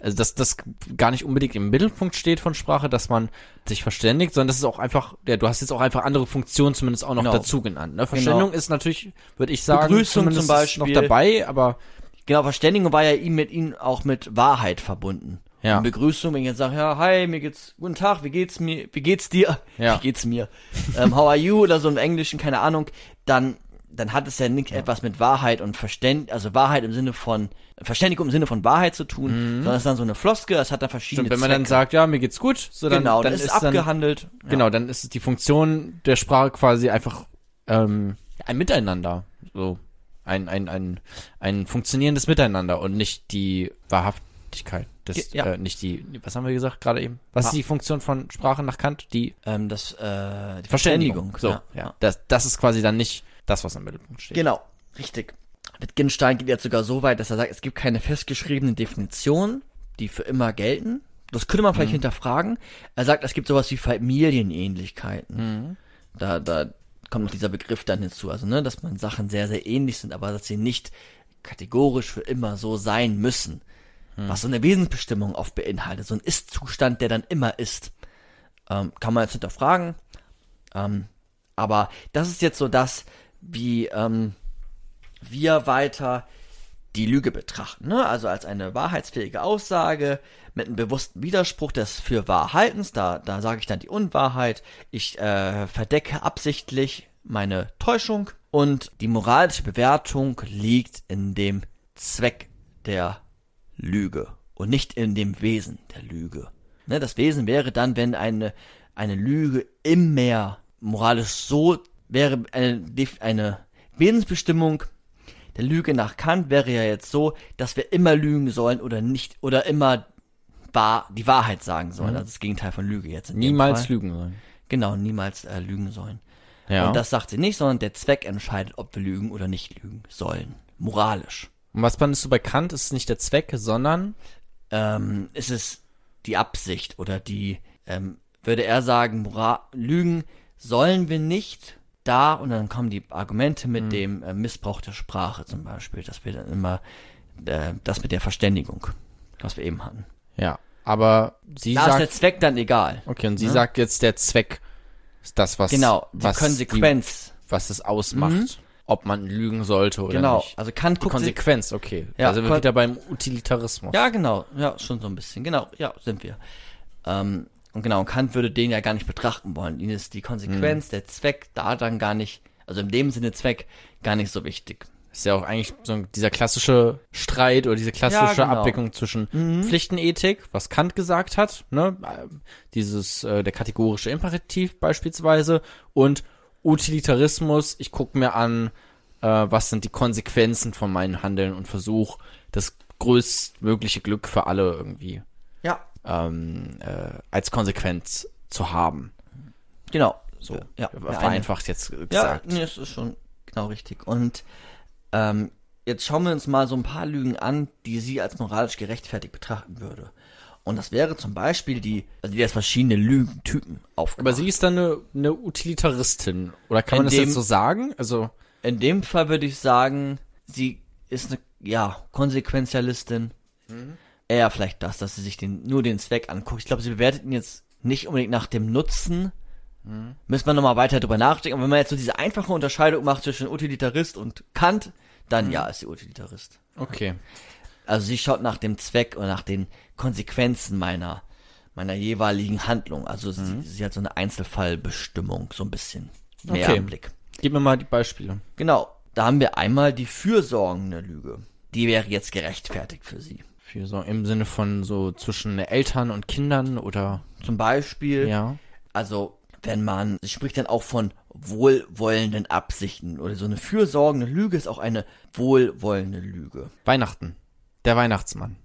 also dass das gar nicht unbedingt im Mittelpunkt steht von Sprache, dass man sich verständigt, sondern das ist auch einfach, ja, du hast jetzt auch einfach andere Funktionen zumindest auch noch Genau. dazu genannt. Ne? Verständigung ist natürlich, würde ich sagen, Begrüßung zum ist noch Beispiel. dabei, aber Genau, Verständigung war ja ihm mit ihnen auch mit Wahrheit verbunden. Ja. Und Begrüßung, wenn ich jetzt sage, ja, hi, mir geht's, guten Tag, wie geht's mir, wie geht's dir? Ja. Wie geht's mir? ähm, how are you? Oder so im Englischen, keine Ahnung, dann, dann hat es ja nicht etwas mit Wahrheit und Verständ, also Wahrheit im Sinne von, Verständigung im Sinne von Wahrheit zu tun, sondern es ist dann so eine Floskel, es hat dann verschiedene Stimmt, wenn man dann Zwecke. sagt, ja, mir geht's gut, so dann, genau, dann dann ist es dann, abgehandelt. Genau, dann ist es die Funktion der Sprache quasi einfach ähm, ein Miteinander, so ein ein ein ein funktionierendes Miteinander und nicht die Wahrhaftigkeit. Das, ja. äh, nicht die, was haben wir gesagt gerade eben? Was Ah. ist die Funktion von Sprache nach Kant? Die Ähm, das, äh, die Verständigung. So, Ja, ja. Das, das ist quasi dann nicht das, was im Mittelpunkt steht. Genau, richtig. Wittgenstein geht jetzt sogar so weit, dass er sagt, es gibt keine festgeschriebenen Definitionen, die für immer gelten. Das könnte man vielleicht Mhm. hinterfragen. Er sagt, es gibt sowas wie Familienähnlichkeiten. Mhm. Da, da kommt noch dieser Begriff dann hinzu, also ne, dass man Sachen sehr, sehr ähnlich sind, aber dass sie nicht kategorisch für immer so sein müssen. Mhm. Was so eine Wesensbestimmung oft beinhaltet, so ein Ist-Zustand, der dann immer ist. Ähm, kann man jetzt hinterfragen. Ähm, aber das ist jetzt so das, wie ähm, wir weiter die Lüge betrachten. Ne? Also als eine wahrheitsfähige Aussage mit einem bewussten Widerspruch des für Wahrhaltens. Da, da sage ich dann die Unwahrheit. Ich äh, verdecke absichtlich meine Täuschung. Und die moralische Bewertung liegt in dem Zweck der Lüge und nicht in dem Wesen der Lüge. Ne, das Wesen wäre dann, wenn eine, eine Lüge immer moralisch so wäre eine, eine Wesensbestimmung, der Lüge nach Kant wäre ja jetzt so, dass wir immer lügen sollen oder nicht, oder immer wahr, die Wahrheit sagen sollen. Also das Gegenteil von Lüge jetzt. Niemals lügen sollen. Genau, niemals äh, lügen sollen. Ja. Und das sagt sie nicht, sondern der Zweck entscheidet, ob wir lügen oder nicht lügen sollen. Moralisch. Und was fandest du bei Kant? Ist es nicht der Zweck, sondern Ähm, ist es die Absicht oder die, ähm, würde er sagen, Mora lügen sollen wir nicht da und dann kommen die Argumente Mhm. mit dem äh, Missbrauch der Sprache zum Beispiel, dass wir dann immer äh, das mit der Verständigung, was wir eben hatten. ja. Aber sie Da ist der sagt, Zweck dann egal. okay, und sie ne? sagt jetzt, der Zweck ist das, was Genau, die was Konsequenz. die, was es ausmacht, ob man lügen sollte oder genau, nicht. also Kant Die guckt sich, Konsequenz, okay. Ja, also wir wieder beim Utilitarismus. Ja, genau. Ja, schon so ein bisschen. Genau, ja, sind wir. Ähm, und genau, Kant würde den ja gar nicht betrachten wollen. Ihnen ist die Konsequenz, der Zweck da dann gar nicht, also in dem Sinne Zweck, gar nicht so wichtig. Ist ja auch eigentlich so ein- dieser klassische Streit oder diese klassische Ja, genau. Abwicklung zwischen Pflichtenethik, was Kant gesagt hat, ne, dieses äh, der kategorische Imperativ beispielsweise und Utilitarismus. Ich gucke mir an, äh, was sind die Konsequenzen von meinem Handeln und versuche das größtmögliche Glück für alle irgendwie Ja. Ähm, äh, als Konsequenz zu haben. Genau. So Ja, ja, vereinfacht jetzt Ja, gesagt. nee, das ist schon genau richtig. Und ähm, jetzt schauen wir uns mal so ein paar Lügen an, die sie als moralisch gerechtfertigt betrachten würde. Und das wäre zum Beispiel die, also die hat verschiedene Lügentypen aufgemacht. Aber sie ist dann eine, eine Utilitaristin. Oder kann man In das dem- jetzt so sagen? Also, In dem Fall würde ich sagen, sie ist eine, ja, Konsequenzialistin. Eher vielleicht das, dass sie sich den, nur den Zweck anguckt. Ich glaube, sie bewertet ihn jetzt nicht unbedingt nach dem Nutzen. Müssen wir nochmal weiter drüber nachdenken. Aber wenn man jetzt so diese einfache Unterscheidung macht zwischen Utilitarist und Kant, dann ja, ist sie Utilitarist. okay. Also sie schaut nach dem Zweck und nach den Konsequenzen meiner, meiner jeweiligen Handlung. Also sie, sie hat so eine Einzelfallbestimmung, so ein bisschen mehr Okay. im Blick. Gib mir mal die Beispiele. Genau, da haben wir einmal die fürsorgende Lüge. Die wäre jetzt gerechtfertigt für sie. Für so im Sinne von so zwischen Eltern und Kindern oder Zum Beispiel, ja. also wenn man, sie spricht dann auch von wohlwollenden Absichten oder so eine fürsorgende Lüge ist auch eine wohlwollende Lüge. Weihnachten. Der Weihnachtsmann.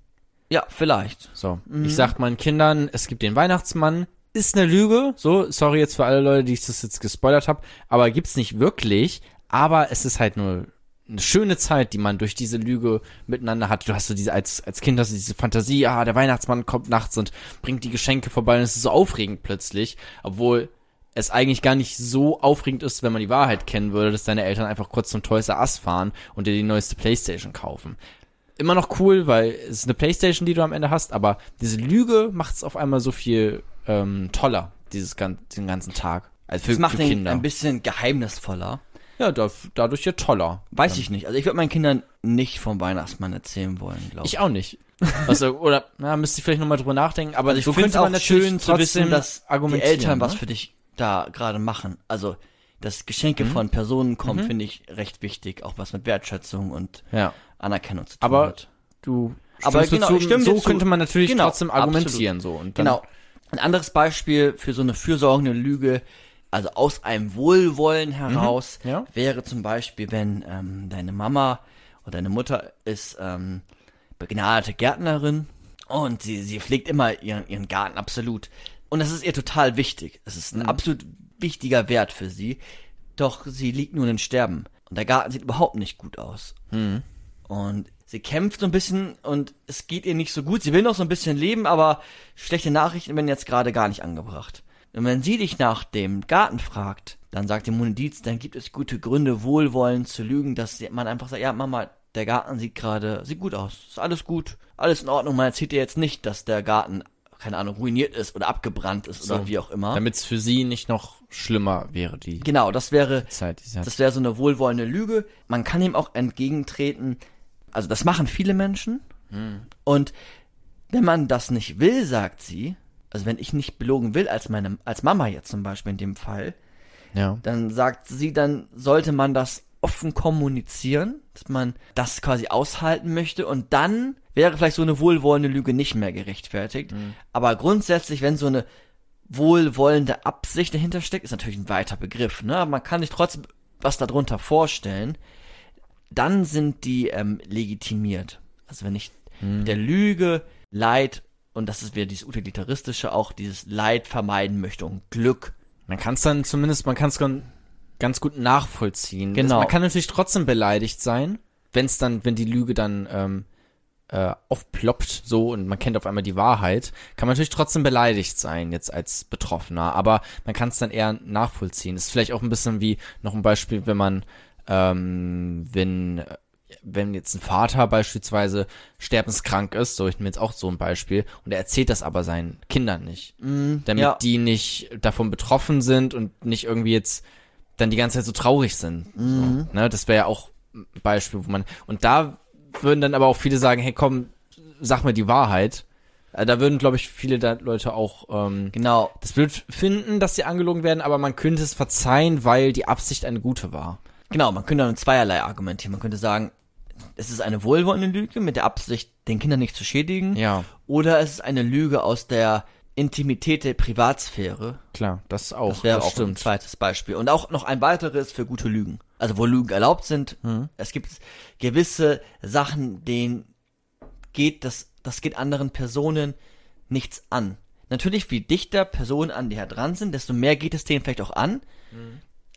Ja, vielleicht. So. Ich sag meinen Kindern, es gibt den Weihnachtsmann. Ist eine Lüge. So, sorry jetzt für alle Leute, die ich das jetzt gespoilert habe. Aber gibt's nicht wirklich. Aber es ist halt nur eine schöne Zeit, die man durch diese Lüge miteinander hat. Du hast so diese, als, als Kind hast du diese Fantasie, ah, der Weihnachtsmann kommt nachts und bringt die Geschenke vorbei und es ist so aufregend plötzlich. Obwohl es eigentlich gar nicht so aufregend ist, wenn man die Wahrheit kennen würde, dass deine Eltern einfach kurz zum Toys R Us fahren und dir die neueste Playstation kaufen immer noch cool, weil es ist eine Playstation, die du am Ende hast, aber diese Lüge macht es auf einmal so viel ähm, toller, dieses den ganzen Tag. Also für, Das macht für Kinder. ein bisschen geheimnisvoller. Ja, da, dadurch ja toller. Weiß ich nicht. Also ich würde meinen Kindern nicht vom Weihnachtsmann erzählen wollen, glaube ich. Ich auch nicht. Also, oder, na, müsste ich vielleicht nochmal drüber nachdenken, aber Also ich finde es auch natürlich schön zu trotzdem wissen, dass die Eltern was ne? für dich da gerade machen. Also, dass Geschenke Mhm. von Personen kommen, finde ich recht wichtig. Auch was mit Wertschätzung und Ja. Anerkennung zu tun Aber hat. du Aber genau, zu, so zu. könnte man natürlich Genau, trotzdem argumentieren, so. Und dann, Genau. Ein anderes Beispiel für so eine fürsorgende Lüge, also aus einem Wohlwollen heraus, Mhm. ja. wäre zum Beispiel, wenn ähm, deine Mama oder deine Mutter ist ähm, begnadete Gärtnerin und sie, sie pflegt immer ihren, ihren Garten absolut. Und das ist ihr total wichtig. Es ist ein Mhm. absolut wichtiger Wert für sie. Doch sie liegt nun in Sterben. Und der Garten sieht überhaupt nicht gut aus. Mhm. Und sie kämpft so ein bisschen und es geht ihr nicht so gut. Sie will noch so ein bisschen leben, aber schlechte Nachrichten werden jetzt gerade gar nicht angebracht. Und wenn sie dich nach dem Garten fragt, dann sagt der Monediz, dann gibt es gute Gründe, wohlwollend zu lügen, dass man einfach sagt, ja Mama, der Garten sieht gerade, sieht gut aus, ist alles gut, alles in Ordnung. Man erzählt dir jetzt nicht, dass der Garten, keine Ahnung, ruiniert ist oder abgebrannt ist oder So. wie auch immer. damit es für sie nicht noch schlimmer wäre, die Genau, das wäre Zeit, das wäre so eine wohlwollende Lüge. Man kann ihm auch entgegentreten. Also das machen viele Menschen. Und wenn man das nicht will, sagt sie, also wenn ich nicht belogen will, als meine, als Mama jetzt zum Beispiel in dem Fall, ja. dann sagt sie, dann sollte man das offen kommunizieren, dass man das quasi aushalten möchte und dann wäre vielleicht so eine wohlwollende Lüge nicht mehr gerechtfertigt. Aber grundsätzlich, wenn so eine wohlwollende Absicht dahinter steckt, ist natürlich ein weiter Begriff, ne? Aber man kann sich trotzdem was darunter vorstellen. dann sind die ähm, legitimiert. Also wenn ich mit der Lüge Leid, und das ist wieder dieses Utilitaristische, auch dieses Leid vermeiden möchte und Glück. Man kann es dann zumindest, man kann es ganz gut nachvollziehen. Genau. Es- Man kann natürlich trotzdem beleidigt sein, wenn es dann, wenn die Lüge dann ähm, äh, aufploppt so und man kennt auf einmal die Wahrheit, kann man natürlich trotzdem beleidigt sein jetzt als Betroffener, aber man kann es dann eher nachvollziehen. Ist vielleicht auch ein bisschen wie noch ein Beispiel, wenn man ähm, wenn wenn jetzt ein Vater beispielsweise sterbenskrank ist, so ich nehme jetzt auch so ein Beispiel, und er erzählt das aber seinen Kindern nicht, damit ja. die nicht davon betroffen sind und nicht irgendwie jetzt dann die ganze Zeit so traurig sind. So, ne? Das wäre ja auch ein Beispiel, wo man und da würden dann aber auch viele sagen, hey komm, sag mir die Wahrheit. Äh, Da würden, glaube ich, viele Leute auch ähm, Genau. das blöd finden, dass sie angelogen werden, aber man könnte es verzeihen, weil die Absicht eine gute war. Genau, man könnte dann zweierlei argumentieren. Man könnte sagen, es ist eine wohlwollende Lüge mit der Absicht, den Kindern nicht zu schädigen. Ja, Oder es ist eine Lüge aus der Intimität der Privatsphäre. klar, das auch. Das wäre auch ein stimmt. zweites Beispiel. Und auch noch ein weiteres für gute Lügen. Also wo Lügen erlaubt sind. Es gibt gewisse Sachen, denen geht das, das geht anderen Personen nichts an. Natürlich, wie dichter Personen an dir dran sind, desto mehr geht es denen vielleicht auch an.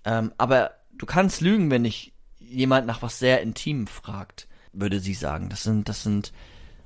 Ähm, aber du kannst lügen, wenn dich jemand nach was sehr Intimem fragt, würde sie sagen. Das sind, das sind,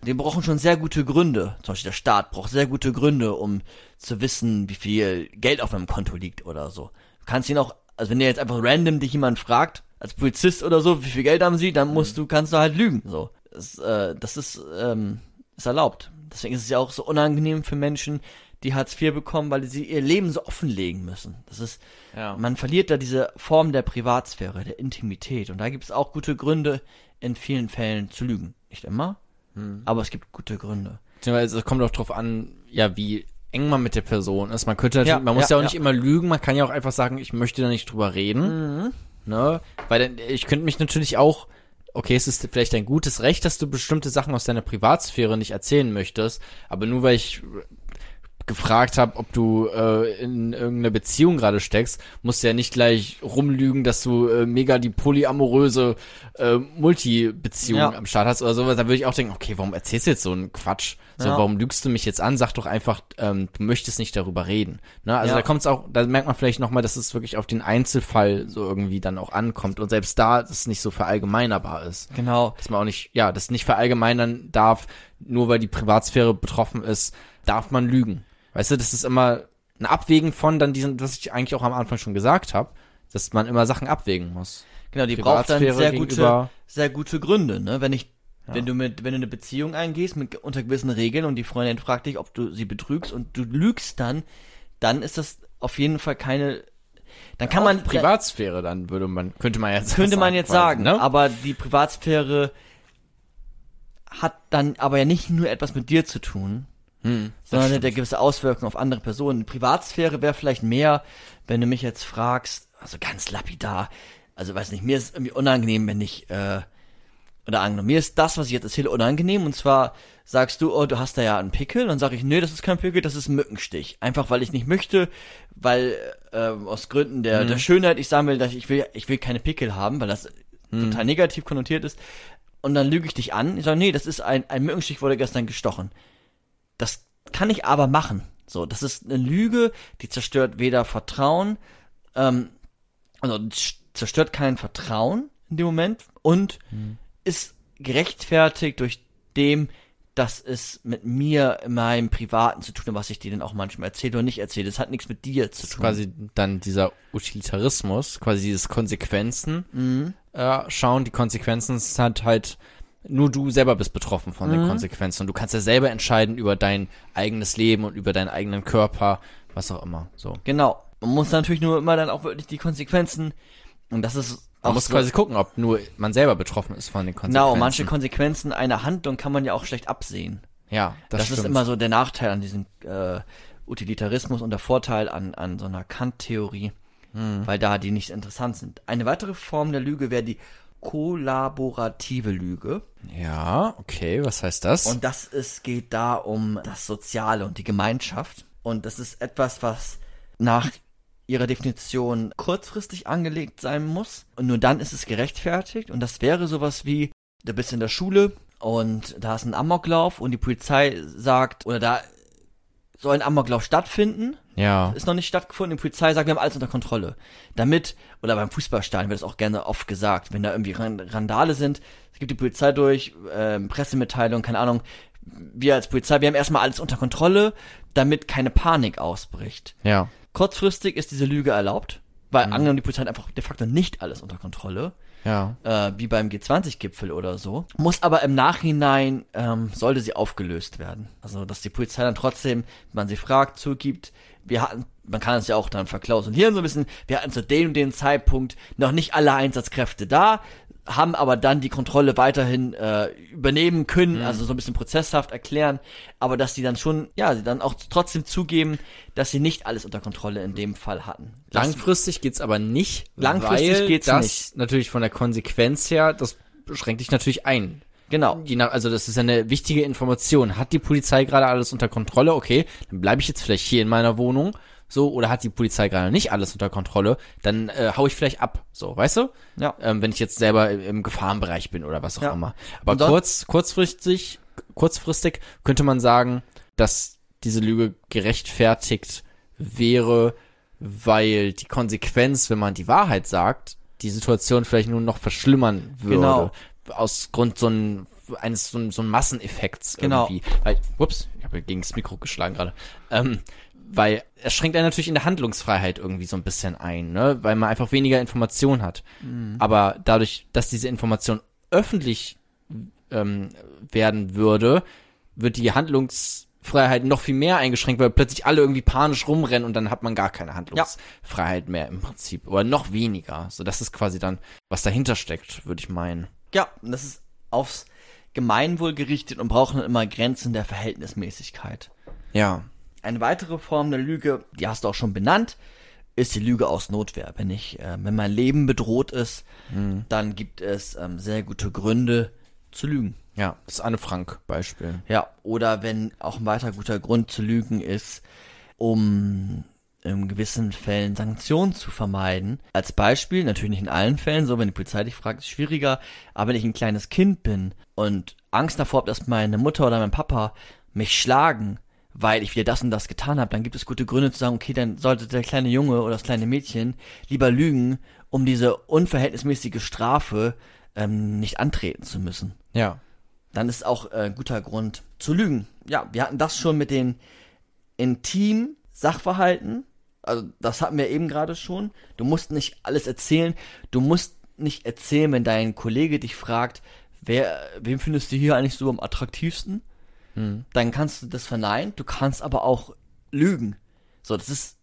die brauchen schon sehr gute Gründe. Zum Beispiel der Staat braucht sehr gute Gründe, um zu wissen, wie viel Geld auf meinem Konto liegt oder so. Du kannst ihn auch, also wenn dir jetzt einfach random dich jemand fragt, als Polizist oder so, wie viel Geld haben sie, dann musst du, kannst du halt lügen. So. Das, äh, das ist, ähm, ist erlaubt. Deswegen ist es ja auch so unangenehm für Menschen, die Hartz IV bekommen, weil sie ihr Leben so offenlegen müssen. Das ist, Ja. man verliert da diese Form der Privatsphäre, der Intimität. Und da gibt es auch gute Gründe, in vielen Fällen zu lügen. Nicht immer, aber es gibt gute Gründe. Beziehungsweise es kommt auch drauf an, ja, wie eng man mit der Person ist. Man könnte natürlich, Ja, man muss ja, ja, auch ja. nicht immer lügen, man kann ja auch einfach sagen, ich möchte da nicht drüber reden. Mhm. Ne? Weil dann, ich könnte mich natürlich auch, okay, es ist vielleicht ein gutes Recht, dass du bestimmte Sachen aus deiner Privatsphäre nicht erzählen möchtest, aber nur weil ich gefragt habe, ob du äh, in irgendeiner Beziehung gerade steckst, musst du ja nicht gleich rumlügen, dass du äh, mega die polyamoröse äh, Multi-Beziehung Ja. am Start hast oder sowas. Da würde ich auch denken, okay, warum erzählst du jetzt so einen Quatsch? So, Ja. warum lügst du mich jetzt an? Sag doch einfach, ähm, du möchtest nicht darüber reden. Ne? Also Ja. da kommt es auch, da merkt man vielleicht nochmal, dass es wirklich auf den Einzelfall so irgendwie dann auch ankommt und selbst da das nicht so verallgemeinerbar ist. Genau. Dass man auch nicht, ja, das nicht verallgemeinern darf, nur weil die Privatsphäre betroffen ist, darf man lügen. Weißt du, das ist immer ein Abwägen von dann diesen, was ich eigentlich auch am Anfang schon gesagt habe, dass man immer Sachen abwägen muss. Genau, die braucht dann sehr gute, sehr gute Gründe, ne? Wenn ich, wenn du mit, wenn du eine Beziehung eingehst mit unter gewissen Regeln und die Freundin fragt dich, ob du sie betrügst und du lügst dann, dann ist das auf jeden Fall keine, dann kann man, Privatsphäre dann würde man, könnte man jetzt könnte man jetzt sagen, ne? aber die Privatsphäre hat dann aber ja nicht nur etwas mit dir zu tun, Hm, sondern stimmt. ja gewisse Auswirkungen auf andere Personen. Privatsphäre wäre vielleicht mehr, wenn du mich jetzt fragst, also ganz lapidar, also weiß nicht, mir ist irgendwie unangenehm, wenn ich, äh, oder angenommen, mir ist das, was ich jetzt erzähle, unangenehm und zwar sagst du, oh, du hast da ja einen Pickel, dann sage ich, nee, das ist kein Pickel, das ist ein Mückenstich. Einfach weil ich nicht möchte, weil äh, aus Gründen der, der Schönheit ich sagen will, dass ich will, ich will keine Pickel haben, weil das total negativ konnotiert ist. Und dann lüge ich dich an. Ich sage, nee, das ist ein, ein Mückenstich wurde gestern gestochen. Das kann ich aber machen. So, das ist eine Lüge, die zerstört weder Vertrauen, ähm, also zerstört kein Vertrauen in dem Moment und ist gerechtfertigt durch dem, dass es mit mir in meinem Privaten zu tun hat, was ich dir dann auch manchmal erzähle oder nicht erzähle. Das hat nichts mit dir zu Das ist tun. quasi dann dieser Utilitarismus, quasi dieses Konsequenzen Mhm. äh, schauen. Die Konsequenzen halt halt nur du selber bist betroffen von Mhm. den Konsequenzen und du kannst ja selber entscheiden über dein eigenes Leben und über deinen eigenen Körper, was auch immer. So. Genau. Man muss natürlich nur immer dann auch wirklich die Konsequenzen, und das ist Man muss so- quasi gucken, ob nur man selber betroffen ist von den Konsequenzen. Genau, manche Konsequenzen einer Handlung kann man ja auch schlecht absehen. Ja, das, Das, stimmt. ist immer so der Nachteil an diesem äh, Utilitarismus und der Vorteil an, an so einer Kant-Theorie, Hm. weil da die nicht interessant sind. Eine weitere Form der Lüge wäre die kollaborative Lüge. Ja, okay, was heißt das? Und das ist, geht da um das Soziale und die Gemeinschaft. Und das ist etwas, was nach ihrer Definition kurzfristig angelegt sein muss. Und nur dann ist es gerechtfertigt. Und das wäre sowas wie, du bist in der Schule und da ist ein Amoklauf und die Polizei sagt, oder da soll ein Amoklauf stattfinden. Ja. Ist noch nicht stattgefunden. Die Polizei sagt, wir haben alles unter Kontrolle. Damit, oder beim Fußballstadion wird es auch gerne oft gesagt, wenn da irgendwie Randale sind, es gibt die Polizei durch, ähm, Pressemitteilung, keine Ahnung, wir als Polizei, wir haben erstmal alles unter Kontrolle, damit keine Panik ausbricht. Ja. Kurzfristig ist diese Lüge erlaubt, weil angenommen die Polizei hat einfach de facto nicht alles unter Kontrolle, Ja. äh, wie beim G20-Gipfel oder so, muss aber im Nachhinein, ähm, sollte sie aufgelöst werden. Also, dass die Polizei dann trotzdem, wenn man sie fragt, zugibt, wir hatten, man kann es ja auch dann verklausulieren so ein bisschen, wir hatten zu dem und dem Zeitpunkt noch nicht alle Einsatzkräfte da, haben aber dann die Kontrolle weiterhin äh, übernehmen können, also so ein bisschen prozesshaft erklären, aber dass die dann schon, ja, sie dann auch trotzdem zugeben, dass sie nicht alles unter Kontrolle in dem Fall hatten. Langfristig geht's aber nicht. Langfristig weil geht's das nicht. natürlich von der Konsequenz her, das beschränkt dich natürlich ein. genau. Nach, also das ist ja eine wichtige Information. Hat die Polizei gerade alles unter Kontrolle? Okay, dann bleibe ich jetzt vielleicht hier in meiner Wohnung. So, oder hat die Polizei gerade nicht alles unter Kontrolle? Dann äh, hau ich vielleicht ab. So, weißt du? Ja. Ähm, wenn ich jetzt selber im, im Gefahrenbereich bin oder was auch Ja. immer. Aber dann- kurz, kurzfristig, kurzfristig könnte man sagen, dass diese Lüge gerechtfertigt wäre, weil die Konsequenz, wenn man die Wahrheit sagt, die Situation vielleicht nur noch verschlimmern würde. Genau. Aus Grund so ein, eines so ein, so ein Masseneffekts Genau. irgendwie. Weil, ups, ich habe gegen das Mikro geschlagen gerade. Ähm, weil es schränkt einen natürlich in der Handlungsfreiheit irgendwie so ein bisschen ein, ne? Weil man einfach weniger Information hat. Aber dadurch, dass diese Information öffentlich ähm, werden würde, wird die Handlungsfreiheit noch viel mehr eingeschränkt, weil plötzlich alle irgendwie panisch rumrennen und dann hat man gar keine Handlungsfreiheit mehr im Prinzip. Oder noch weniger. So, das ist quasi dann, was dahinter steckt, würde ich meinen. Ja, und das ist aufs Gemeinwohl gerichtet und braucht dann immer Grenzen der Verhältnismäßigkeit. Ja. Eine weitere Form der Lüge, die hast du auch schon benannt, ist die Lüge aus Notwehr. Wenn ich, äh, wenn mein Leben bedroht ist, dann gibt es ähm, sehr gute Gründe zu lügen. Ja, das Anne Frank Beispiel. Ja, oder wenn auch ein weiter guter Grund zu lügen ist, um in gewissen Fällen Sanktionen zu vermeiden. Als Beispiel, natürlich nicht in allen Fällen, so wenn die Polizei dich fragt, ist schwieriger, aber wenn ich ein kleines Kind bin und Angst davor habe, dass meine Mutter oder mein Papa mich schlagen, weil ich wieder das und das getan habe, dann gibt es gute Gründe zu sagen, okay, dann sollte der kleine Junge oder das kleine Mädchen lieber lügen, um diese unverhältnismäßige Strafe ähm, nicht antreten zu müssen Ja. dann ist auch äh, guter Grund zu lügen. Ja, wir hatten das schon mit den intimen Sachverhalten. Also das hatten wir eben gerade schon. Du musst nicht alles erzählen. Du musst nicht erzählen, wenn dein Kollege dich fragt, wer, wem findest du hier eigentlich so am attraktivsten? Dann kannst du das verneinen. Du kannst aber auch lügen. So, das ist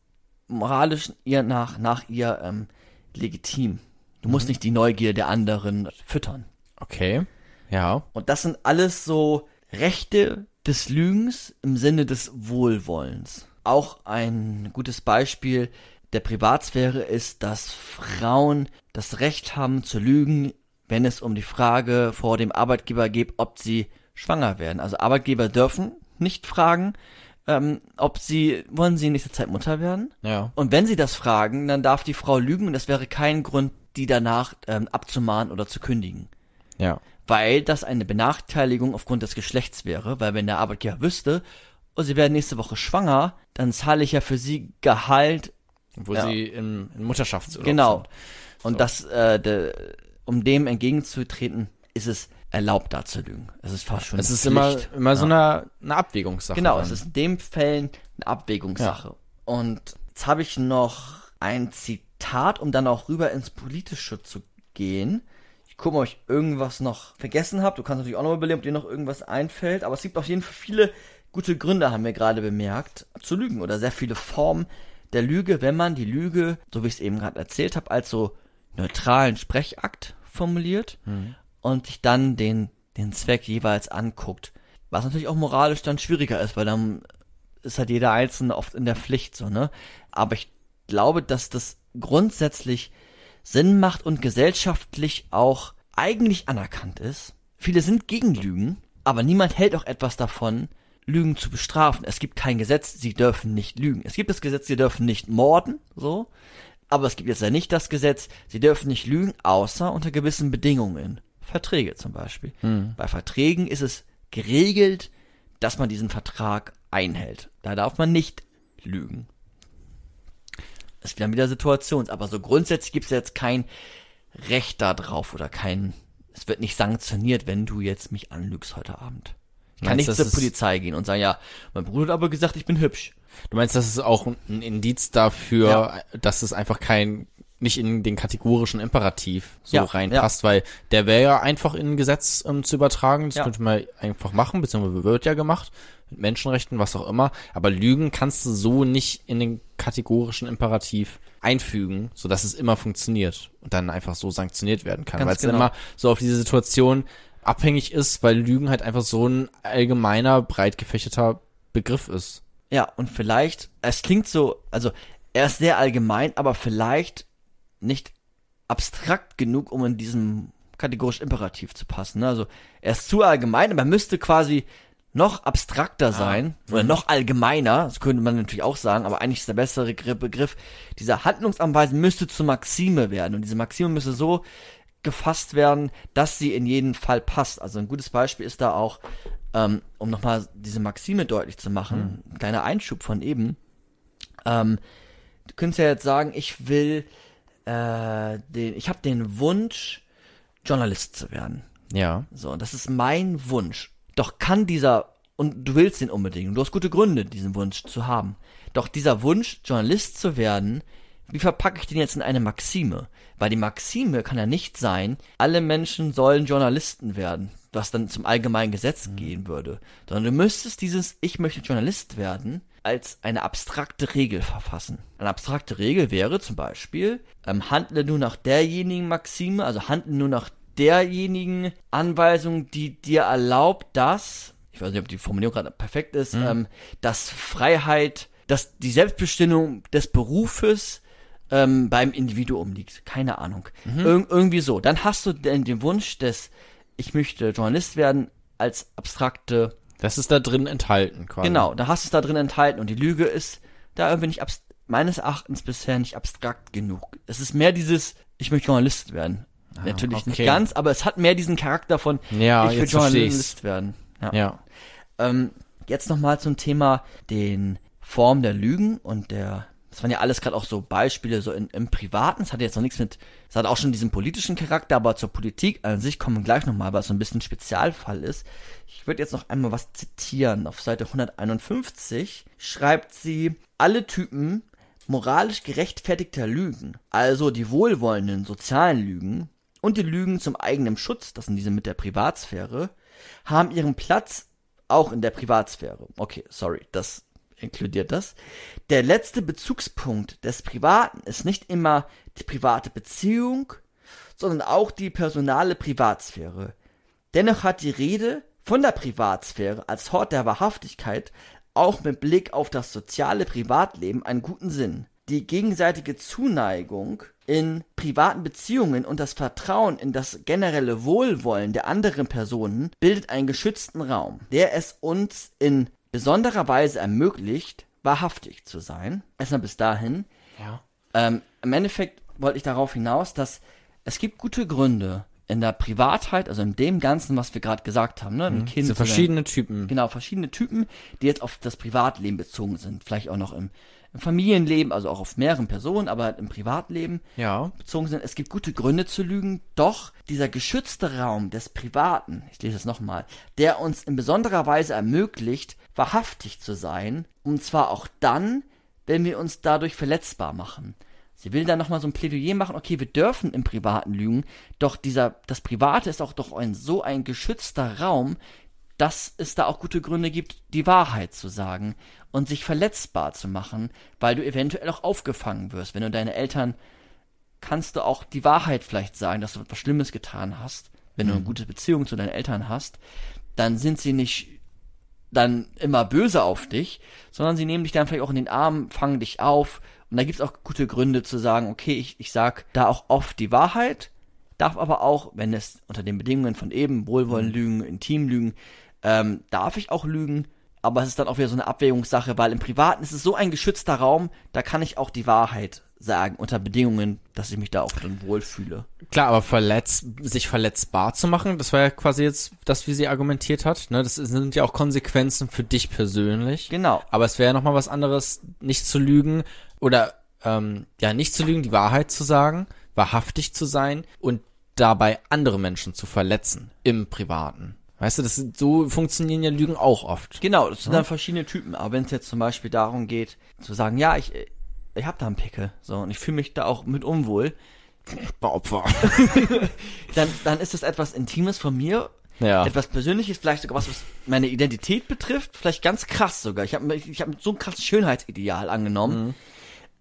moralisch ihr nach, nach ihr ähm, legitim. Du musst nicht die Neugier der anderen füttern. Okay. Ja. Und das sind alles so Rechte des Lügens im Sinne des Wohlwollens. Auch ein gutes Beispiel der Privatsphäre ist, dass Frauen das Recht haben zu lügen, wenn es um die Frage vor dem Arbeitgeber geht, ob sie schwanger werden. Also Arbeitgeber dürfen nicht fragen, ähm, ob sie, wollen sie in nächster Zeit Mutter werden? Ja. Und wenn sie das fragen, dann darf die Frau lügen und das wäre kein Grund, die danach ähm, abzumahnen oder zu kündigen Ja. weil das eine Benachteiligung aufgrund des Geschlechts wäre, weil wenn der Arbeitgeber wüsste, oh, sie werden nächste Woche schwanger, dann zahle ich ja für sie Gehalt, Wo Ja. sie im, im Mutterschaftsurlaub genau. sind. Und So. das, äh, de, um dem entgegenzutreten, ist es erlaubt, da zu lügen. Es ist fast schon Es ist Pflicht. immer, immer so Ja. eine, eine Abwägungssache. Genau, dann. es ist in dem Fällen eine Abwägungssache. Und jetzt habe ich noch ein Zitat, um dann auch rüber ins Politische zu gehen. Ich gucke mal, ob ich irgendwas noch vergessen habe. Du kannst natürlich auch noch überlegen, ob dir noch irgendwas einfällt. Aber es gibt auf jeden Fall viele gute Gründe, haben wir gerade bemerkt, zu lügen. Oder sehr viele Formen der Lüge, wenn man die Lüge, so wie ich es eben gerade erzählt habe, als so neutralen Sprechakt formuliert und sich dann den, den Zweck jeweils anguckt. Was natürlich auch moralisch dann schwieriger ist, weil dann ist halt jeder Einzelne oft in der Pflicht so, ne? Aber ich glaube, dass das grundsätzlich Sinn macht und gesellschaftlich auch eigentlich anerkannt ist. Viele sind gegen Lügen, aber niemand hält auch etwas davon, Lügen zu bestrafen. Es gibt kein Gesetz, sie dürfen nicht lügen. Es gibt das Gesetz, sie dürfen nicht morden, so. Aber es gibt jetzt ja nicht das Gesetz, sie dürfen nicht lügen, außer unter gewissen Bedingungen. Verträge zum Beispiel. Bei Verträgen ist es geregelt, dass man diesen Vertrag einhält. Da darf man nicht lügen. Das ist dann wieder Situations, aber so grundsätzlich gibt es jetzt kein Recht da drauf oder kein, es wird nicht sanktioniert, wenn du jetzt mich anlügst heute Abend. Ich kann Meinst, nicht zur Polizei gehen und sagen, ja, mein Bruder hat aber gesagt, ich bin hübsch. Du meinst, das ist auch ein Indiz dafür, dass es einfach kein nicht in den kategorischen Imperativ so Ja, reinpasst, weil der wäre ja einfach in ein Gesetz ähm, zu übertragen. Das Ja. könnte man einfach machen, beziehungsweise wird ja gemacht mit Menschenrechten, was auch immer. Aber Lügen kannst du so nicht in den kategorischen Imperativ einfügen, so dass es immer funktioniert und dann einfach so sanktioniert werden kann, weil es genau. immer so auf diese Situation abhängig ist, weil Lügen halt einfach so ein allgemeiner, breit gefächerter Begriff ist. Ja, und vielleicht, es klingt so, also er ist sehr allgemein, aber vielleicht nicht abstrakt genug, um in diesem kategorischen Imperativ zu passen. Ne? Also er ist zu allgemein, aber er müsste quasi noch abstrakter sein oder noch allgemeiner, das könnte man natürlich auch sagen, aber eigentlich ist der bessere Gr- Begriff, dieser Handlungsanweisung müsste zur Maxime werden und diese Maxime müsste so gefasst werden, dass sie in jeden Fall passt. Also ein gutes Beispiel ist da auch, ähm, um nochmal diese Maxime deutlich zu machen, ein kleiner Einschub von eben. Ähm, du könntest ja jetzt sagen, ich will äh, den, ich habe den Wunsch, Journalist zu werden. Ja. So, das ist mein Wunsch. Doch kann dieser, und du willst den unbedingt, und du hast gute Gründe, diesen Wunsch zu haben. Doch dieser Wunsch, Journalist zu werden, wie verpacke ich den jetzt in eine Maxime? Weil die Maxime kann ja nicht sein, alle Menschen sollen Journalisten werden, was dann zum allgemeinen Gesetz gehen würde. Sondern du müsstest dieses Ich möchte Journalist werden als eine abstrakte Regel verfassen. Eine abstrakte Regel wäre zum Beispiel, ähm, handle nur nach derjenigen Maxime, also handle nur nach derjenigen Anweisung, die dir erlaubt, dass, ich weiß nicht, ob die Formulierung gerade perfekt ist, ähm, dass Freiheit, dass die Selbstbestimmung des Berufes ähm, beim Individuum liegt. Keine Ahnung. Ir irgendwie so. Dann hast du den, den Wunsch des, ich möchte Journalist werden, als abstrakte Das ist da drin enthalten quasi. Genau, da hast du es da drin enthalten und die Lüge ist da irgendwie nicht abs meines Erachtens bisher nicht abstrakt genug. Es ist mehr dieses, ich möchte Journalist werden. Natürlich nicht okay. ganz, aber es hat mehr diesen Charakter von, Ja, ich will. Journalist werden. Ja. Ja. Ähm, jetzt nochmal zum Thema den Form der Lügen und der, das waren ja alles gerade auch so Beispiele so in, im Privaten, das hat jetzt noch nichts mit, das hat auch schon diesen politischen Charakter, aber zur Politik an sich kommen wir gleich nochmal, weil es so ein bisschen Spezialfall ist. Ich würde jetzt noch einmal was zitieren. Auf Seite 151 schreibt sie, alle Typen moralisch gerechtfertigter Lügen, also die wohlwollenden sozialen Lügen und die Lügen zum eigenen Schutz, das sind diese mit der Privatsphäre, haben ihren Platz auch in der Privatsphäre. Okay, sorry, das inkludiert das. Der letzte Bezugspunkt des Privaten ist nicht immer die private Beziehung, sondern auch die personale Privatsphäre. Dennoch hat die Rede von der Privatsphäre als Hort der Wahrhaftigkeit auch mit Blick auf das soziale Privatleben einen guten Sinn. Die gegenseitige Zuneigung in privaten Beziehungen und das Vertrauen in das generelle Wohlwollen der anderen Personen bildet einen geschützten Raum, der es uns in besonderer Weise ermöglicht, wahrhaftig zu sein. Erstmal bis dahin. Ja. Ähm, Im Endeffekt wollte ich darauf hinaus, dass es gibt gute Gründe in der Privatheit, also in dem Ganzen, was wir gerade gesagt haben, ne, ein Kind So verschiedene Typen. Genau, verschiedene Typen, die jetzt auf das Privatleben bezogen sind. Vielleicht auch noch im, im Familienleben, also auch auf mehreren Personen, aber halt im Privatleben Ja. bezogen sind. Es gibt gute Gründe zu lügen, doch dieser geschützte Raum des Privaten, ich lese es nochmal, der uns in besonderer Weise ermöglicht, wahrhaftig zu sein, und zwar auch dann, wenn wir uns dadurch verletzbar machen. Sie will dann nochmal so ein Plädoyer machen, okay, wir dürfen im Privaten lügen, doch dieser, das Private ist auch doch ein, so ein geschützter Raum, dass es da auch gute Gründe gibt, die Wahrheit zu sagen und sich verletzbar zu machen, weil du eventuell auch aufgefangen wirst. Wenn du deine Eltern kannst du auch die Wahrheit vielleicht sagen, dass du etwas Schlimmes getan hast. Wenn du eine gute Beziehung zu deinen Eltern hast, dann sind sie nicht dann immer böse auf dich, sondern sie nehmen dich dann vielleicht auch in den Arm, fangen dich auf. Und da gibt's auch gute Gründe zu sagen, okay, ich, ich sag da auch oft die Wahrheit, darf aber auch, wenn es unter den Bedingungen von eben, Wohlwollen lügen, intim lügen, ähm, darf ich auch lügen, aber es ist dann auch wieder so eine Abwägungssache, weil im Privaten ist es so ein geschützter Raum, da kann ich auch die Wahrheit sagen, unter Bedingungen, dass ich mich da auch dann wohlfühle. Klar, aber verletz, sich verletzbar zu machen, das war ja quasi jetzt das, wie sie argumentiert hat. Ne? Das sind ja auch Konsequenzen für dich persönlich. Genau. Aber es wäre ja nochmal was anderes, nicht zu lügen oder ähm, ja, nicht zu lügen, die Wahrheit zu sagen, wahrhaftig zu sein und dabei andere Menschen zu verletzen im Privaten. Weißt du, das ist, so funktionieren ja Lügen auch oft. Genau, das sind dann verschiedene Typen. Aber wenn es jetzt zum Beispiel darum geht, zu sagen, ja, ich, ich habe da einen Pickel, so, und ich fühle mich da auch mit unwohl, *laughs* Opfer. *laughs* dann, dann ist das etwas Intimes von mir, Ja. etwas Persönliches, vielleicht sogar was, was meine Identität betrifft, vielleicht ganz krass sogar. Ich habe ich hab so ein krasses Schönheitsideal angenommen.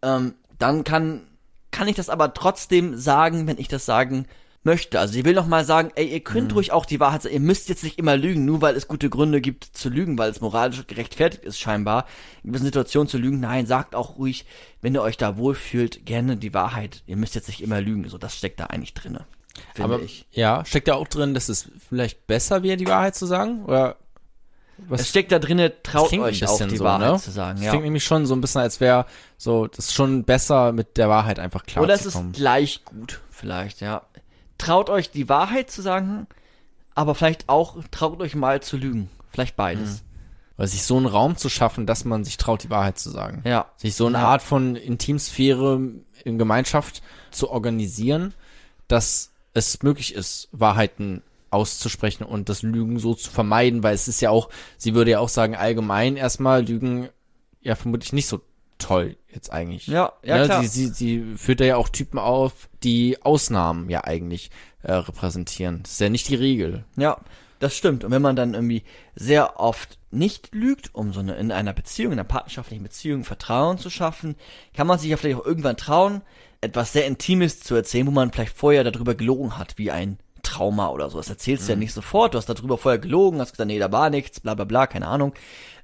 Ähm, dann kann, kann ich das aber trotzdem sagen, wenn ich das sagen möchte. Also sie will noch mal sagen, ey, ihr könnt ruhig auch die Wahrheit sagen, ihr müsst jetzt nicht immer lügen, nur weil es gute Gründe gibt zu lügen, weil es moralisch gerechtfertigt ist scheinbar, in gewissen Situationen zu lügen. Nein, sagt auch ruhig, wenn ihr euch da wohlfühlt, gerne die Wahrheit. Ihr müsst jetzt nicht immer lügen. So, das steckt da eigentlich drinne. Finde Aber ich. ja, steckt da auch drin, dass es vielleicht besser wäre, die Wahrheit zu sagen? Oder was? Es steckt da drinne, traut euch auch die so, Wahrheit ne? zu sagen. Das Ja. klingt nämlich schon so ein bisschen, als wäre so, das ist schon besser mit der Wahrheit einfach klar Oder es ist gleich gut, vielleicht, ja. Traut euch die Wahrheit zu sagen, aber vielleicht auch traut euch mal zu lügen. Vielleicht beides. Weil sich so einen Raum zu schaffen, dass man sich traut, die Wahrheit zu sagen. Ja. Sich so eine Ja. Art von Intimsphäre in Gemeinschaft zu organisieren, dass es möglich ist, Wahrheiten auszusprechen und das Lügen so zu vermeiden, weil es ist ja auch, sie würde ja auch sagen, allgemein erstmal Lügen ja vermutlich nicht so toll jetzt eigentlich. Ja, ja, Ne, klar. Sie, sie, sie führt da ja auch Typen auf, die Ausnahmen ja eigentlich äh, repräsentieren. Das ist ja nicht die Regel. Ja, das stimmt. Und wenn man dann irgendwie sehr oft nicht lügt, um so eine, in einer Beziehung, in einer partnerschaftlichen Beziehung Vertrauen zu schaffen, kann man sich ja vielleicht auch irgendwann trauen, etwas sehr Intimes zu erzählen, wo man vielleicht vorher darüber gelogen hat, wie ein Trauma oder so. Das erzählst du ja nicht sofort, du hast darüber vorher gelogen, hast gesagt, nee, da war nichts, bla bla bla, keine Ahnung.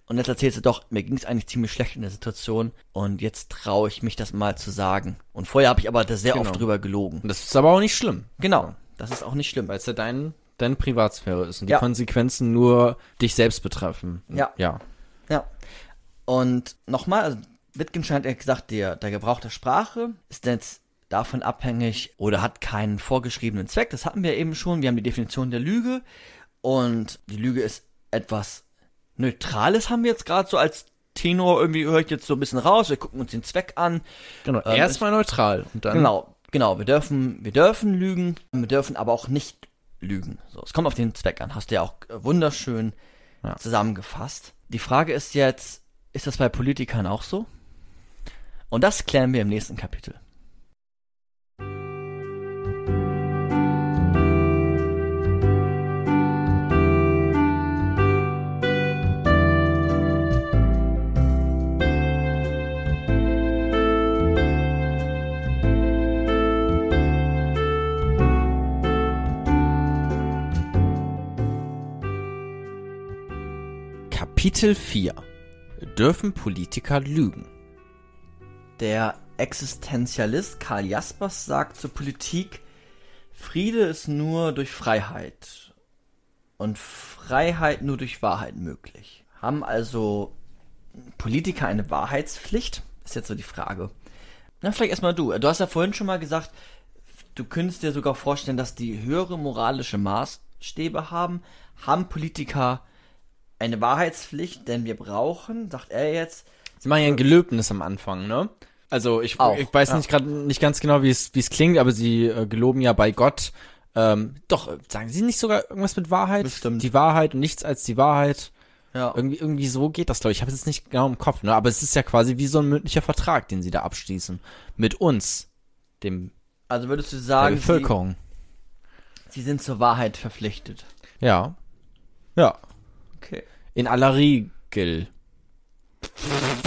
Und jetzt erzählst du doch, mir ging es eigentlich ziemlich schlecht in der Situation und jetzt traue ich mich das mal zu sagen. Und vorher habe ich aber da sehr Genau. oft drüber gelogen. Und das ist aber auch nicht schlimm. Genau, das ist auch nicht schlimm. Weil es ja dein, deine Privatsphäre ist und die Ja. Konsequenzen nur dich selbst betreffen. Ja. Ja. Ja. Und nochmal, also Wittgenstein hat ja gesagt, der, der Gebrauch der Sprache ist jetzt davon abhängig oder hat keinen vorgeschriebenen Zweck. Das hatten wir eben schon. Wir haben die Definition der Lüge. Und die Lüge ist etwas Neutrales, haben wir jetzt gerade so als Tenor irgendwie höre ich jetzt so ein bisschen raus. Wir gucken uns den Zweck an. Genau. Ähm, Erstmal neutral und dann. Genau, genau. Wir dürfen, wir dürfen lügen, wir dürfen aber auch nicht lügen. So, es kommt auf den Zweck an. Hast du ja auch äh, wunderschön Ja. zusammengefasst. Die Frage ist jetzt, ist das bei Politikern auch so? Und das klären wir im nächsten Kapitel. Kapitel 4. Dürfen Politiker lügen? Der Existenzialist Karl Jaspers sagt zur Politik, Friede ist nur durch Freiheit und Freiheit nur durch Wahrheit möglich. Haben also Politiker eine Wahrheitspflicht? Ist jetzt so die Frage. Na, vielleicht erstmal du. Du hast ja vorhin schon mal gesagt, du könntest dir sogar vorstellen, dass die höhere moralische Maßstäbe haben. Haben Politiker eine Wahrheitspflicht? Denn wir brauchen, sagt er jetzt, Sie machen ja ein Gelöbnis am Anfang, ne? Also ich, Auch, ich weiß ja. nicht gerade nicht ganz genau, wie es wie es klingt, aber sie äh, geloben ja bei Gott. Ähm, doch, äh, sagen sie nicht sogar irgendwas mit Wahrheit? Bestimmt. Die Wahrheit und nichts als die Wahrheit. ja, Irgendwie, irgendwie so geht das, glaube ich. Ich habe es jetzt nicht genau im Kopf, ne? Aber es ist ja quasi wie so ein mündlicher Vertrag, den sie da abschließen. Mit uns, dem also würdest du der sagen, sie, Bevölkerung. sie sind zur Wahrheit verpflichtet. Ja. Ja. In aller Regel. *laughs*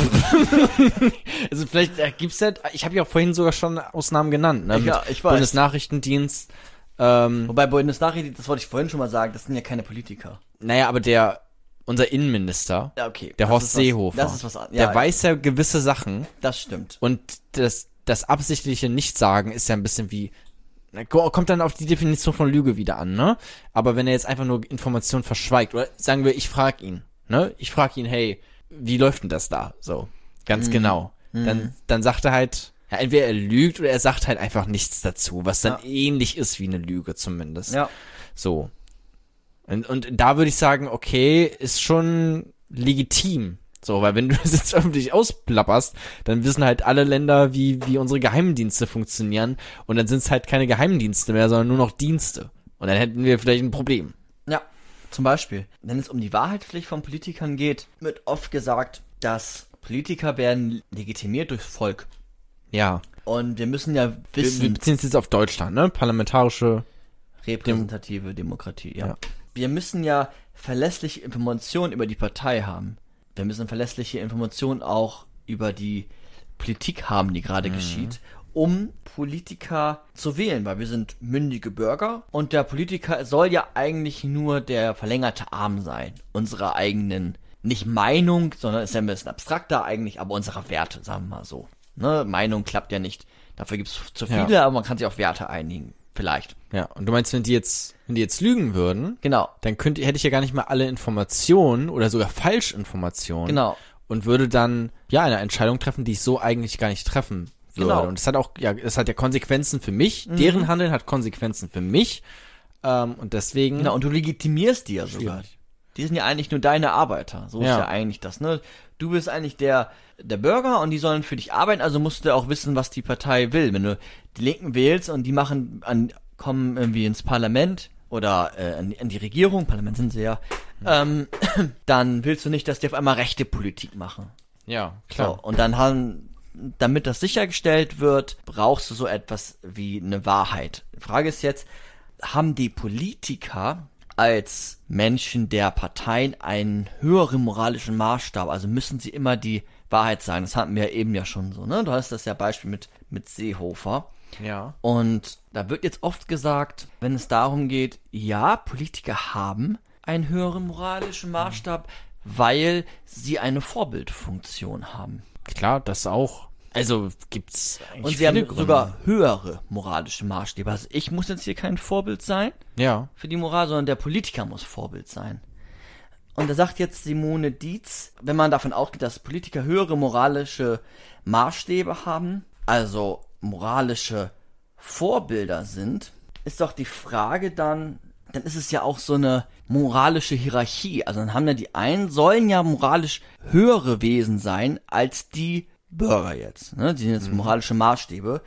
also vielleicht äh, gibt's ja, ich habe ja auch vorhin sogar schon Ausnahmen genannt, ne? Ja, ich weiß. Bundesnachrichtendienst. Ähm, Wobei Bundesnachrichten, das wollte ich vorhin schon mal sagen, das sind ja keine Politiker. naja, aber der, unser Innenminister, Ja, okay. der Das Horst was- Seehofer, Das ist was ja, der weiß ja gewisse Sachen Das stimmt. und das, das absichtliche Nichtsagen ist ja ein bisschen wie, kommt dann auf die Definition von Lüge wieder an, ne? Aber wenn er jetzt einfach nur Informationen verschweigt, oder sagen wir, ich frage ihn, Ne? Ich frage ihn, hey, wie läuft denn das da? So, ganz genau. Dann, dann sagt er halt, ja, entweder er lügt oder er sagt halt einfach nichts dazu, was dann Ja. ähnlich ist wie eine Lüge zumindest. Ja. So. Und, und da würde ich sagen, okay, ist schon legitim. So, weil wenn du das jetzt *laughs* öffentlich ausplapperst, dann wissen halt alle Länder, wie, wie unsere Geheimdienste funktionieren. Und dann sind es halt keine Geheimdienste mehr, sondern nur noch Dienste. Und dann hätten wir vielleicht ein Problem. Ja, zum Beispiel, wenn es um die Wahrheitspflicht von Politikern geht, wird oft gesagt, dass Politiker werden legitimiert durchs Volk. Ja. Und wir müssen ja Wir, wir wissen, beziehen uns jetzt auf Deutschland, ne? Parlamentarische. repräsentative Demokratie, ja. Ja. Wir müssen ja verlässliche Informationen über die Partei haben. Wir müssen verlässliche Informationen auch über die Politik haben, die gerade geschieht, um Politiker zu wählen, weil wir sind mündige Bürger und der Politiker soll ja eigentlich nur der verlängerte Arm sein, unserer eigenen, nicht Meinung, sondern ist ja ein bisschen abstrakter eigentlich, aber unserer Werte, sagen wir mal so. Ne? Meinung klappt ja nicht. Dafür gibt's zu Ja. viele, aber man kann sich auf Werte einigen. Vielleicht. Ja. Und du meinst, wenn die jetzt, wenn die jetzt lügen würden, Genau. dann könnte, hätte ich ja gar nicht mal alle Informationen oder sogar Falschinformationen. Genau. Und würde dann, ja, eine Entscheidung treffen, die ich so eigentlich gar nicht treffen würde. Genau. Mhm. Und das hat auch, ja, es hat ja Konsequenzen für mich. Deren Handeln hat Konsequenzen für mich. Ähm, und deswegen. Genau, und du legitimierst die ja sogar. Die sind ja eigentlich nur deine Arbeiter. So ist Ja. ja eigentlich das, ne? Du bist eigentlich der, der Bürger und die sollen für dich arbeiten, also musst du auch wissen, was die Partei will. Wenn du die Linken wählst und die machen an, kommen irgendwie ins Parlament oder äh, an, an die Regierung, Parlament sind sie ja, ähm, *clears throat* dann willst du nicht, dass die auf einmal rechte Politik machen. Ja, So, klar. und dann haben, damit das sichergestellt wird, brauchst du so etwas wie eine Wahrheit. Die Frage ist jetzt, haben die Politiker als Menschen der Parteien einen höheren moralischen Maßstab? Also müssen sie immer die Wahrheit sagen? Das hatten wir ja eben ja schon so, ne? Du hast das ja Beispiel mit, mit Seehofer. Ja. Und da wird jetzt oft gesagt, wenn es darum geht, ja, Politiker haben einen höheren moralischen Maßstab, weil sie eine Vorbildfunktion haben. Klar, das auch. Also gibt's Und sie haben Gründe. sogar höhere moralische Maßstäbe. Also ich muss jetzt hier kein Vorbild sein Ja. für die Moral, sondern der Politiker muss Vorbild sein. Und da sagt jetzt Simone Dietz, wenn man davon ausgeht, dass Politiker höhere moralische Maßstäbe haben, also moralische Vorbilder sind, ist doch die Frage dann, dann ist es ja auch so eine moralische Hierarchie. Also dann haben ja die einen, sollen ja moralisch höhere Wesen sein als die Bürger jetzt. Ne? Die sind jetzt moralische Maßstäbe.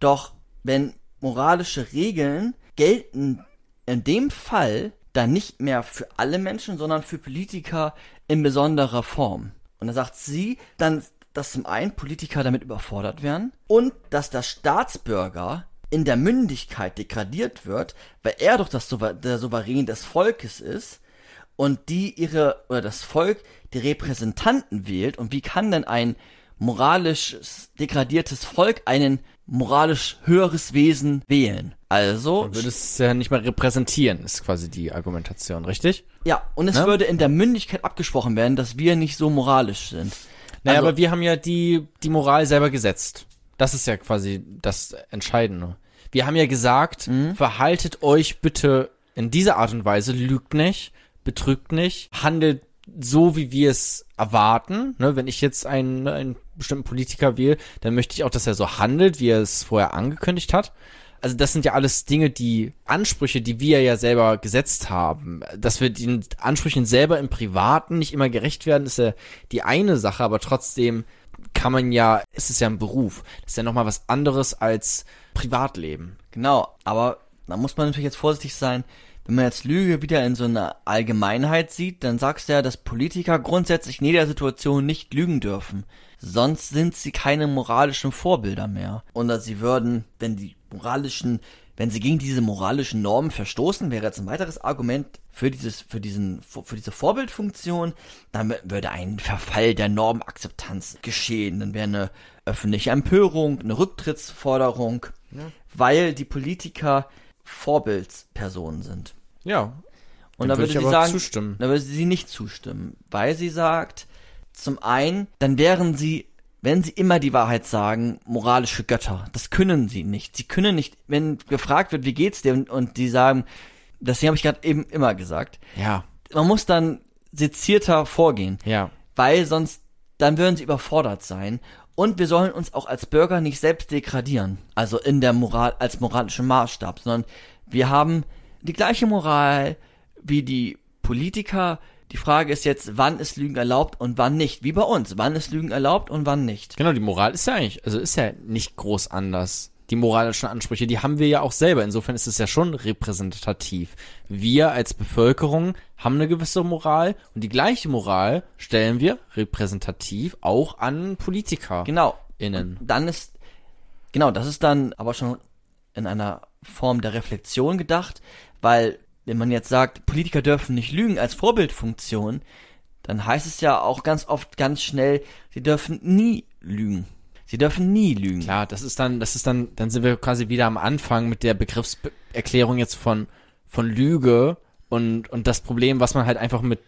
Doch wenn moralische Regeln gelten in dem Fall dann nicht mehr für alle Menschen, sondern für Politiker in besonderer Form. Und da sagt sie dann, dass zum einen Politiker damit überfordert werden und dass der Staatsbürger in der Mündigkeit degradiert wird, weil er doch das Souver der Souverän des Volkes ist und die ihre oder das Volk die Repräsentanten wählt und wie kann denn ein moralisch degradiertes Volk einen moralisch höheres Wesen wählen? Also Würde es ja nicht mal repräsentieren, ist quasi die Argumentation, richtig? ja, und es Ne? würde in der Mündigkeit abgesprochen werden, dass wir nicht so moralisch sind. Naja, Also- aber wir haben ja die, die Moral selber gesetzt. Das ist ja quasi das Entscheidende. Wir haben ja gesagt, Mhm. verhaltet euch bitte in dieser Art und Weise, lügt nicht, betrügt nicht, handelt so, wie wir es erwarten. Ne, wenn ich jetzt einen, einen bestimmten Politiker wähle, dann möchte ich auch, dass er so handelt, wie er es vorher angekündigt hat. Also das sind ja alles Dinge, die Ansprüche, die wir ja selber gesetzt haben. Dass wir den Ansprüchen selber im Privaten nicht immer gerecht werden, ist ja die eine Sache, aber trotzdem kann man ja, es ist ja ein Beruf. Das ist ja nochmal was anderes als Privatleben. Genau, aber da muss man natürlich jetzt vorsichtig sein. Wenn man jetzt Lüge wieder in so einer Allgemeinheit sieht, dann sagst du ja, dass Politiker grundsätzlich in jeder Situation nicht lügen dürfen. Sonst sind sie keine moralischen Vorbilder mehr. Und dass sie würden, wenn die moralischen, wenn sie gegen diese moralischen Normen verstoßen, wäre jetzt ein weiteres Argument für dieses, für diesen, für diese Vorbildfunktion, dann würde ein Verfall der Normakzeptanz geschehen. Dann wäre eine öffentliche Empörung, eine Rücktrittsforderung, weil die Politiker Vorbildspersonen sind. Ja. Und da würde würde sie aber sagen, zustimmen. da würde sie nicht zustimmen, weil sie sagt, zum einen, dann wären sie, wenn sie immer die Wahrheit sagen, moralische Götter. Das können sie nicht. Sie können nicht, wenn gefragt wird, wie geht's dir, und, und die sagen, deswegen habe ich gerade eben immer gesagt, Ja. man muss dann sezierter vorgehen. Ja. Weil sonst, dann würden sie überfordert sein. Und wir sollen uns auch als Bürger nicht selbst degradieren. Also in der Moral, als moralischen Maßstab, sondern wir haben die gleiche Moral wie die Politiker. Die Frage ist jetzt, wann ist Lügen erlaubt und wann nicht. Wie bei uns. Wann ist Lügen erlaubt und wann nicht. Genau, die Moral ist ja eigentlich, also ist ja nicht groß anders. Die moralischen Ansprüche, die haben wir ja auch selber. Insofern ist es ja schon repräsentativ. Wir als Bevölkerung haben eine gewisse Moral und die gleiche Moral stellen wir repräsentativ auch an Politiker. Genau. Innen. Dann ist, genau, das ist dann aber schon in einer Form der Reflexion gedacht, weil wenn man jetzt sagt, Politiker dürfen nicht lügen als Vorbildfunktion, dann heißt es ja auch ganz oft ganz schnell, sie dürfen nie lügen. Sie dürfen nie lügen. Klar, das ist dann, das ist dann, dann sind wir quasi wieder am Anfang mit der Begriffserklärung jetzt von, von Lüge und, und das Problem, was man halt einfach mit,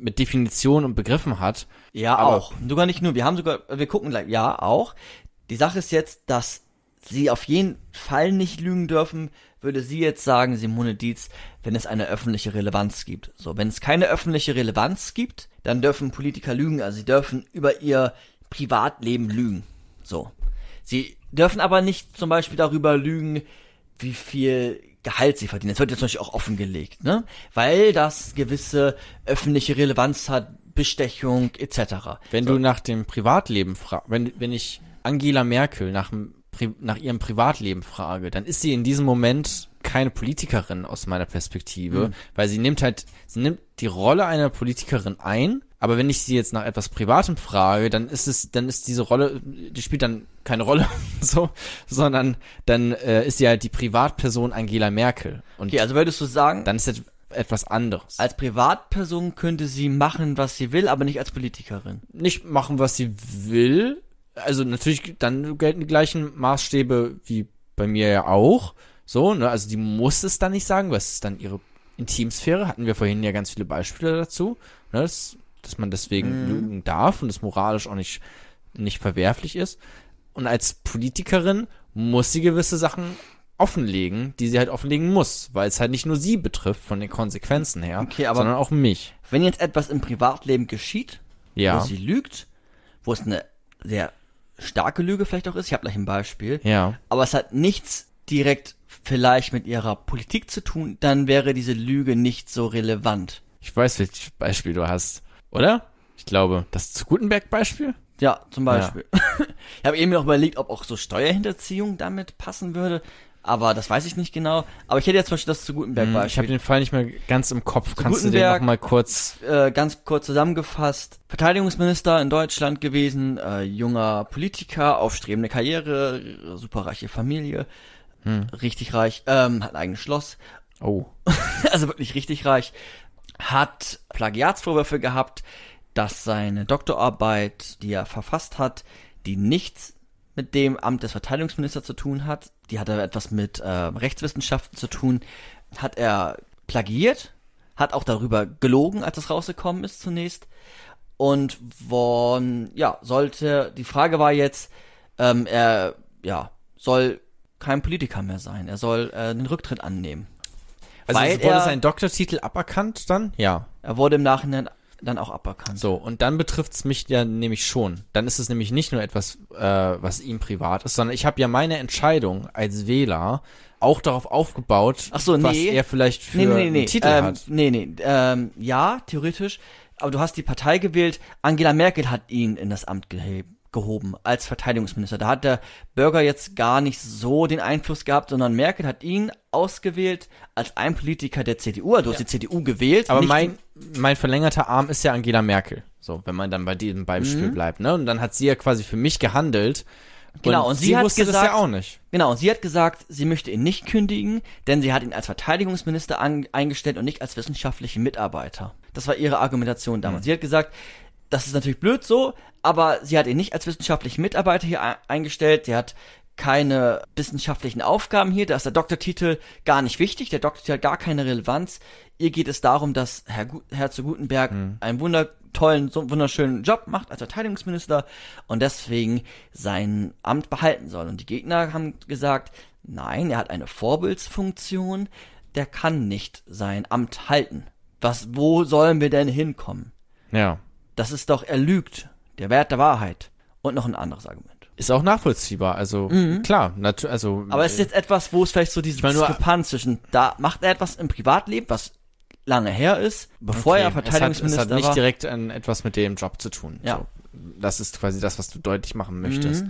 mit Definition und Begriffen hat. Ja, Aber- auch. Sogar nicht nur. Wir haben sogar, wir gucken gleich. Ja, auch. Die Sache ist jetzt, dass sie auf jeden Fall nicht lügen dürfen, würde sie jetzt sagen, Simone Dietz, wenn es eine öffentliche Relevanz gibt. So, wenn es keine öffentliche Relevanz gibt, dann dürfen Politiker lügen. Also sie dürfen über ihr Privatleben lügen. So. Sie dürfen aber nicht zum Beispiel darüber lügen, wie viel Gehalt sie verdienen. Das wird jetzt natürlich auch offengelegt, ne? Weil das gewisse öffentliche Relevanz hat, Bestechung etc. Wenn du nach dem Privatleben fragst, wenn, wenn ich Angela Merkel nach, Pri nach ihrem Privatleben frage, dann ist sie in diesem Moment keine Politikerin aus meiner Perspektive, weil sie nimmt halt, sie nimmt die Rolle einer Politikerin ein, aber wenn ich sie jetzt nach etwas Privatem frage, dann ist es, dann ist diese Rolle, die spielt dann keine Rolle, *laughs* so, sondern dann äh, ist sie halt die Privatperson Angela Merkel. Und Okay, also würdest du sagen, dann ist es etwas anderes. als Privatperson könnte sie machen, was sie will, aber nicht als Politikerin. nicht machen, was sie will. Also natürlich, dann gelten die gleichen Maßstäbe wie bei mir ja auch. So, ne, also die muss es dann nicht sagen, was ist dann ihre Intimsphäre. Hatten wir vorhin ja ganz viele Beispiele dazu, ne, dass, dass man deswegen lügen darf und es moralisch auch nicht, nicht verwerflich ist. Und als Politikerin muss sie gewisse Sachen offenlegen, die sie halt offenlegen muss, weil es halt nicht nur sie betrifft von den Konsequenzen her, Okay, aber- sondern auch mich. Wenn jetzt etwas im Privatleben geschieht, Ja. wo sie lügt, wo es eine sehr starke Lüge vielleicht auch ist, ich habe gleich ein Beispiel, Ja. aber es hat nichts direkt vielleicht mit ihrer Politik zu tun, dann wäre diese Lüge nicht so relevant. Ich weiß, welches Beispiel du hast. Oder? Ich glaube, das zu Gutenberg-Beispiel? Ja, zum Beispiel. *laughs* ich habe eben noch überlegt, ob auch so Steuerhinterziehung damit passen würde, aber das weiß ich nicht genau. Aber ich hätte jetzt zum Beispiel das zu Hm, Ich habe den Fall nicht mehr ganz im Kopf. Kannst du den Gutenberg- noch mal kurz... äh, ganz kurz zusammengefasst, Verteidigungsminister in Deutschland gewesen, äh, junger Politiker, aufstrebende Karriere, superreiche Familie, richtig reich, ähm, hat ein eigenes Schloss, Oh. *laughs* also wirklich richtig reich, hat Plagiatsvorwürfe gehabt, dass seine Doktorarbeit, die er verfasst hat, die nichts mit dem Amt des Verteidigungsministers zu tun hat, die hatte etwas mit äh, Rechtswissenschaften zu tun, hat er plagiiert, hat auch darüber gelogen, als es rausgekommen ist zunächst. Und von, ja, sollte, die Frage war jetzt, ähm, er, ja, soll kein Politiker mehr sein. Er soll äh, den Rücktritt annehmen. Also Weil wurde er- sein Doktortitel aberkannt dann? Ja. Er wurde im Nachhinein dann auch aberkannt. So, und dann betrifft's mich ja nämlich schon. Dann ist es nämlich nicht nur etwas, äh, was ihm privat ist, sondern ich habe ja meine Entscheidung als Wähler auch darauf aufgebaut, Ach so, was nee. er vielleicht für nee, nee, nee, nee. einen Titel ähm, hat. Nee, nee. Ähm, ja, theoretisch. Aber du hast die Partei gewählt. Angela Merkel hat ihn in das Amt gehe gehoben als Verteidigungsminister. Da hat der Bürger jetzt gar nicht so den Einfluss gehabt, sondern Merkel hat ihn ausgewählt als ein Politiker der CDU. Also hast die CDU gewählt. Aber mein, mein verlängerter Arm ist ja Angela Merkel. So, wenn man dann bei diesem Beispiel bleibt, ne? Und dann hat sie ja quasi für mich gehandelt. Mhm. Genau, und sie hat wusste das gesagt- ja auch nicht. Genau, und sie hat gesagt, sie möchte ihn nicht kündigen, denn sie hat ihn als Verteidigungsminister an, eingestellt und nicht als wissenschaftlichen Mitarbeiter. Das war ihre Argumentation damals. Sie hat gesagt, das ist natürlich blöd so, aber sie hat ihn nicht als wissenschaftlichen Mitarbeiter hier ein- eingestellt. Sie hat keine wissenschaftlichen Aufgaben hier. Da ist der Doktortitel gar nicht wichtig. Der Doktortitel hat gar keine Relevanz. Ihr geht es darum, dass Herr, Gu Herr zu Gutenberg einen wundertollen, so wunderschönen Job macht als Verteidigungsminister und deswegen sein Amt behalten soll. Und die Gegner haben gesagt, nein, er hat eine Vorbildsfunktion, der kann nicht sein Amt halten. Was, wo sollen wir denn hinkommen? Ja. Das ist doch, er lügt. Der Wert der Wahrheit. Und noch ein anderes Argument. Ist auch nachvollziehbar. Also klar, natu also Mhm. Aber es ist jetzt etwas, wo es vielleicht so diese Diskrepanz zwischen, da macht er etwas im Privatleben, was lange her ist, bevor Okay, er es hat, Verteidigungsminister es hat nicht war. direkt an etwas mit dem Job zu tun. Ja. So. Das ist quasi das, was du deutlich machen möchtest.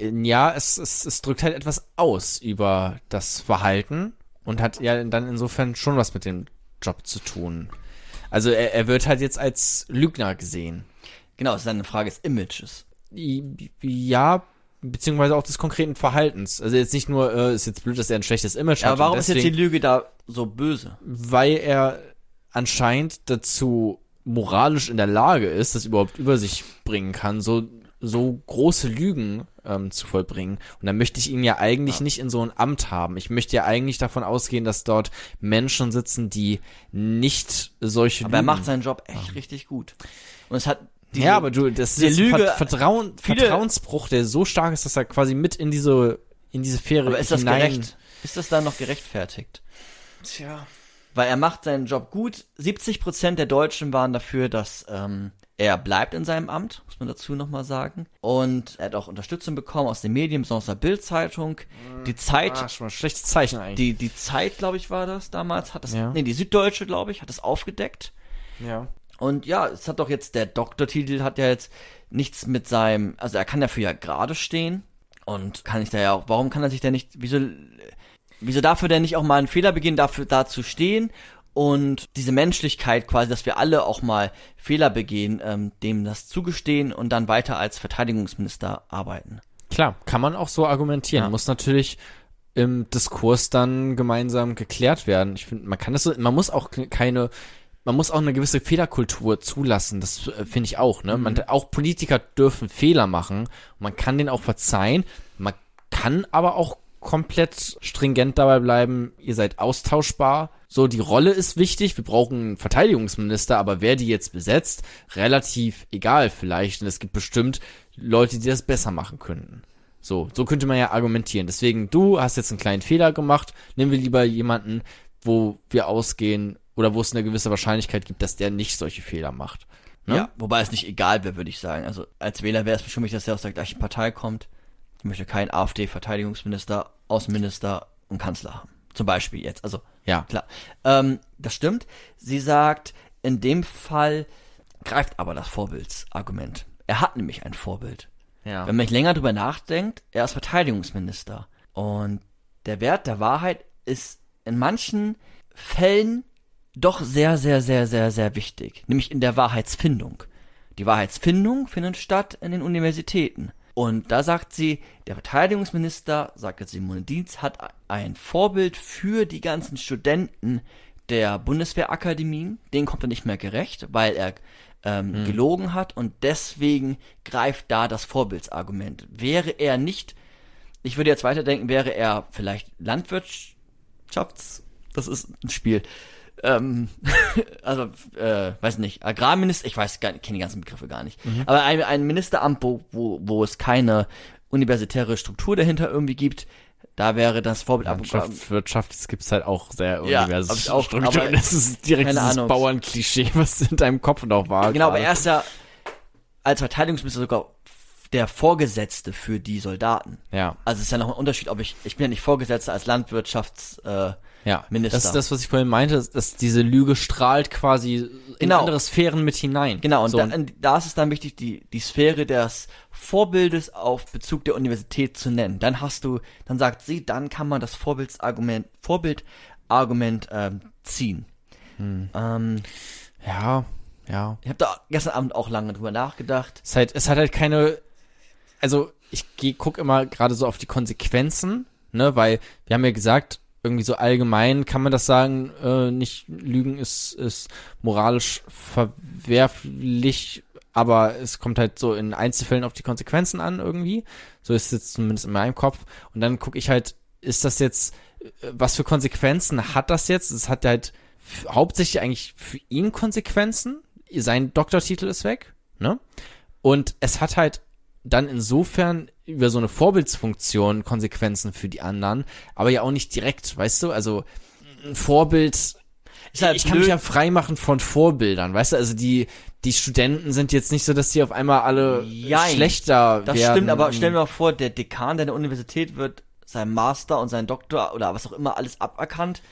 Mhm. Ja, es, es, es drückt halt etwas aus über das Verhalten und hat ja dann insofern schon was mit dem Job zu tun. Also er, er wird halt jetzt als Lügner gesehen. Genau, es ist eine Frage des Images. Ja, beziehungsweise auch des konkreten Verhaltens. Also jetzt nicht nur, äh, ist jetzt blöd, dass er ein schlechtes Image Ja, hat. aber warum und ist jetzt die deswegen- Lüge da so böse? weil er anscheinend dazu moralisch in der Lage ist, das überhaupt über sich bringen kann, so so große Lügen ähm, zu vollbringen. Und dann möchte ich ihn ja eigentlich nicht in so ein Amt haben. Ich möchte ja eigentlich davon ausgehen, dass dort Menschen sitzen, die nicht solche Aber er Lügen. macht seinen Job echt richtig gut. Und es hat diese, ja, aber du, das ist Lüge- Ver Vertrauen, Vertrauensbruch, der so stark ist, dass er quasi mit in diese in diese Sphäre aber ist das hinein. gerecht? Ist das dann noch gerechtfertigt? Tja. Weil er macht seinen Job gut. 70 Prozent der Deutschen waren dafür, dass ähm, er bleibt in seinem Amt, muss man dazu nochmal sagen. Und er hat auch Unterstützung bekommen aus den Medien, besonders aus der Bild-Zeitung. Die Zeit, Ah, schon mal ein schlechtes Zeichen eigentlich. die, die Zeit, glaube ich, war das damals, hat das, Ja. nee, die Süddeutsche, glaube ich, hat das aufgedeckt. ja. Und ja, es hat doch jetzt, der Doktortitel hat ja jetzt nichts mit seinem, also er kann dafür ja gerade stehen. Und kann ich da ja auch, warum kann er sich denn nicht, wieso, wieso darf er denn nicht auch mal einen Fehler begehen, dafür da zu stehen? Und diese Menschlichkeit quasi, dass wir alle auch mal Fehler begehen, ähm, dem das zugestehen und dann weiter als Verteidigungsminister arbeiten. Klar, kann man auch so argumentieren. Ja. Muss natürlich im Diskurs dann gemeinsam geklärt werden. Ich finde, man kann das so, man muss auch keine, man muss auch eine gewisse Fehlerkultur zulassen. Das äh, finde ich auch, ne? Man, auch Politiker dürfen Fehler machen. Man kann denen auch verzeihen. Man kann aber auch komplett stringent dabei bleiben. Ihr seid austauschbar. So, die Rolle ist wichtig. Wir brauchen einen Verteidigungsminister, aber wer die jetzt besetzt, relativ egal vielleicht. Und es gibt bestimmt Leute, die das besser machen könnten. So, so könnte man ja argumentieren. Deswegen, du hast jetzt einen kleinen Fehler gemacht. Nehmen wir lieber jemanden, wo wir ausgehen oder wo es eine gewisse Wahrscheinlichkeit gibt, dass der nicht solche Fehler macht. Ne? Ja, wobei es nicht egal wäre, würde ich sagen. Also als Wähler wäre es bestimmt dass er aus der gleichen Partei kommt. Ich möchte keinen AfD-Verteidigungsminister, Außenminister und Kanzler haben. Zum Beispiel jetzt. Also Ja. klar. Ähm, das stimmt. Sie sagt, in dem Fall greift aber das Vorbildsargument. Er hat nämlich ein Vorbild. Ja. Wenn man nicht länger drüber nachdenkt, er ist Verteidigungsminister. Und der Wert der Wahrheit ist in manchen Fällen doch sehr, sehr, sehr, sehr, sehr wichtig. Nämlich in der Wahrheitsfindung. Die Wahrheitsfindung findet statt in den Universitäten. Und da sagt sie, der Verteidigungsminister, sagt jetzt Simone Dienz, hat ein Vorbild für die ganzen Studenten der Bundeswehrakademien. Denen kommt er nicht mehr gerecht, weil er ähm, gelogen hat und deswegen greift da das Vorbildsargument. Wäre er nicht, ich würde jetzt weiterdenken, wäre er vielleicht Landwirtschafts, das ist ein Spiel, ähm, *laughs* also, äh, weiß nicht, Agrarminister, ich weiß gar nicht, kenne die ganzen Begriffe gar nicht, aber ein, ein Ministeramt, wo, wo, wo es keine universitäre Struktur dahinter irgendwie gibt, da wäre das Vorbild Wirtschaft, Wirtschaft, das gibt's halt auch sehr Ja, hab ich auch, Strukturen. aber Das ist direkt dieses. Bauernklischee, was in deinem Kopf noch war. Genau, aber gerade. er ist ja als Verteidigungsminister sogar der Vorgesetzte für die Soldaten. Ja. Also es ist ja noch ein Unterschied, ob ich, ich bin ja nicht Vorgesetzter als Landwirtschafts, äh, Ja, Minister. das ist das, was ich vorhin meinte, dass, diese Lüge strahlt quasi in Genau. andere Sphären mit hinein. Genau, und so, da, da ist es dann wichtig, die, die Sphäre des Vorbildes auf Bezug der Universität zu nennen. Dann hast du, dann sagt sie, dann kann man das Vorbildsargument, Vorbildargument ähm, ziehen. Hm. Ähm, ja, ja. ich habe da gestern Abend auch lange drüber nachgedacht. Es, halt, es hat halt keine, also ich geh, guck immer gerade so auf die Konsequenzen, ne, weil wir haben ja gesagt, irgendwie so allgemein kann man das sagen, äh, nicht Lügen ist, ist moralisch verwerflich, aber es kommt halt so in Einzelfällen auf die Konsequenzen an irgendwie. So ist es jetzt zumindest in meinem Kopf. Und dann gucke ich halt, ist das jetzt, äh, was für Konsequenzen hat das jetzt? Es hat halt hauptsächlich eigentlich für ihn Konsequenzen. Sein Doktortitel ist weg, ne? Und es hat halt dann insofern über so eine Vorbildsfunktion Konsequenzen für die anderen, aber ja auch nicht direkt, weißt du? Also ein Vorbild, Ist halt ich kann mich ja frei machen von Vorbildern, weißt du, also die, die Studenten sind jetzt nicht so, dass die auf einmal alle Jein. schlechter Das werden. stimmt, aber stell dir mal vor, der Dekan der Universität wird sein Master und sein Doktor oder was auch immer alles aberkannt.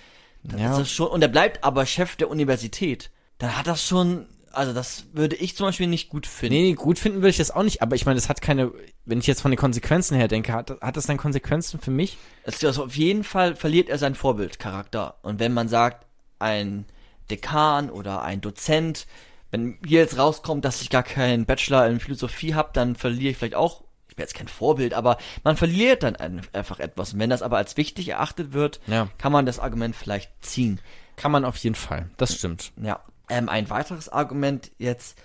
Dann Ja. ist das schon, und er bleibt aber Chef der Universität. Dann hat das schon, also das würde ich zum Beispiel nicht gut finden. Nee, nee, gut finden würde ich das auch nicht, aber ich meine, das hat keine, wenn ich jetzt von den Konsequenzen her denke, hat, hat das dann Konsequenzen für mich? Also auf jeden Fall verliert er seinen Vorbildcharakter. Und wenn man sagt, ein Dekan oder ein Dozent, wenn hier jetzt rauskommt, dass ich gar keinen Bachelor in Philosophie habe, dann verliere ich vielleicht auch, ich bin jetzt kein Vorbild, aber man verliert dann ein- einfach etwas. Und wenn das aber als wichtig erachtet wird, Ja. kann man das Argument vielleicht ziehen. Kann man auf jeden Fall, das stimmt. Ja. Ähm, ein weiteres Argument jetzt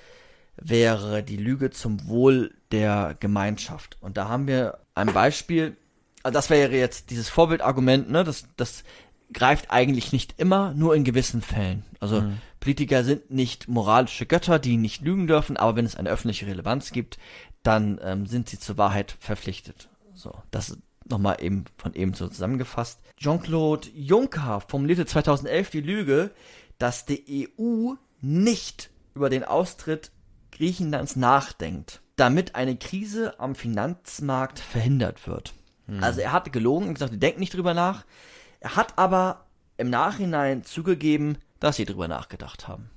wäre die Lüge zum Wohl der Gemeinschaft. Und da haben wir ein Beispiel, also das wäre jetzt dieses Vorbildargument, ne, das, das greift eigentlich nicht immer, nur in gewissen Fällen. Also Politiker sind nicht moralische Götter, die nicht lügen dürfen, aber wenn es eine öffentliche Relevanz gibt, dann ähm, sind sie zur Wahrheit verpflichtet. So, das nochmal eben von eben so zusammengefasst. Jean-Claude Juncker formulierte 2011 die Lüge, dass die EU nicht über den Austritt Griechenlands nachdenkt, damit eine Krise am Finanzmarkt verhindert wird. Also er hatte gelogen und gesagt, die denken nicht drüber nach. Er hat aber im Nachhinein zugegeben, dass sie drüber nachgedacht haben.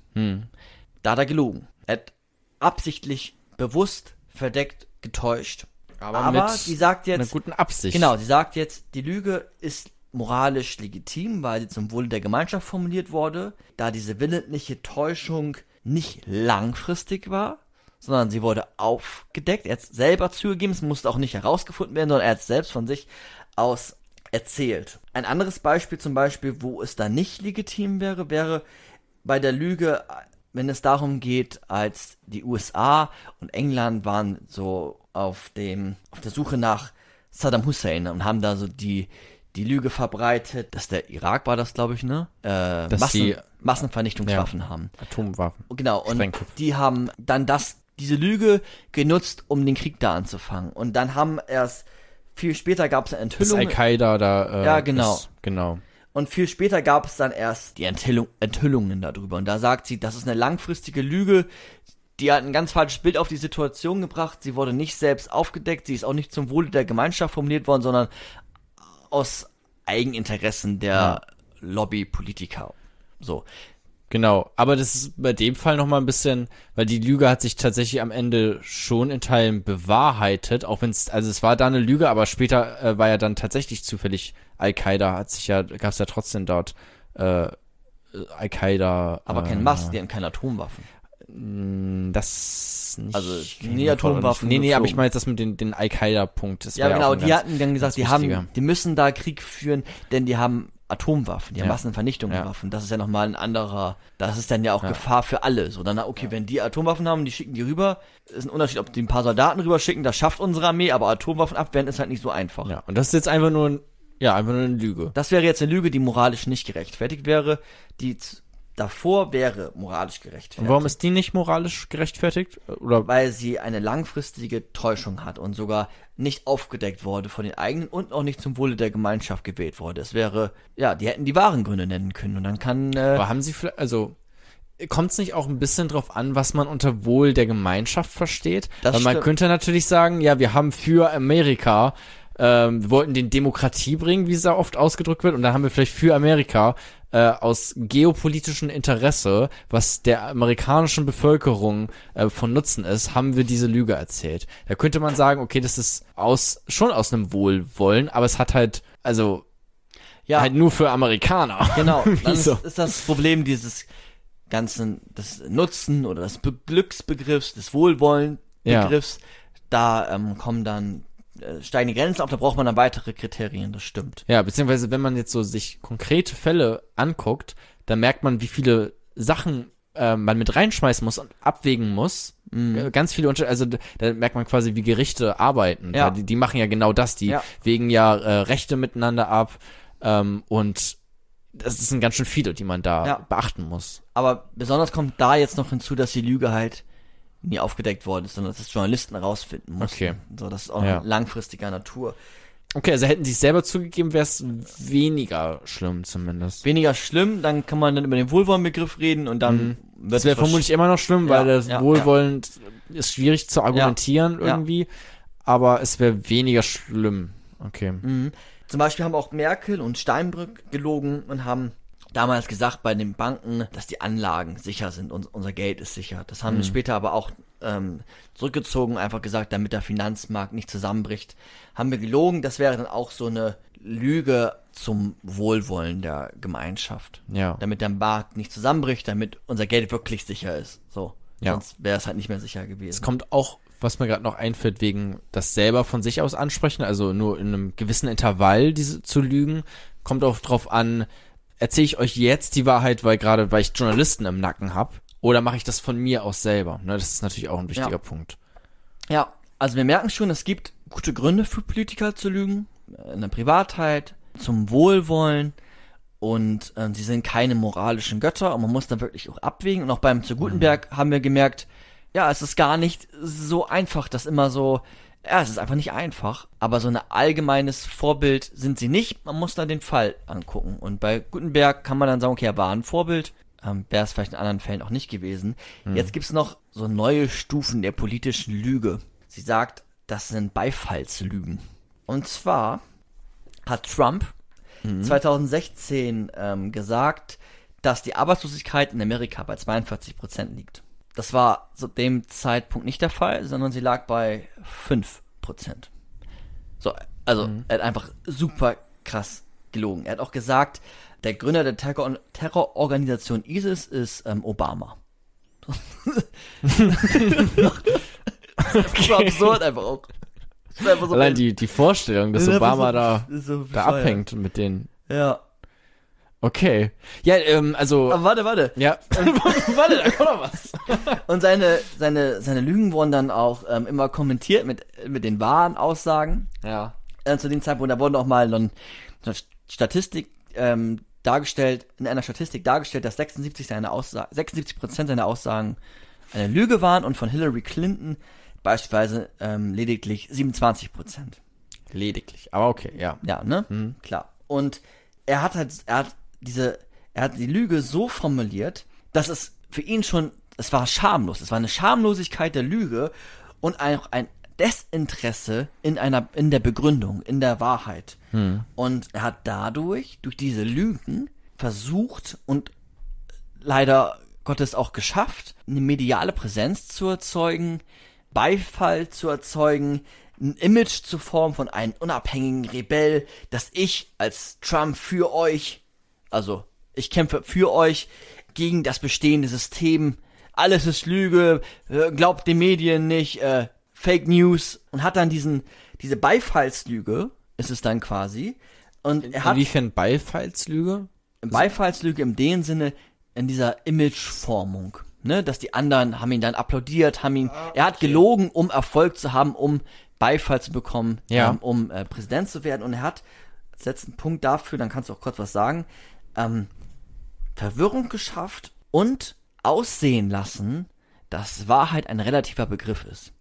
Da hat er gelogen. Er hat absichtlich, bewusst, verdeckt, getäuscht. Aber Aber mit sie sagt Mit jetzt, guten Absicht. genau, sie sagt jetzt, die Lüge ist moralisch legitim, weil sie zum Wohle der Gemeinschaft formuliert wurde, da diese willentliche Täuschung nicht langfristig war, sondern sie wurde aufgedeckt. Er hat es selber zugegeben, es musste auch nicht herausgefunden werden, sondern er hat es selbst von sich aus erzählt. Ein anderes Beispiel zum Beispiel, wo es da nicht legitim wäre, wäre bei der Lüge, wenn es darum geht, als die USA und England waren so auf dem, auf der Suche nach Saddam Hussein und haben da so die, die Lüge verbreitet, dass der Irak war das, glaube ich, ne? Äh, Dass Massen, die- Massenvernichtungswaffen haben. Atomwaffen. Genau, und Sprengköpfe. die haben dann das, diese Lüge genutzt, um den Krieg da anzufangen. Und dann haben erst, viel später gab es eine Enthüllung. Al-Qaida da. Äh, Ja, genau. Ist, genau. Und viel später gab es dann erst die Enthüllung, Enthüllungen darüber. Und da sagt sie, das ist eine langfristige Lüge. Die hat ein ganz falsches Bild auf die Situation gebracht. Sie wurde nicht selbst aufgedeckt. Sie ist auch nicht zum Wohle der Gemeinschaft formuliert worden, sondern aus Eigeninteressen der Lobbypolitiker. So. Genau, aber das ist bei dem Fall nochmal ein bisschen, weil die Lüge hat sich tatsächlich am Ende schon in Teilen bewahrheitet, auch wenn es, also es war da eine Lüge, aber später äh, war ja dann tatsächlich zufällig Al-Qaida, hat sich ja, gab es ja trotzdem dort äh, Al-Qaida. Aber äh, kein Mast, die haben keine Atomwaffen. Mh, Das nicht. Also, mir Atomwaffen Nee, nee, aber ich meine jetzt das mit den, den Al-Qaida-Punkt. Ja, genau, die hatten dann gesagt, die haben, die müssen da Krieg führen, denn die haben Atomwaffen, die haben Ja. Massenvernichtungswaffen. Das ist ja nochmal ein anderer, das ist dann ja auch Gefahr für alle. So, dann, okay, wenn die Atomwaffen haben, die schicken die rüber, ist ein Unterschied, ob die ein paar Soldaten rüber schicken, das schafft unsere Armee, aber Atomwaffen abwehren ist halt nicht so einfach. Ja, und das ist jetzt einfach nur, ein, ja, einfach nur eine Lüge. Das wäre jetzt eine Lüge, die moralisch nicht gerechtfertigt wäre, die davor wäre moralisch gerechtfertigt. Und warum ist die nicht moralisch gerechtfertigt? Oder weil sie eine langfristige Täuschung hat und sogar nicht aufgedeckt wurde von den eigenen und auch nicht zum Wohle der Gemeinschaft gewählt wurde. Es wäre, ja, die hätten die wahren Gründe nennen können und dann kann, äh, Aber haben Sie vielleicht, also kommt es nicht auch ein bisschen drauf an, was man unter Wohl der Gemeinschaft versteht? Das Weil man stimmt. könnte natürlich sagen, ja, wir haben für Amerika, ähm, wir wollten den Demokratie bringen, wie es da oft ausgedrückt wird, und dann haben wir vielleicht für Amerika äh, aus geopolitischem Interesse, was der amerikanischen Bevölkerung äh, von Nutzen ist, haben wir diese Lüge erzählt. Da könnte man sagen, okay, das ist aus schon aus einem Wohlwollen, aber es hat halt, also ja, halt nur für Amerikaner. genau. *laughs* Dann ist, Wieso? ist das Problem dieses ganzen, des Nutzen oder des Be Glücksbegriffs, des Wohlwollen-Begriffs, da ähm, kommen dann steigende Grenzen auf, da braucht man dann weitere Kriterien, das stimmt. Ja, beziehungsweise wenn man jetzt so sich konkrete Fälle anguckt, dann merkt man, wie viele Sachen äh, man mit reinschmeißen muss und abwägen muss. Äh, Ganz viele Unterschiede, also da merkt man quasi, wie Gerichte arbeiten. Ja. Die, die machen ja genau das, die Ja. wägen ja äh, Rechte miteinander ab ähm, und das sind ganz schön viele, die man da Ja. beachten muss. Aber besonders kommt da jetzt noch hinzu, dass die Lüge halt nie aufgedeckt worden ist, sondern dass es Journalisten rausfinden mussten. Okay. So, das ist auch Ja. langfristiger Natur. Okay, also hätten sie es selber zugegeben, wäre es weniger schlimm zumindest. Weniger schlimm, dann kann man dann über den Wohlwollenbegriff reden und dann Mhm. wird Das wäre es wahrsch- vermutlich immer noch schlimm, weil Ja, das ja, Wohlwollend ist schwierig zu argumentieren Ja. irgendwie, aber es wäre weniger schlimm. Okay. Mhm. Zum Beispiel haben auch Merkel und Steinbrück gelogen und haben damals gesagt bei den Banken, dass die Anlagen sicher sind und unser Geld ist sicher. Das haben Mhm. sie später aber auch ähm, zurückgezogen, einfach gesagt, damit der Finanzmarkt nicht zusammenbricht. Haben wir gelogen, das wäre dann auch so eine Lüge zum Wohlwollen der Gemeinschaft. Ja. Damit der Markt nicht zusammenbricht, damit unser Geld wirklich sicher ist. So. Ja. Sonst wäre es halt nicht mehr sicher Es gewesen. kommt auch, was mir gerade noch einfällt, wegen das selber von sich aus ansprechen, also nur in einem gewissen Intervall diese zu lügen, kommt auch drauf an, erzähle ich euch jetzt die Wahrheit, weil gerade, weil ich Journalisten im Nacken habe, oder mache ich das von mir aus selber? Ne, das ist natürlich auch ein wichtiger Ja. Punkt. Ja, also wir merken schon, es gibt gute Gründe für Politiker zu lügen, äh, in der Privatheit, zum Wohlwollen und äh, sie sind keine moralischen Götter und man muss dann wirklich auch abwägen. Und auch beim zu Gutenberg haben wir gemerkt, ja, es ist gar nicht so einfach, das immer so, ja, es ist einfach nicht einfach, aber so ein allgemeines Vorbild sind sie nicht, man muss da den Fall angucken. Und bei Gutenberg kann man dann sagen, okay, er war ein Vorbild, ähm, wäre es vielleicht in anderen Fällen auch nicht gewesen. Jetzt gibt's noch so neue Stufen der politischen Lüge. Sie sagt, das sind Beifallslügen. Und zwar hat Trump 2016 ähm, gesagt, dass die Arbeitslosigkeit in Amerika bei 42 Prozent liegt. Das war zu dem Zeitpunkt nicht der Fall, sondern sie lag bei 5 Prozent. So, also er hat einfach super krass gelogen. Er hat auch gesagt, der Gründer der Terror Terrororganisation ISIS ist ähm, Obama. das war absurd einfach auch. Einfach so Allein die, die Vorstellung, dass Obama so- da, so da abhängt mit den. Ja. Okay. Ja, ähm, also. Aber warte, warte. ja. *laughs* Warte, da kommt noch was. Und seine, seine, seine Lügen wurden dann auch ähm, immer kommentiert mit, mit den wahren Aussagen. Ja. Äh, zu dem Zeitpunkt, da wurden auch mal dann Statistik ähm, dargestellt, in einer Statistik dargestellt, dass 76 seiner Aussagen, 76 Prozent seiner Aussagen eine Lüge waren und von Hillary Clinton beispielsweise ähm, lediglich 27 Prozent. Lediglich. Aber okay, ja. Ja, ne? Klar. Und er hat halt, er hat diese, er hat die Lüge so formuliert, dass es für ihn schon, es war schamlos. Es war eine Schamlosigkeit der Lüge und auch ein Desinteresse in einer, in der Begründung, in der Wahrheit. Und er hat dadurch, durch diese Lügen, versucht und leider Gottes auch geschafft, eine mediale Präsenz zu erzeugen, Beifall zu erzeugen, ein Image zu formen von einem unabhängigen Rebell, dass ich als Trump für euch, also ich kämpfe für euch gegen das bestehende System, alles ist Lüge, äh, glaubt den Medien nicht, äh, Fake News und hat dann diesen, diese Beifallslüge, ist es dann quasi, und er hat Inwiefern Beifallslüge? Beifallslüge im den Sinne, in dieser Imageformung. Ne, dass die anderen haben ihn dann applaudiert, haben ihn, er hat gelogen, um Erfolg zu haben, um Beifall zu bekommen, Ja. ähm, um äh, Präsident zu werden. Und er hat, letzten Punkt dafür, dann kannst du auch kurz was sagen, ähm, Verwirrung geschafft und aussehen lassen, dass Wahrheit ein relativer Begriff ist.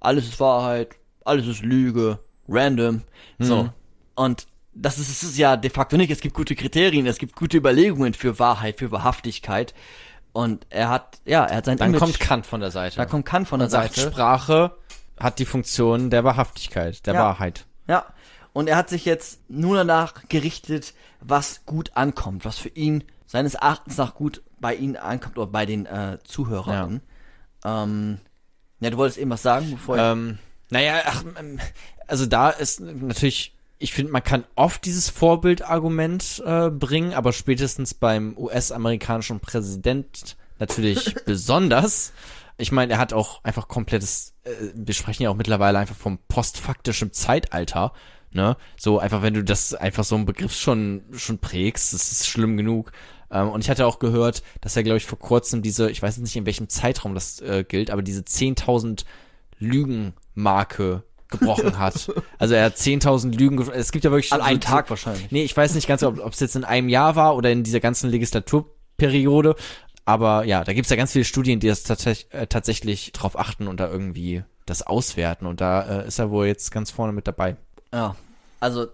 Alles ist Wahrheit, alles ist Lüge, random, so. Und das ist, es ja de facto nicht. Es gibt gute Kriterien, es gibt gute Überlegungen für Wahrheit, für Wahrhaftigkeit. Und er hat, ja, er hat sein Dann Image. kommt Kant von der Seite. da kommt Kant von der Seite. Sprache hat die Funktion der Wahrhaftigkeit, der Ja. Wahrheit. Ja. Und er hat sich jetzt nur danach gerichtet, was gut ankommt, was für ihn seines Erachtens nach gut bei ihnen ankommt oder bei den äh, Zuhörern. Ähm, ja, du wolltest eben was sagen, bevor ich. Ähm, naja, ach, ähm, also da ist natürlich, ich finde, man kann oft dieses Vorbildargument äh, bringen, aber spätestens beim US-amerikanischen Präsident natürlich *laughs* besonders. Ich meine, er hat auch einfach komplettes, äh, wir sprechen ja auch mittlerweile einfach vom postfaktischen Zeitalter, ne? So einfach, wenn du das einfach so einen Begriff schon, schon prägst, das ist schlimm genug. Ähm, und ich hatte auch gehört, dass er, glaube ich, vor kurzem diese, ich weiß nicht, in welchem Zeitraum das äh, gilt, aber diese 10.000 Lügenmarke gebrochen hat. *laughs* Also er hat 10.000 Lügen, ge- es gibt ja wirklich An so- einem so- Tag wahrscheinlich. Nee, ich weiß nicht ganz, ob es jetzt in einem Jahr war oder in dieser ganzen Legislaturperiode. Aber ja, da gibt's ja ganz viele Studien, die das tatsächlich, äh, tatsächlich drauf achten und da irgendwie das auswerten. Und da äh, ist er wohl jetzt ganz vorne mit dabei. Ja. also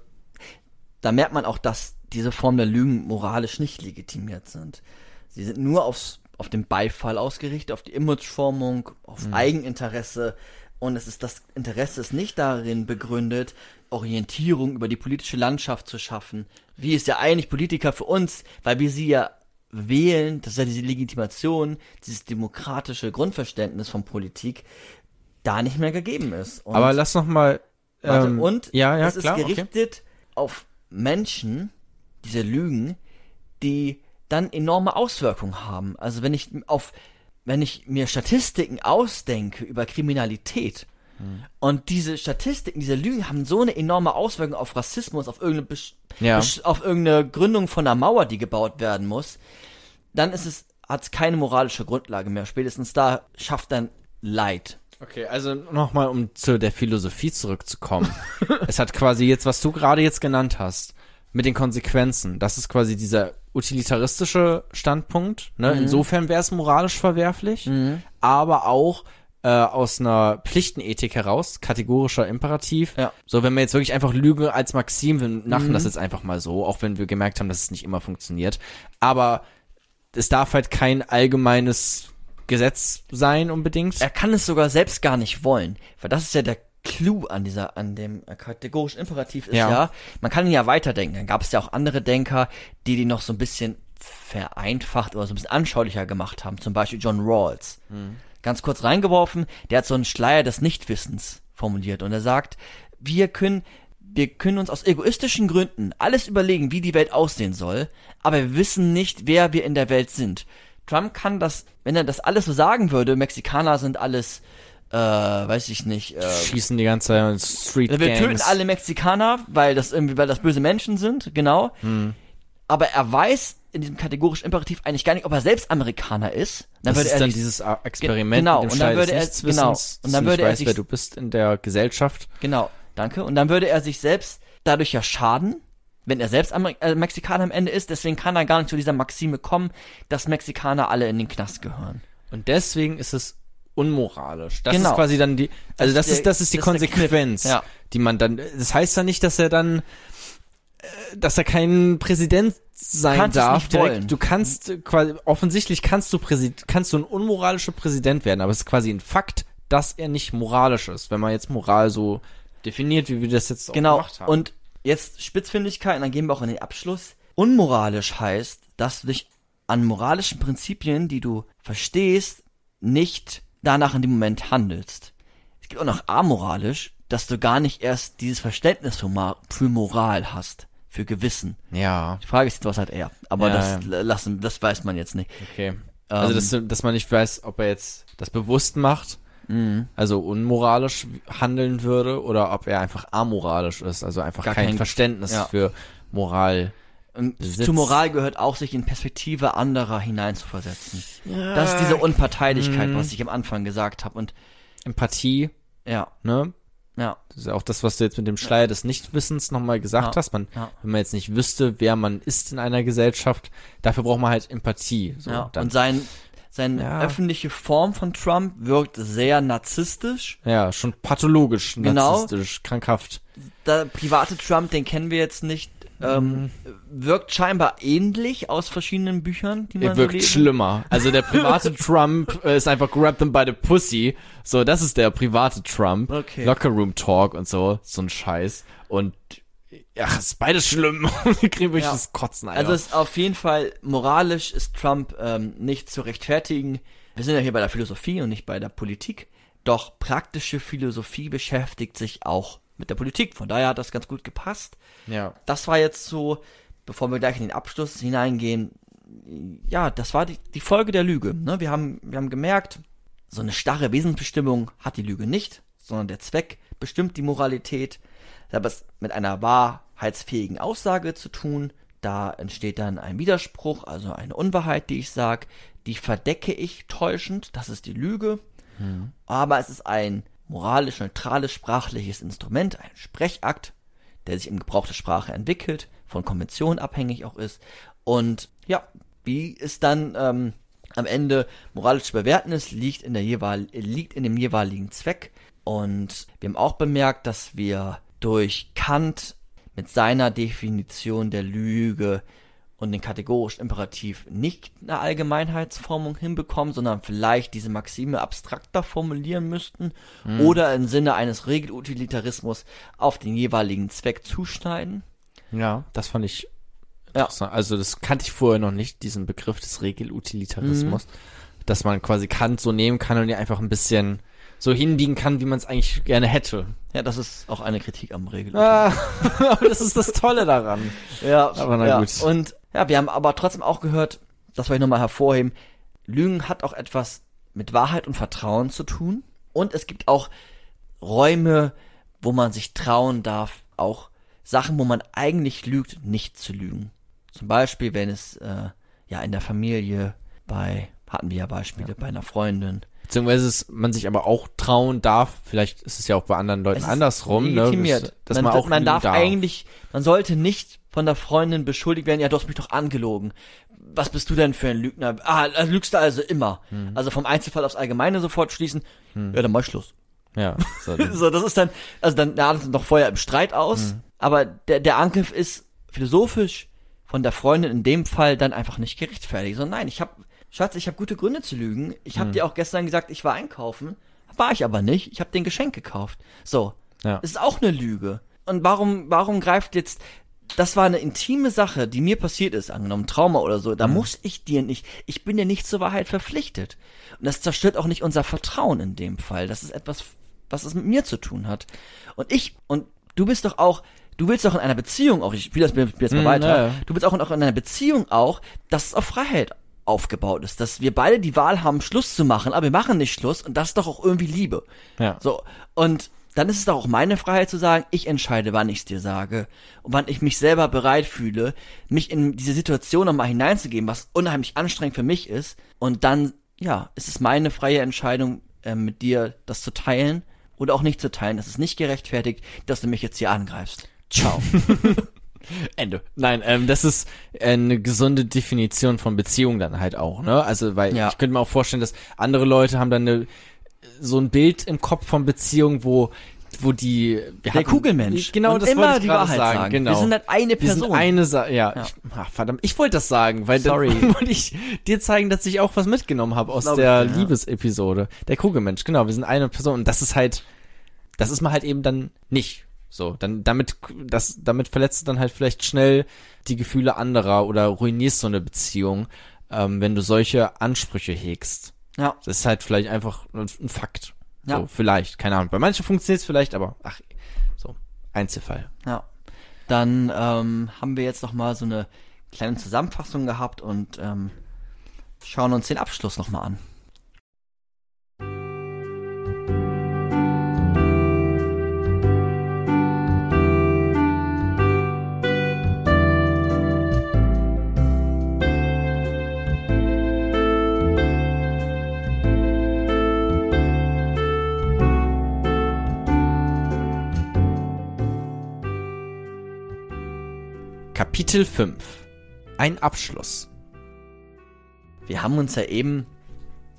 da merkt man auch, dass diese Form der Lügen moralisch nicht legitimiert sind. Sie sind nur aufs, auf den Beifall ausgerichtet, auf die Imageformung, auf Eigeninteresse. Und es ist das Interesse ist nicht darin begründet, Orientierung über die politische Landschaft zu schaffen. Wie ist ja eigentlich Politiker für uns, weil wir sie ja wählen, das ist ja diese Legitimation, dieses demokratische Grundverständnis von Politik, da nicht mehr gegeben ist. Und Aber lass noch mal. Warte, ähm, und ja, ja, es klar, ist okay. gerichtet auf Menschen, diese Lügen, die dann enorme Auswirkungen haben. Also wenn ich auf, wenn ich mir Statistiken ausdenke über Kriminalität Hm. und diese Statistiken, diese Lügen haben so eine enorme Auswirkung auf Rassismus, auf irgendeine, Besch Ja. Besch auf irgendeine Gründung von einer Mauer, die gebaut werden muss, dann ist es, hat es keine moralische Grundlage mehr. Spätestens da schafft dann Leid. Okay, also nochmal, um zu der Philosophie zurückzukommen. *laughs* es hat quasi jetzt, was du gerade jetzt genannt hast, mit den Konsequenzen. Das ist quasi dieser utilitaristische Standpunkt. Ne? Mhm. Insofern wäre es moralisch verwerflich, aber auch äh, aus einer Pflichtenethik heraus, kategorischer Imperativ. Ja. So, wenn wir jetzt wirklich einfach Lüge als Maxim, wir machen Mhm. das jetzt einfach mal so, auch wenn wir gemerkt haben, dass es nicht immer funktioniert. Aber es darf halt kein allgemeines Gesetz sein unbedingt. Er kann es sogar selbst gar nicht wollen, weil das ist ja der Clou an dieser, an dem äh, kategorischen Imperativ ist ja, Ja. man kann ihn ja weiterdenken. Dann gab es ja auch andere Denker, die die noch so ein bisschen vereinfacht oder so ein bisschen anschaulicher gemacht haben. Zum Beispiel John Rawls. Ganz kurz reingeworfen, der hat so einen Schleier des Nichtwissens formuliert und er sagt, wir können wir können uns aus egoistischen Gründen alles überlegen, wie die Welt aussehen soll, aber wir wissen nicht, wer wir in der Welt sind. Trump kann das, wenn er das alles so sagen würde, Mexikaner sind alles, äh, weiß ich nicht, äh, schießen die ganze Zeit Street wir Gangs. töten alle Mexikaner, weil das irgendwie, weil das böse Menschen sind, genau. Aber er weiß in diesem kategorischen Imperativ eigentlich gar nicht, ob er selbst Amerikaner ist. Dann das würde ist er dann sich- dieses Experiment genau, mit dem und dann würde er- genau, und dann würde er weißt, sich- wer du bist in der Gesellschaft. Genau, danke. Und dann würde er sich selbst dadurch ja schaden, wenn er selbst Ameri äh, Mexikaner am Ende ist. Deswegen kann er gar nicht zu dieser Maxime kommen, dass Mexikaner alle in den Knast gehören. Und deswegen ist es unmoralisch. Das Genau. ist quasi dann die, also das, ist der- ist, das ist die das ist. Konsequenz, Ja. die man dann, das heißt ja nicht, dass er dann, äh, dass er kein Präsident sein Kannst darf. direkt. wollen. Du kannst quasi, offensichtlich kannst du Präsident, kannst du ein unmoralischer Präsident werden, aber es ist quasi ein Fakt, dass er nicht moralisch ist, wenn man jetzt Moral so definiert, wie wir das jetzt auch Genau. gemacht haben. Und jetzt Spitzfindigkeit, und dann gehen wir auch in den Abschluss. Unmoralisch heißt, dass du dich an moralischen Prinzipien, die du verstehst, nicht danach in dem Moment handelst. Es gibt auch noch amoralisch, dass du gar nicht erst dieses Verständnis für, Moral hast, für Gewissen. ja, Die Frage ist jetzt, was hat er? Aber Ja, das lassen, das weiß man jetzt nicht. okay. Also, Ähm, dass, dass man nicht weiß, ob er jetzt das bewusst macht, Mhm. also unmoralisch handeln würde oder ob er einfach amoralisch ist, also einfach kein, kein- Verständnis ja. für Moral. Und Besitz. zu Moral gehört auch, sich in Perspektive anderer hineinzuversetzen. Das ist diese Unparteilichkeit, Mhm. was ich am Anfang gesagt habe. Und Empathie, ja, ne? ja, Das ist ja auch das, was du jetzt mit dem Schleier des Nichtwissens nochmal gesagt Ja. hast. Man, Ja. wenn man jetzt nicht wüsste, wer man ist in einer Gesellschaft, dafür braucht man halt Empathie. So, ja. Und sein, seine Ja. öffentliche Form von Trump wirkt sehr narzisstisch. ja, schon pathologisch, Genau. narzisstisch, krankhaft. Der private Trump, den kennen wir jetzt nicht, ähm, wirkt scheinbar ähnlich aus verschiedenen Büchern, die man Er so wirkt lesen. schlimmer. Also der private *laughs* Trump äh, ist einfach grab them by the pussy. So, das ist der private Trump. Okay. Locker Room Talk und so, so ein Scheiß. Und ja, ist beides schlimm. *laughs* Wir kriegen wirklich Ja. das Kotzen, Alter. Also es ist auf jeden Fall moralisch ist Trump ähm, nicht zu rechtfertigen. Wir sind ja hier bei der Philosophie und nicht bei der Politik. Doch praktische Philosophie beschäftigt sich auch mit der Politik. Von daher hat das ganz gut gepasst. ja. Das war jetzt so, bevor wir gleich in den Abschluss hineingehen, ja, das war die, die Folge der Lüge. Ne? Wir, haben, wir haben gemerkt, so eine starre Wesensbestimmung hat die Lüge nicht, sondern der Zweck bestimmt die Moralität. Das hat was mit einer wahrheitsfähigen Aussage zu tun. Da entsteht dann ein Widerspruch, also eine Unwahrheit, die ich sage. Die verdecke ich täuschend, das ist die Lüge. Aber es ist ein moralisch neutrales sprachliches Instrument, ein Sprechakt, der sich im Gebrauch der Sprache entwickelt, von Konventionen abhängig auch ist. Und ja, wie es dann ähm, am Ende moralisch zu bewerten ist, liegt in, der jeweil liegt in dem jeweiligen Zweck. Und wir haben auch bemerkt, dass wir durch Kant mit seiner Definition der Lüge und den kategorischen Imperativ nicht eine Allgemeinheitsformung hinbekommen, sondern vielleicht diese Maxime abstrakter formulieren müssten oder im Sinne eines Regelutilitarismus auf den jeweiligen Zweck zuschneiden. Ja, das fand ich Ja. interessant. Also das kannte ich vorher noch nicht, diesen Begriff des Regelutilitarismus. Dass man quasi Kant so nehmen kann und ihn einfach ein bisschen so hinbiegen kann, wie man es eigentlich gerne hätte. Ja, das ist auch eine Kritik am Regel. Ah, *laughs* aber das ist das Tolle daran. Ja, Aber na ja. gut. Und ja, wir haben aber trotzdem auch gehört, das wollte ich nochmal hervorheben, Lügen hat auch etwas mit Wahrheit und Vertrauen zu tun. Und es gibt auch Räume, wo man sich trauen darf, auch Sachen, wo man eigentlich lügt, nicht zu lügen. Zum Beispiel, wenn es äh, ja in der Familie, bei, hatten wir ja Beispiele, bei einer Freundin. Beziehungsweise es, man sich aber auch trauen darf, vielleicht ist es ja auch bei anderen Leuten andersrum, ne, dass, dass man, auch man lügen darf, eigentlich, man sollte nicht von der Freundin beschuldigt werden, ja, du hast mich doch angelogen. Was bist du denn für ein Lügner? Ah, äh, lügst du also immer. Hm. Also vom Einzelfall aufs Allgemeine sofort schließen. Ja, dann mach ich Schluss. Ja, so, *laughs* So, das ist dann, also dann das ist noch vorher im Streit aus, Hm. aber der, der Angriff ist philosophisch von der Freundin in dem Fall dann einfach nicht gerechtfertigt. So, nein, ich hab, Schatz, ich habe gute Gründe zu lügen. Ich Hm. habe dir auch gestern gesagt, ich war einkaufen. War ich aber nicht. Ich habe den Geschenk gekauft. So, Ja. ist auch eine Lüge. Und warum, warum greift jetzt, das war eine intime Sache, die mir passiert ist, angenommen Trauma oder so, da muss ich dir nicht, ich bin dir nicht zur Wahrheit verpflichtet. Und das zerstört auch nicht unser Vertrauen in dem Fall. Das ist etwas, was es mit mir zu tun hat. Und ich, und du bist doch auch, du willst doch in einer Beziehung auch, ich spiele das spiel jetzt mal Mm, weiter, ja, ja. du willst auch in, auch in einer Beziehung auch, dass es auf Freiheit aufgebaut ist, dass wir beide die Wahl haben, Schluss zu machen, aber wir machen nicht Schluss und das ist doch auch irgendwie Liebe. Ja. So, und dann ist es doch auch meine Freiheit zu sagen, ich entscheide, wann ich es dir sage und wann ich mich selber bereit fühle, mich in diese Situation nochmal hineinzugeben, was unheimlich anstrengend für mich ist. Und dann, ja, ist es meine freie Entscheidung, äh, mit dir das zu teilen oder auch nicht zu teilen. Es ist nicht gerechtfertigt, dass du mich jetzt hier angreifst. Ciao. *laughs* *laughs* Ende. Nein, ähm, das ist eine gesunde Definition von Beziehung dann halt auch, ne? Also, weil Ja. ich könnte mir auch vorstellen, dass andere Leute haben dann eine, so ein Bild im Kopf von Beziehung, wo wo die wir Der hatten- Kugelmensch. genau Und das immer wollte ich die gerade Wahrheit sagen, sagen. genau Wir sind halt eine Wir Person. sind eine Sa ja, Ja. Ich, ach, verdammt ich wollte das sagen weil Sorry. *laughs* wollte ich dir zeigen dass ich auch was mitgenommen habe aus der ja. Liebesepisode der Kugelmensch genau wir sind eine Person und das ist halt das ist man halt eben dann nicht. So, dann damit das damit verletzt du dann halt vielleicht schnell die Gefühle anderer oder ruinierst so eine Beziehung, ähm, wenn du solche Ansprüche hegst. ja. Das ist halt vielleicht einfach ein Fakt. Ja. So, vielleicht, keine Ahnung. Bei manchen funktioniert es vielleicht, aber ach, so Einzelfall. Ja. Dann ähm, haben wir jetzt noch mal so eine kleine Zusammenfassung gehabt und ähm, schauen uns den Abschluss noch mal an. Kapitel 5. Ein Abschluss. Wir haben uns ja eben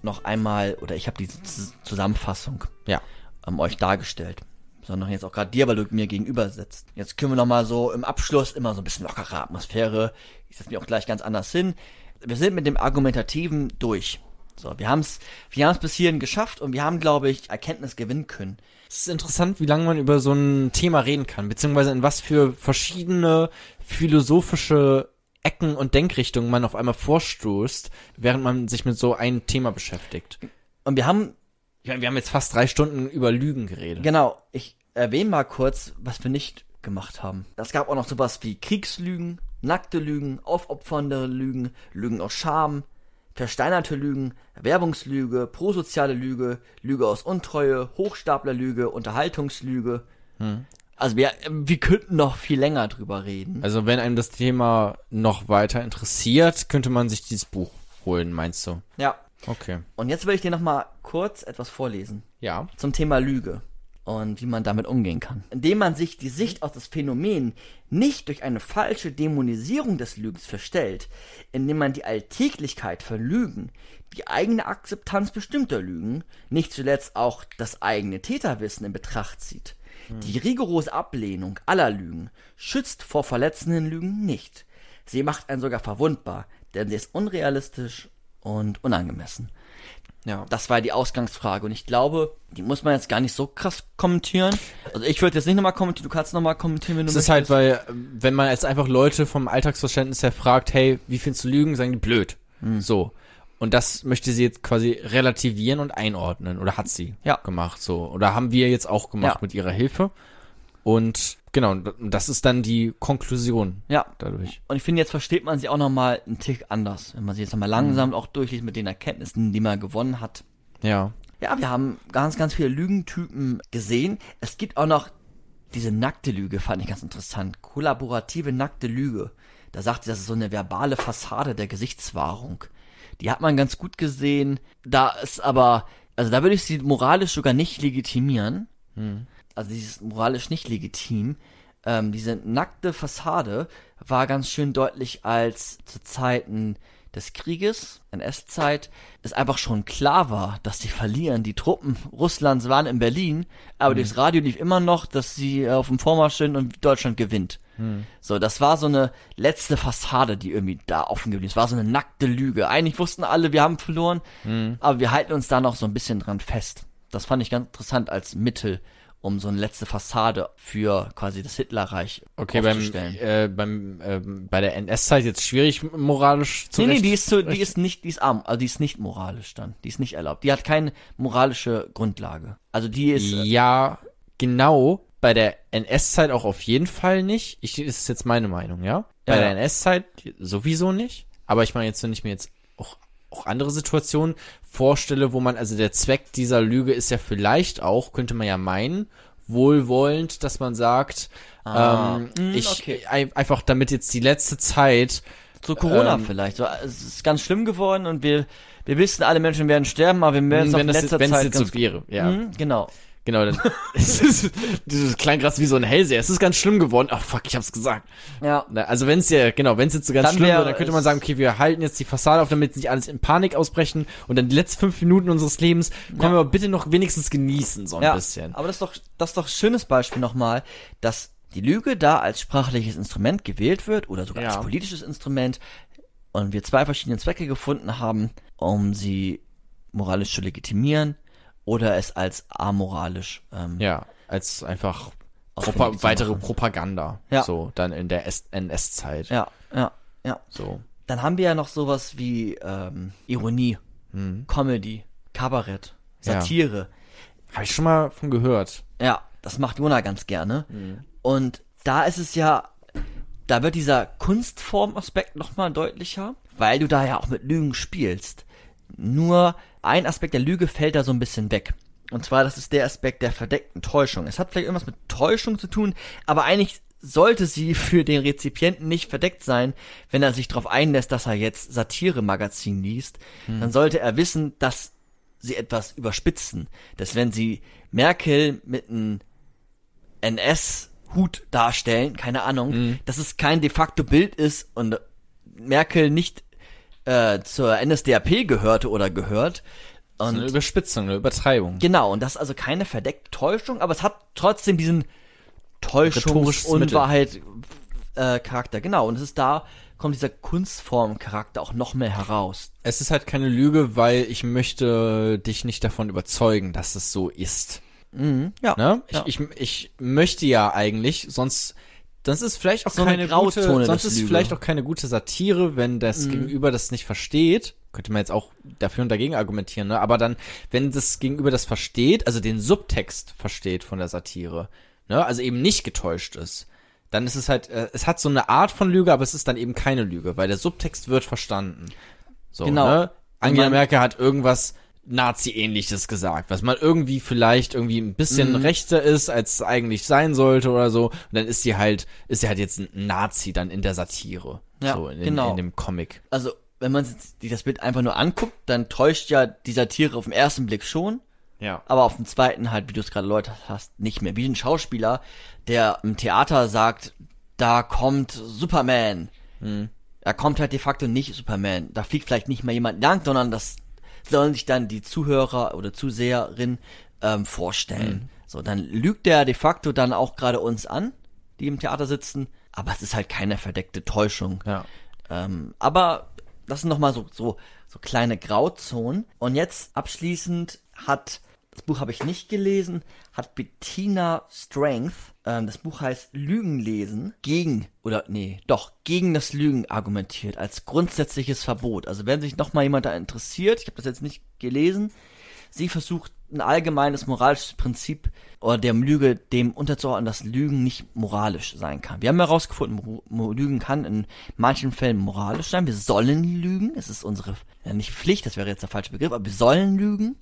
noch einmal, oder ich habe diese Zusammenfassung Ja. ähm, euch dargestellt. Sondern jetzt auch gerade dir, weil du mir gegenüber sitzt. Jetzt können wir noch mal so im Abschluss immer so ein bisschen lockere Atmosphäre. Ich setze mich auch gleich ganz anders hin. Wir sind mit dem Argumentativen durch. So, wir haben es wir haben's bis hierhin geschafft und wir haben, glaube ich, Erkenntnis gewinnen können. Es ist interessant, wie lange man über so ein Thema reden kann, beziehungsweise in was für verschiedene philosophische Ecken und Denkrichtungen man auf einmal vorstoßt, während man sich mit so einem Thema beschäftigt. Und wir haben Ich meine, wir haben jetzt fast drei Stunden über Lügen geredet. Genau, ich erwähne mal kurz, was wir nicht gemacht haben. Es gab auch noch sowas wie Kriegslügen, nackte Lügen, aufopfernde Lügen, Lügen aus Scham, versteinerte Lügen, Werbungslüge, prosoziale Lüge, Lüge aus Untreue, Hochstaplerlüge, Unterhaltungslüge. Also wir, wir könnten noch viel länger drüber reden. Also wenn einem das Thema noch weiter interessiert, könnte man sich dieses Buch holen, meinst du? Ja. Okay. Und jetzt will ich dir noch mal kurz etwas vorlesen. Ja. zum Thema Lüge und wie man damit umgehen kann. Indem man sich die Sicht auf das Phänomen nicht durch eine falsche Dämonisierung des Lügens verstellt, indem man die Alltäglichkeit von Lügen, die eigene Akzeptanz bestimmter Lügen, nicht zuletzt auch das eigene Täterwissen in Betracht zieht, Die rigorose Ablehnung aller Lügen schützt vor verletzenden Lügen nicht. Sie macht einen sogar verwundbar, denn sie ist unrealistisch und unangemessen. Ja. Das war die Ausgangsfrage und ich glaube, die muss man jetzt gar nicht so krass kommentieren. Also ich würde jetzt nicht nochmal kommentieren, du kannst nochmal kommentieren, wenn du Es ist halt, weil, wenn man jetzt einfach Leute vom Alltagsverständnis her fragt, hey, wie findest du Lügen, sagen die blöd. Hm. So. Und das möchte sie jetzt quasi relativieren und einordnen. Oder hat sie Ja. gemacht, so. Oder haben wir jetzt auch gemacht Ja. mit ihrer Hilfe. Und genau, das ist dann die Konklusion Ja. dadurch. Und ich finde, jetzt versteht man sie auch nochmal einen Tick anders, wenn man sie jetzt nochmal langsam auch durchliest mit den Erkenntnissen, die man gewonnen hat. Ja. Ja, wir haben ganz, ganz viele Lügentypen gesehen. Es gibt auch noch diese nackte Lüge, fand ich ganz interessant. Kollaborative nackte Lüge. Da sagt sie, das ist so eine verbale Fassade der Gesichtswahrung. Die hat man ganz gut gesehen. Da ist aber, also da würde ich sie moralisch sogar nicht legitimieren. Also dieses moralisch nicht legitim. Ähm, diese nackte Fassade war ganz schön deutlich, als zu Zeiten des Krieges, NS-Zeit, es einfach schon klar war, dass sie verlieren. Die Truppen Russlands waren in Berlin, aber durchs Radio lief immer noch, dass sie äh, auf dem Vormarsch sind und Deutschland gewinnt. So, das war so eine letzte Fassade, die irgendwie da offen geblieben ist. Es war so eine nackte Lüge. Eigentlich wussten alle, wir haben verloren, aber wir halten uns da noch so ein bisschen dran fest. Das fand ich ganz interessant als Mittel, um so eine letzte Fassade für quasi das Hitlerreich Okay, beim, aufzustellen. äh, beim, ähm, bei der NS-Zeit jetzt schwierig moralisch zu Nee, nee, die ist so, die ist nicht, die ist arm, also die ist nicht moralisch dann. Die ist nicht erlaubt. Die hat keine moralische Grundlage. Also die ist, äh, Ja, genau. Bei der NS-Zeit auch auf jeden Fall nicht. Ich, das ist jetzt meine Meinung, ja? Bei Ja, der. NS-Zeit sowieso nicht. Aber ich meine jetzt, wenn ich mir jetzt auch, auch andere Situationen vorstelle, wo man, also der Zweck dieser Lüge ist ja vielleicht auch, könnte man ja meinen, wohlwollend, dass man sagt, Ah, ähm, mm, ich, okay. ein- einfach damit jetzt die letzte Zeit, zu Corona ähm, vielleicht. So, es ist ganz schlimm geworden und wir, wir wissen, alle Menschen werden sterben, aber wir werden es auf letzter wenn es Zeit jetzt so wäre, ja. Mhm, genau. Genau, dann *laughs* es ist, klang gerade wie so ein Hellseher. Es ist ganz schlimm geworden. Ach fuck, ich hab's gesagt. Ja. Also wenn es ja, genau, wenn es jetzt so ganz Dann schlimm wär wird, dann könnte man sagen, okay, wir halten jetzt die Fassade auf, damit nicht alles in Panik ausbrechen und dann die letzten fünf Minuten unseres Lebens können wir aber bitte noch wenigstens genießen, so ein ja. bisschen. Aber das ist doch, das ist doch ein schönes Beispiel nochmal, dass die Lüge da als sprachliches Instrument gewählt wird oder sogar Ja. als politisches Instrument und wir zwei verschiedene Zwecke gefunden haben, um sie moralisch zu legitimieren oder es als amoralisch ähm, Ja, als einfach Propa weitere machen. Propaganda. Ja. So, dann in der NS-Zeit. ja, ja, ja. So. Dann haben wir ja noch sowas wie ähm, Ironie, Comedy, Kabarett, Ja. Satire. Habe ich schon mal von gehört. Ja, das macht Jona ganz gerne. Und da ist es ja, da wird dieser Kunstformaspekt nochmal deutlicher, weil du da ja auch mit Lügen spielst. Nur ein Aspekt der Lüge fällt da so ein bisschen weg. Und zwar, das ist der Aspekt der verdeckten Täuschung. Es hat vielleicht irgendwas mit Täuschung zu tun, aber eigentlich sollte sie für den Rezipienten nicht verdeckt sein, wenn er sich darauf einlässt, dass er jetzt Satire-Magazin liest. Dann sollte er wissen, dass sie etwas überspitzen. Dass wenn sie Merkel mit einem NS-Hut darstellen, keine Ahnung, dass es kein de facto Bild ist und Merkel nicht äh, zur NSDAP gehörte oder gehört. So eine Und Überspitzung, eine Übertreibung. genau, und das ist also keine verdeckte Täuschung, aber es hat trotzdem diesen Rhetorisches Täuschungsunwahrheit äh, Charakter. Genau, und es ist da, kommt dieser Kunstform-Charakter auch noch mehr heraus. Es ist halt keine Lüge, weil ich möchte dich nicht davon überzeugen, dass es so ist. Mhm, ja. Ne? Ja. Ich, ich, ich möchte ja eigentlich, sonst, das ist vielleicht auch So eine keine Grauzone gute, sonst ist Lüge. vielleicht auch keine gute Satire, wenn das Gegenüber das nicht versteht. Könnte man jetzt auch dafür und dagegen argumentieren, ne? Aber dann, wenn das Gegenüber das versteht, also den Subtext versteht von der Satire, ne? Also eben nicht getäuscht ist, dann ist es halt, äh, es hat so eine Art von Lüge, aber es ist dann eben keine Lüge, weil der Subtext wird verstanden. So, Genau. ne? Angela Merkel hat irgendwas Nazi-ähnliches gesagt, was man irgendwie vielleicht irgendwie ein bisschen Mhm. rechter ist, als es eigentlich sein sollte oder so. Und dann ist sie halt, ist sie halt jetzt ein Nazi dann in der Satire. Ja, so in, genau. in dem Comic. also wenn man sich das Bild einfach nur anguckt, dann täuscht ja die Satire auf den ersten Blick schon, Ja. aber auf dem zweiten halt, wie du es gerade erläutert hast, nicht mehr. Wie ein Schauspieler, der im Theater sagt, da kommt Superman. Da kommt halt de facto nicht Superman. Da fliegt vielleicht nicht mal jemand lang, sondern das sollen sich dann die Zuhörer oder Zuseherin ähm, vorstellen. So, So, dann lügt der de facto dann auch gerade uns an, die im Theater sitzen, aber es ist halt keine verdeckte Täuschung. Ja. Ähm, aber das sind nochmal so, so, so kleine Grauzonen. Und jetzt abschließend hat, das Buch habe ich nicht gelesen, hat Bettina Strength, ähm, das Buch heißt Lügen lesen, gegen, oder nee, doch, gegen das Lügen argumentiert, als grundsätzliches Verbot. Also wenn sich nochmal jemand da interessiert, ich habe das jetzt nicht gelesen, sie versucht ein allgemeines moralisches Prinzip oder der Lüge dem unterzuordnen, dass Lügen nicht moralisch sein kann. Wir haben herausgefunden, Lügen kann in manchen Fällen moralisch sein. Wir sollen lügen. Es ist unsere, ja nicht Pflicht, das wäre jetzt der falsche Begriff, aber wir sollen lügen.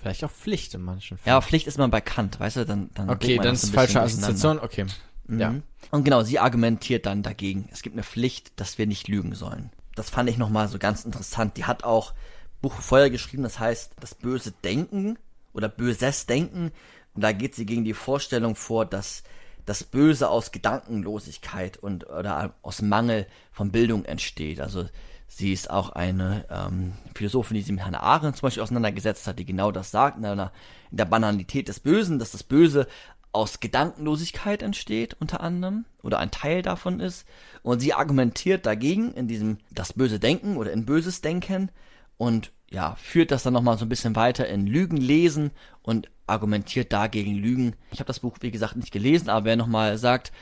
Vielleicht auch Pflicht in manchen Ja, Fällen. aber Pflicht ist man bei Kant, weißt du, dann, dann okay, dann ist ein falsche. Assoziation. Okay. Ja. Mhm. Und genau, sie argumentiert dann dagegen. Es gibt eine Pflicht, dass wir nicht lügen sollen. Das fand ich nochmal so ganz interessant. Die hat auch Buch vorher geschrieben, das heißt das böse Denken oder böses Denken. Und da geht sie gegen die Vorstellung vor, dass das Böse aus Gedankenlosigkeit und oder aus Mangel von Bildung entsteht. Also sie ist auch eine ähm, Philosophin, die sich mit Hannah Arendt zum Beispiel auseinandergesetzt hat, die genau das sagt, in, einer, in der Banalität des Bösen, dass das Böse aus Gedankenlosigkeit entsteht, unter anderem, oder ein Teil davon ist. Und sie argumentiert dagegen in diesem das böse Denken oder in böses Denken und ja, führt das dann nochmal so ein bisschen weiter in Lügen lesen und argumentiert dagegen Lügen. Ich habe das Buch, wie gesagt, nicht gelesen, aber wer nochmal sagt,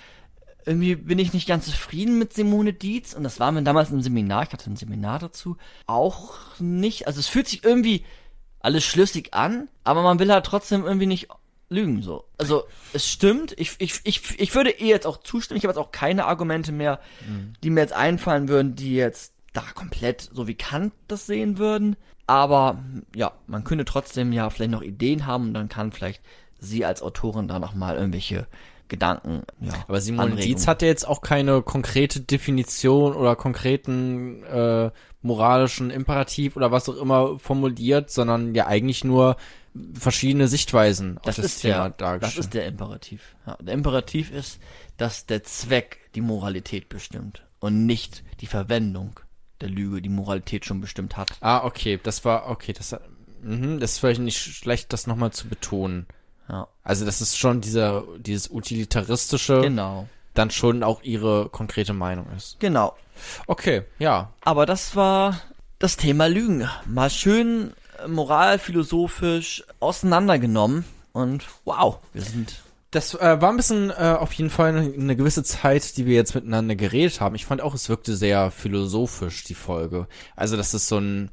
irgendwie bin ich nicht ganz zufrieden mit Simone Dietz und das war mir damals im Seminar, ich hatte ein Seminar dazu, auch nicht, also es fühlt sich irgendwie alles schlüssig an, aber man will halt trotzdem irgendwie nicht lügen so. Also es stimmt, ich, ich, ich, ich würde ihr jetzt auch zustimmen, ich habe jetzt auch keine Argumente mehr, die mir jetzt einfallen würden, die jetzt da komplett so wie Kant das sehen würden. Aber ja, man könnte trotzdem ja vielleicht noch Ideen haben und dann kann vielleicht sie als Autorin da nochmal irgendwelche Gedanken, ja. Aber Simone Anregungen. Dietz hat ja jetzt auch keine konkrete Definition oder konkreten äh, moralischen Imperativ oder was auch immer formuliert, sondern ja eigentlich nur verschiedene Sichtweisen das auf das ist Thema der, das ist der Imperativ. Ja, der Imperativ ist, dass der Zweck die Moralität bestimmt und nicht die Verwendung der Lüge die Moralität schon bestimmt hat. ah, okay, das war, okay, das, mhm, das ist vielleicht nicht schlecht, das nochmal zu betonen. Ja, Also das ist schon dieser, dieses utilitaristische, genau. dann schon auch ihre konkrete Meinung ist. Genau. Okay, ja. Aber das war das Thema Lügen. Mal schön äh, moralphilosophisch auseinandergenommen und wow, wir sind Das äh, war ein bisschen äh, auf jeden Fall eine, eine gewisse Zeit, die wir jetzt miteinander geredet haben. Ich fand auch, es wirkte sehr philosophisch, die Folge. Also, das ist so ein,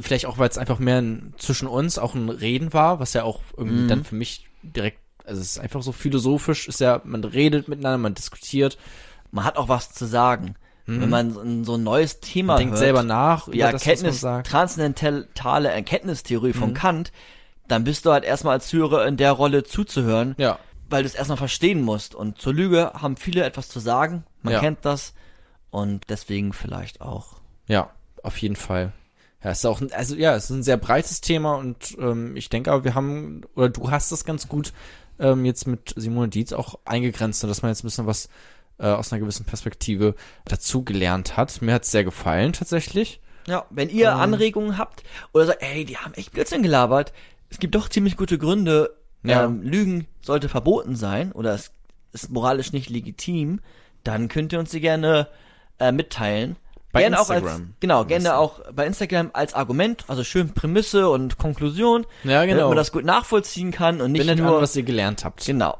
vielleicht auch, weil es einfach mehr ein, zwischen uns auch ein Reden war, was ja auch irgendwie Mhm. dann für mich direkt, also es ist einfach so philosophisch, ist ja, man redet miteinander, man diskutiert, man hat auch was zu sagen. Wenn man so ein- neues Thema man denkt hört, selber nach die über das, was man Erkenntnis, transzendentale Erkenntnistheorie von Kant, dann bist du halt erstmal als Zuhörer in der Rolle zuzuhören, Ja, weil du es erstmal verstehen musst. Und zur Lüge haben viele etwas zu sagen, man Ja. kennt das und deswegen vielleicht auch. ja, auf jeden Fall. Ja, es ist auch, ein, also ja, es ist ein sehr breites Thema und ähm, ich denke aber, wir haben, oder du hast das ganz gut ähm, jetzt mit Simone Dietz auch eingegrenzt, dass man jetzt ein bisschen was äh, aus einer gewissen Perspektive dazu gelernt hat. Mir hat's sehr gefallen tatsächlich. Ja, wenn ihr Ähm. Anregungen habt oder sagt, ey, die haben echt Blödsinn gelabert, es gibt doch ziemlich gute Gründe, Ja. ähm, Lügen sollte verboten sein oder es ist moralisch nicht legitim, dann könnt ihr uns die gerne äh, mitteilen. Bei gerne auch als, Instagram. genau, gerne auch bei Instagram als Argument, also schön Prämisse und Konklusion, Ja, damit genau. man das gut nachvollziehen kann und nicht Bindet nur an, was ihr gelernt habt. Genau.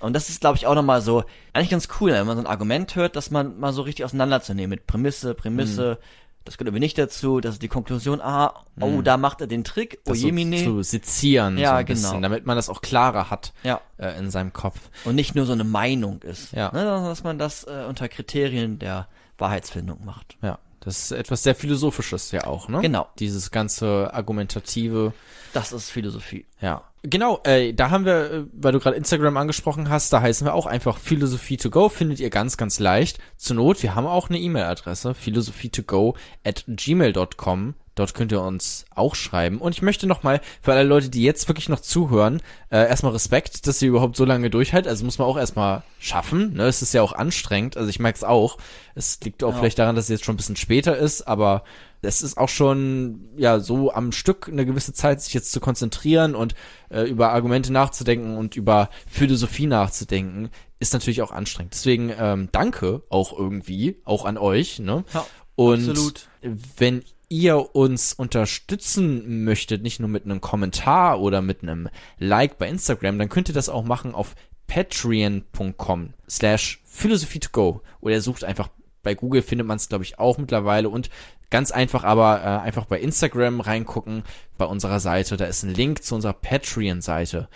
Und das ist, glaube ich, auch nochmal so, eigentlich ganz cool, wenn man so ein Argument hört, dass man mal so richtig auseinanderzunehmen mit Prämisse, Prämisse, das gehört aber nicht dazu, das ist die Konklusion, ah, oh, da macht er den Trick, oh Das so jemine. zu sezieren, Ja, so ein bisschen, genau. damit man das auch klarer hat Ja. äh, in seinem Kopf. Und nicht nur so eine Meinung ist. Ja. Ne, sondern dass man das äh, unter Kriterien der Wahrheitsfindung macht. Ja, das ist etwas sehr Philosophisches ja auch, ne? Genau. Dieses ganze argumentative, Das ist Philosophie. ja. Genau, äh, da haben wir, äh, weil du gerade Instagram angesprochen hast, da heißen wir auch einfach Philosophie to go, findet ihr ganz, ganz leicht. Zur Not, wir haben auch eine E-Mail-Adresse, philosophie to go at gmail.com. Dort könnt ihr uns auch schreiben. Und ich möchte nochmal, für alle Leute, die jetzt wirklich noch zuhören, äh, erstmal Respekt, dass ihr überhaupt so lange durchhaltet. Also muss man auch erstmal schaffen. Ne? Es ist ja auch anstrengend. Also ich merke es auch. Es liegt auch Ja. vielleicht daran, dass es jetzt schon ein bisschen später ist, aber es ist auch schon ja so am Stück eine gewisse Zeit, sich jetzt zu konzentrieren und äh, über Argumente nachzudenken und über Philosophie nachzudenken, ist natürlich auch anstrengend. Deswegen ähm, danke auch irgendwie, auch an euch. Ne? Ja, und absolut. wenn ihr uns unterstützen möchtet, nicht nur mit einem Kommentar oder mit einem Like bei Instagram, dann könnt ihr das auch machen auf patreon.com slash philosophie to go oder sucht einfach bei Google findet man es glaube ich auch mittlerweile und ganz einfach aber äh, einfach bei Instagram reingucken bei unserer Seite, da ist ein Link zu unserer Patreon Seite.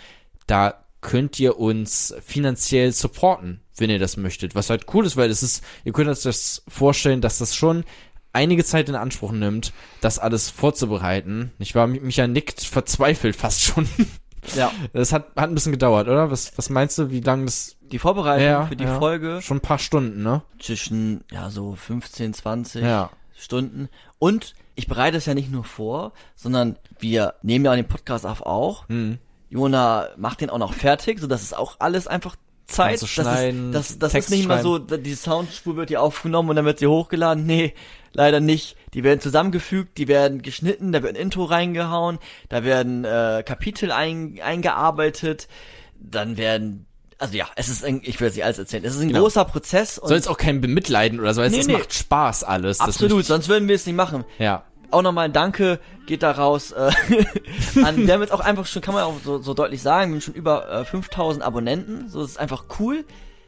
Da könnt ihr uns finanziell supporten, wenn ihr das möchtet. Was halt cool ist, weil es ist, ihr könnt euch das vorstellen, dass das schon einige Zeit in Anspruch nimmt, das alles vorzubereiten. Ich war, Micha nickt verzweifelt fast schon. *laughs* Ja. Das hat, hat ein bisschen gedauert, oder? Was, was meinst du, wie lange das? Die Vorbereitung Ja, für die ja. Folge Schon ein paar Stunden, ne? zwischen, ja, so 15, 20 Ja. Stunden. Und ich bereite es ja nicht nur vor, sondern wir nehmen ja den Podcast auf auch. Mhm. Jona macht den auch noch fertig, so dass es auch alles einfach Zeit. Ganze Schneiden, das ist, das, das Text ist nicht mal so, die Soundspur wird hier aufgenommen und dann wird sie hochgeladen. Nee, leider nicht. Die werden zusammengefügt, die werden geschnitten, da wird ein Intro reingehauen, da werden äh, Kapitel ein, eingearbeitet, dann werden also ja, es ist ein, ich will es nicht alles erzählen. Es ist ein Genau. großer Prozess und Soll jetzt auch kein Bemitleiden oder so, weil Nee, es nee. macht Spaß alles. Das absolut, sonst würden wir es nicht machen. Ja. Auch nochmal ein Danke geht da raus äh, *laughs* an, wir haben jetzt auch einfach schon, kann man auch so, so deutlich sagen, wir haben schon über äh, 5000 Abonnenten, so das ist einfach cool.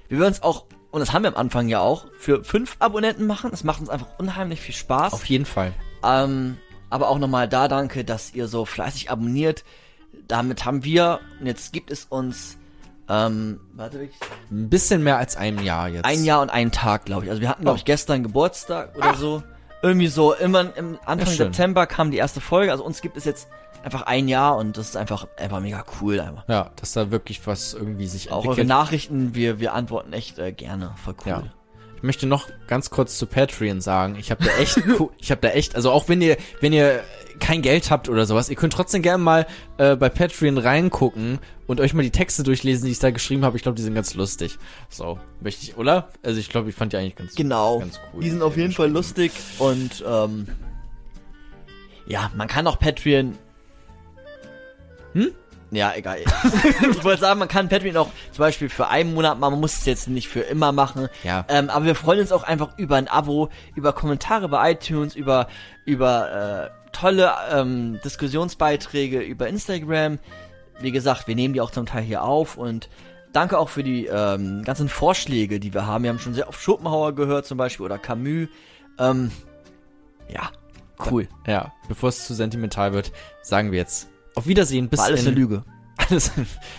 Wir würden es auch, und das haben wir am Anfang ja auch, für fünf Abonnenten machen, es macht uns einfach unheimlich viel Spaß. Auf jeden Fall. Ähm, aber auch nochmal da danke, dass ihr so fleißig abonniert. Damit haben wir, und jetzt gibt es uns, ähm, warte, wirklich, Ein bisschen mehr als ein Jahr jetzt. ein Jahr und einen Tag, glaube ich. Also wir hatten, glaube Oh. ich, gestern Geburtstag oder so. Irgendwie so, immer im Anfang Ja. September kam die erste Folge. Also uns gibt es jetzt einfach ein Jahr und das ist einfach, einfach mega cool. Einfach. Ja, dass da wirklich was irgendwie sich Auch eure entwickelt. Nachrichten, wir, wir antworten echt äh, gerne. Voll cool. Ja. Ich möchte noch ganz kurz zu Patreon sagen. Ich habe da echt, *laughs* ich habe da echt, also auch wenn ihr, wenn ihr kein Geld habt oder sowas, ihr könnt trotzdem gerne mal äh, bei Patreon reingucken und euch mal die Texte durchlesen, die ich da geschrieben habe. Ich glaube, die sind ganz lustig. So, möchte ich, oder? Also ich glaube, ich fand die eigentlich ganz Genau. Ganz cool. Die sind auf jeden Fall lustig und ähm, ja, man kann auch Patreon. Hm? Ja, egal. *laughs* ich wollte sagen, man kann Patreon auch zum Beispiel für einen Monat machen, man muss es jetzt nicht für immer machen. Ja. Ähm, aber wir freuen uns auch einfach über ein Abo, über Kommentare bei iTunes, über, über äh, tolle ähm, Diskussionsbeiträge über Instagram. Wie gesagt, wir nehmen die auch zum Teil hier auf und danke auch für die ähm, ganzen Vorschläge, die wir haben. Wir haben schon sehr oft Schopenhauer gehört zum Beispiel oder Camus. Ähm, ja, cool. Ja, bevor es zu sentimental wird, sagen wir jetzt auf Wiedersehen bis War alles in, eine Lüge. *laughs* Alles,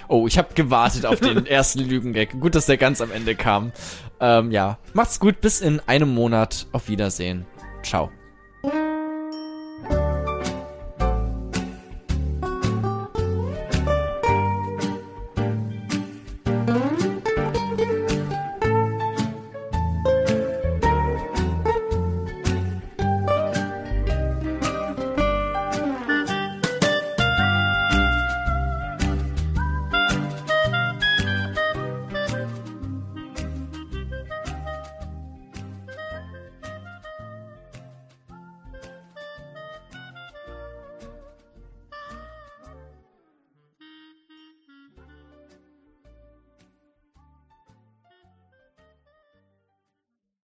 oh, ich habe gewartet auf den *laughs* ersten Lügengag. Gut, dass der ganz am Ende kam. Ähm, ja, macht's gut, bis in einem Monat. Auf Wiedersehen. Ciao.